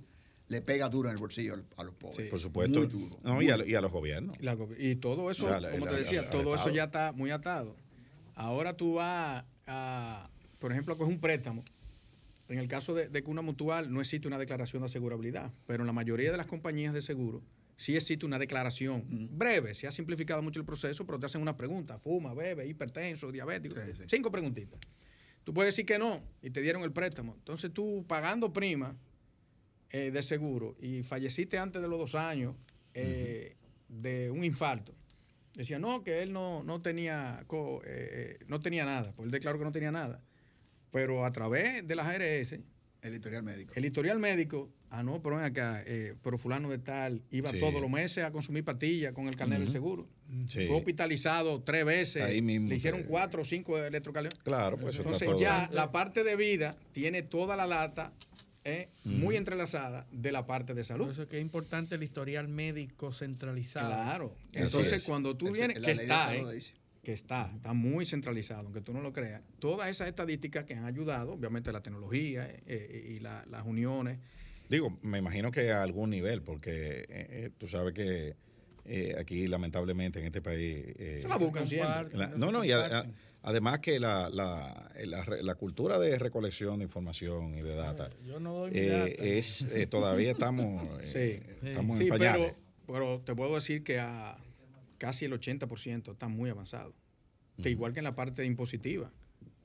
le pega duro en el bolsillo a los pobres. por supuesto, Muy duro. no, y, a, y a los gobiernos. Y, la go- y todo eso, la- como la- te decía, todo eso ya está muy atado. Ahora tú vas a, por ejemplo, a coger un préstamo. En el caso de, de que una mutual no existe una declaración de asegurabilidad, pero en la mayoría de las compañías de seguro sí existe una declaración breve. Se ha simplificado mucho el proceso, pero te hacen una pregunta. Fuma, bebe, hipertenso, diabético. Cinco preguntitas. Tú puedes decir que no y te dieron el préstamo. Entonces tú pagando prima eh, de seguro y falleciste antes de los dos años eh, de un infarto. Decía, no, que él no, no, tenía, eh, no tenía nada. Pues él declaró que no tenía nada. Pero a través de las ARS, El historial médico. el historial médico, ah, no, pero ven acá, pero fulano de tal, iba Sí. todos los meses a consumir pastillas con el carnet del seguro. Sí. Fue hospitalizado tres veces. Ahí mismo le hicieron cuatro o cinco electrocardiogramas. Claro, pues Entonces ya la parte de vida tiene toda la data eh, muy entrelazada de la parte de Por salud. eso es que es importante el historial médico centralizado. Claro. Entonces, es. cuando tú vienes, que está, eh, que está, está muy centralizado, aunque tú no lo creas. Todas esas estadísticas que han ayudado, obviamente la tecnología eh, eh, y la- las uniones. Digo, me imagino que a algún nivel, porque eh, eh, tú sabes que eh, aquí lamentablemente en este país... eh, Se la buscan siempre. la- no, no, y a- a- además que la, la, la re- la cultura de recolección de información y de data Yo no doy mi eh, data. es eh, todavía estamos, eh, Sí, estamos Sí, en pañales. pero, pero te puedo decir que a casi el 80% está muy avanzado. Igual que en la parte impositiva.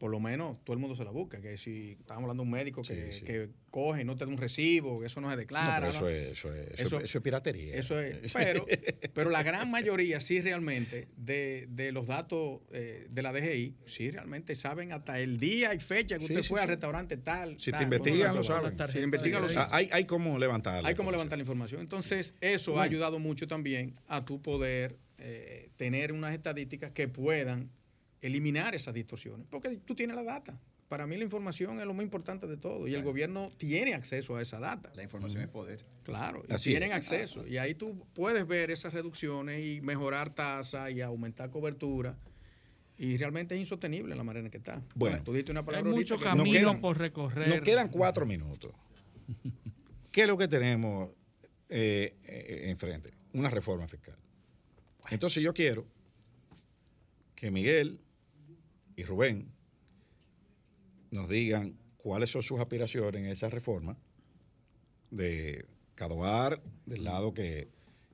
Por lo menos todo el mundo se la busca. Que si estamos hablando de un médico que, Sí, sí. que coge y no te da un recibo, que eso no se declara. No, pero ¿no? eso, es, eso, es, eso, es- eso es piratería. Eso es. Pero, pero la gran mayoría sí realmente de, de los datos eh, de la DGI, sí realmente saben hasta el día y fecha que Sí, usted sí, fue al sí. restaurante tal. Si te investigan, lo saben. Si te investigan, lo saben. hay, hay cómo levantarlo. Hay como levantar la información. Entonces, eso ha ayudado mucho también a tu poder eh, tener unas estadísticas que puedan eliminar esas distorsiones. Porque tú tienes la data. Para mí la información es lo más importante de todo. Y el gobierno tiene acceso a esa data. La información es poder. Claro, y tienen es. acceso. Y ahí tú puedes ver esas reducciones y mejorar tasa y aumentar cobertura. Y realmente es insostenible la manera en que está. Bueno. tú diste una Hay palabra mucho que- Nos camino quedan- por recorrer. Nos quedan cuatro minutos. ¿Qué es lo que tenemos eh, eh, enfrente? Una reforma fiscal. Entonces yo quiero que Miguel y Rubén nos digan cuáles son sus aspiraciones en esa reforma de cada hogar del lado que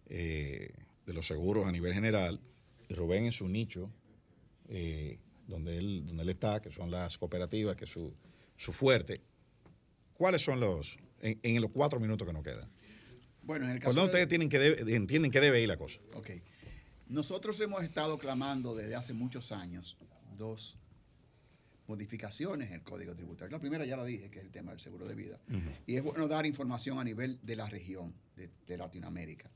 eh, de los seguros a nivel general y Rubén en su nicho eh, donde él donde él está que son las cooperativas que es su, su fuerte. Cuáles son los en, en los cuatro minutos que nos quedan Bueno, en el por caso dónde de- ustedes tienen que debe- entienden que debe ir la cosa Ok. Nosotros hemos estado clamando desde hace muchos años dos modificaciones en el Código Tributario. La primera ya la dije, que es el tema del seguro de vida. Y es bueno dar información a nivel de la región, de, de Latinoamérica.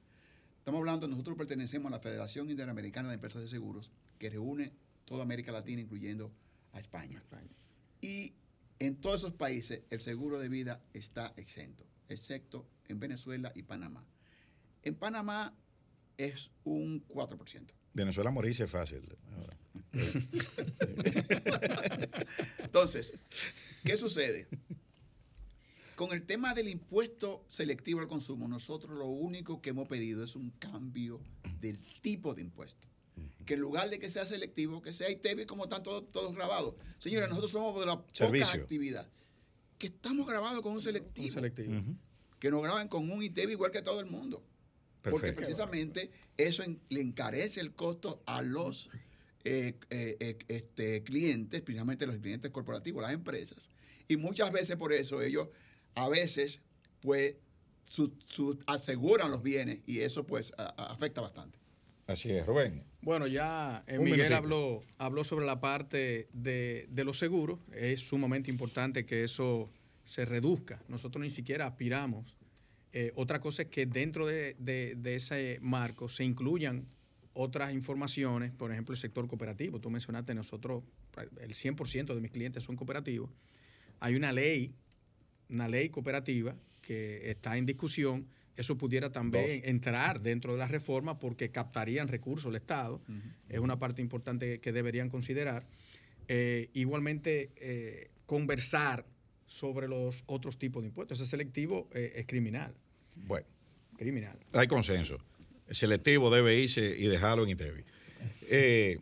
Estamos hablando, nosotros pertenecemos a la Federación Interamericana de Empresas de Seguros, que reúne toda América Latina, incluyendo a España. Y en todos esos países el seguro de vida está exento, excepto en Venezuela y Panamá. En Panamá es un 4%. Venezuela morirse es fácil Entonces, ¿qué sucede? con el tema del impuesto selectivo al consumo, nosotros lo único que hemos pedido es un cambio del tipo de impuesto. Que en lugar de que sea selectivo, que sea ITV como están todos, todos grabados. Señora, nosotros somos de la poca actividad que estamos grabados con un selectivo. Que nos graban con un ITV igual que todo el mundo. Porque precisamente eso le encarece el costo a los eh, eh, eh, este, clientes, principalmente los clientes corporativos, las empresas. Y muchas veces por eso ellos a veces pues aseguran los bienes y eso pues afecta bastante. Así es, Rubén. Bueno, ya Miguel habló, habló sobre la parte de, los seguros. Es sumamente importante que eso se reduzca. Nosotros ni siquiera aspiramos. Otra cosa es que dentro de, de, ese marco se incluyan otras informaciones, por ejemplo, el sector cooperativo. Tú mencionaste, nosotros, el 100% de mis clientes son cooperativos. Hay una ley, una ley cooperativa que está en discusión. Eso pudiera también entrar dentro de la reforma porque captarían recursos del Estado. Es una parte importante que deberían considerar. Eh, igualmente, eh, conversar sobre los otros tipos de impuestos. Ese selectivo eh, es criminal. Bueno. Criminal. Hay consenso selectivo debe irse y dejarlo en ITEVI. Eh,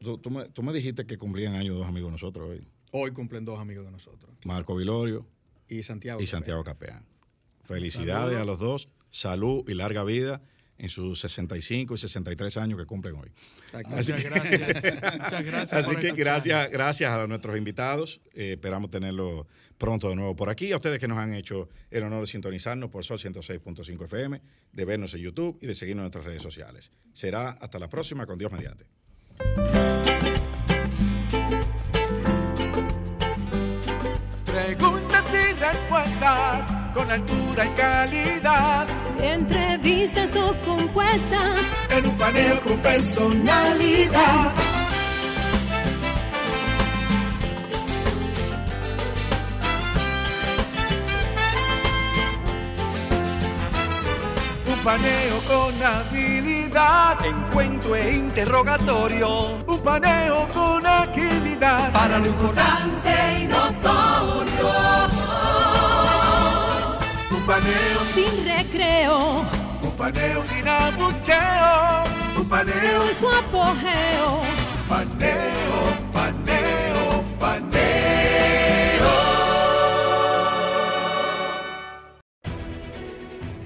tú, me, dijiste que cumplían años dos amigos de nosotros hoy. Hoy cumplen dos amigos de nosotros. Marco Vilorio y Santiago. Y Santiago Capeán. Felicidades a los dos, salud y larga vida en sus 65 y 63 años que cumplen hoy. Muchas gracias. Muchas gracias. Así que gracias, gracias a nuestros invitados. Eh, esperamos tenerlo pronto de nuevo por aquí. A ustedes que nos han hecho el honor de sintonizarnos por Sol 106.5 FM, de vernos en YouTube y de seguirnos en nuestras redes sociales. Será hasta la próxima con Dios mediante. Preguntas y respuestas con altura y calidad. Entrevistas o compuestas en un paneo con personalidad paneo con habilidad. Encuentro e interrogatorio. Un paneo con agilidad. Para lo importante y notorio. Un paneo sin recreo. Un paneo sin abucheo. Un paneo en su apogeo. Paneo,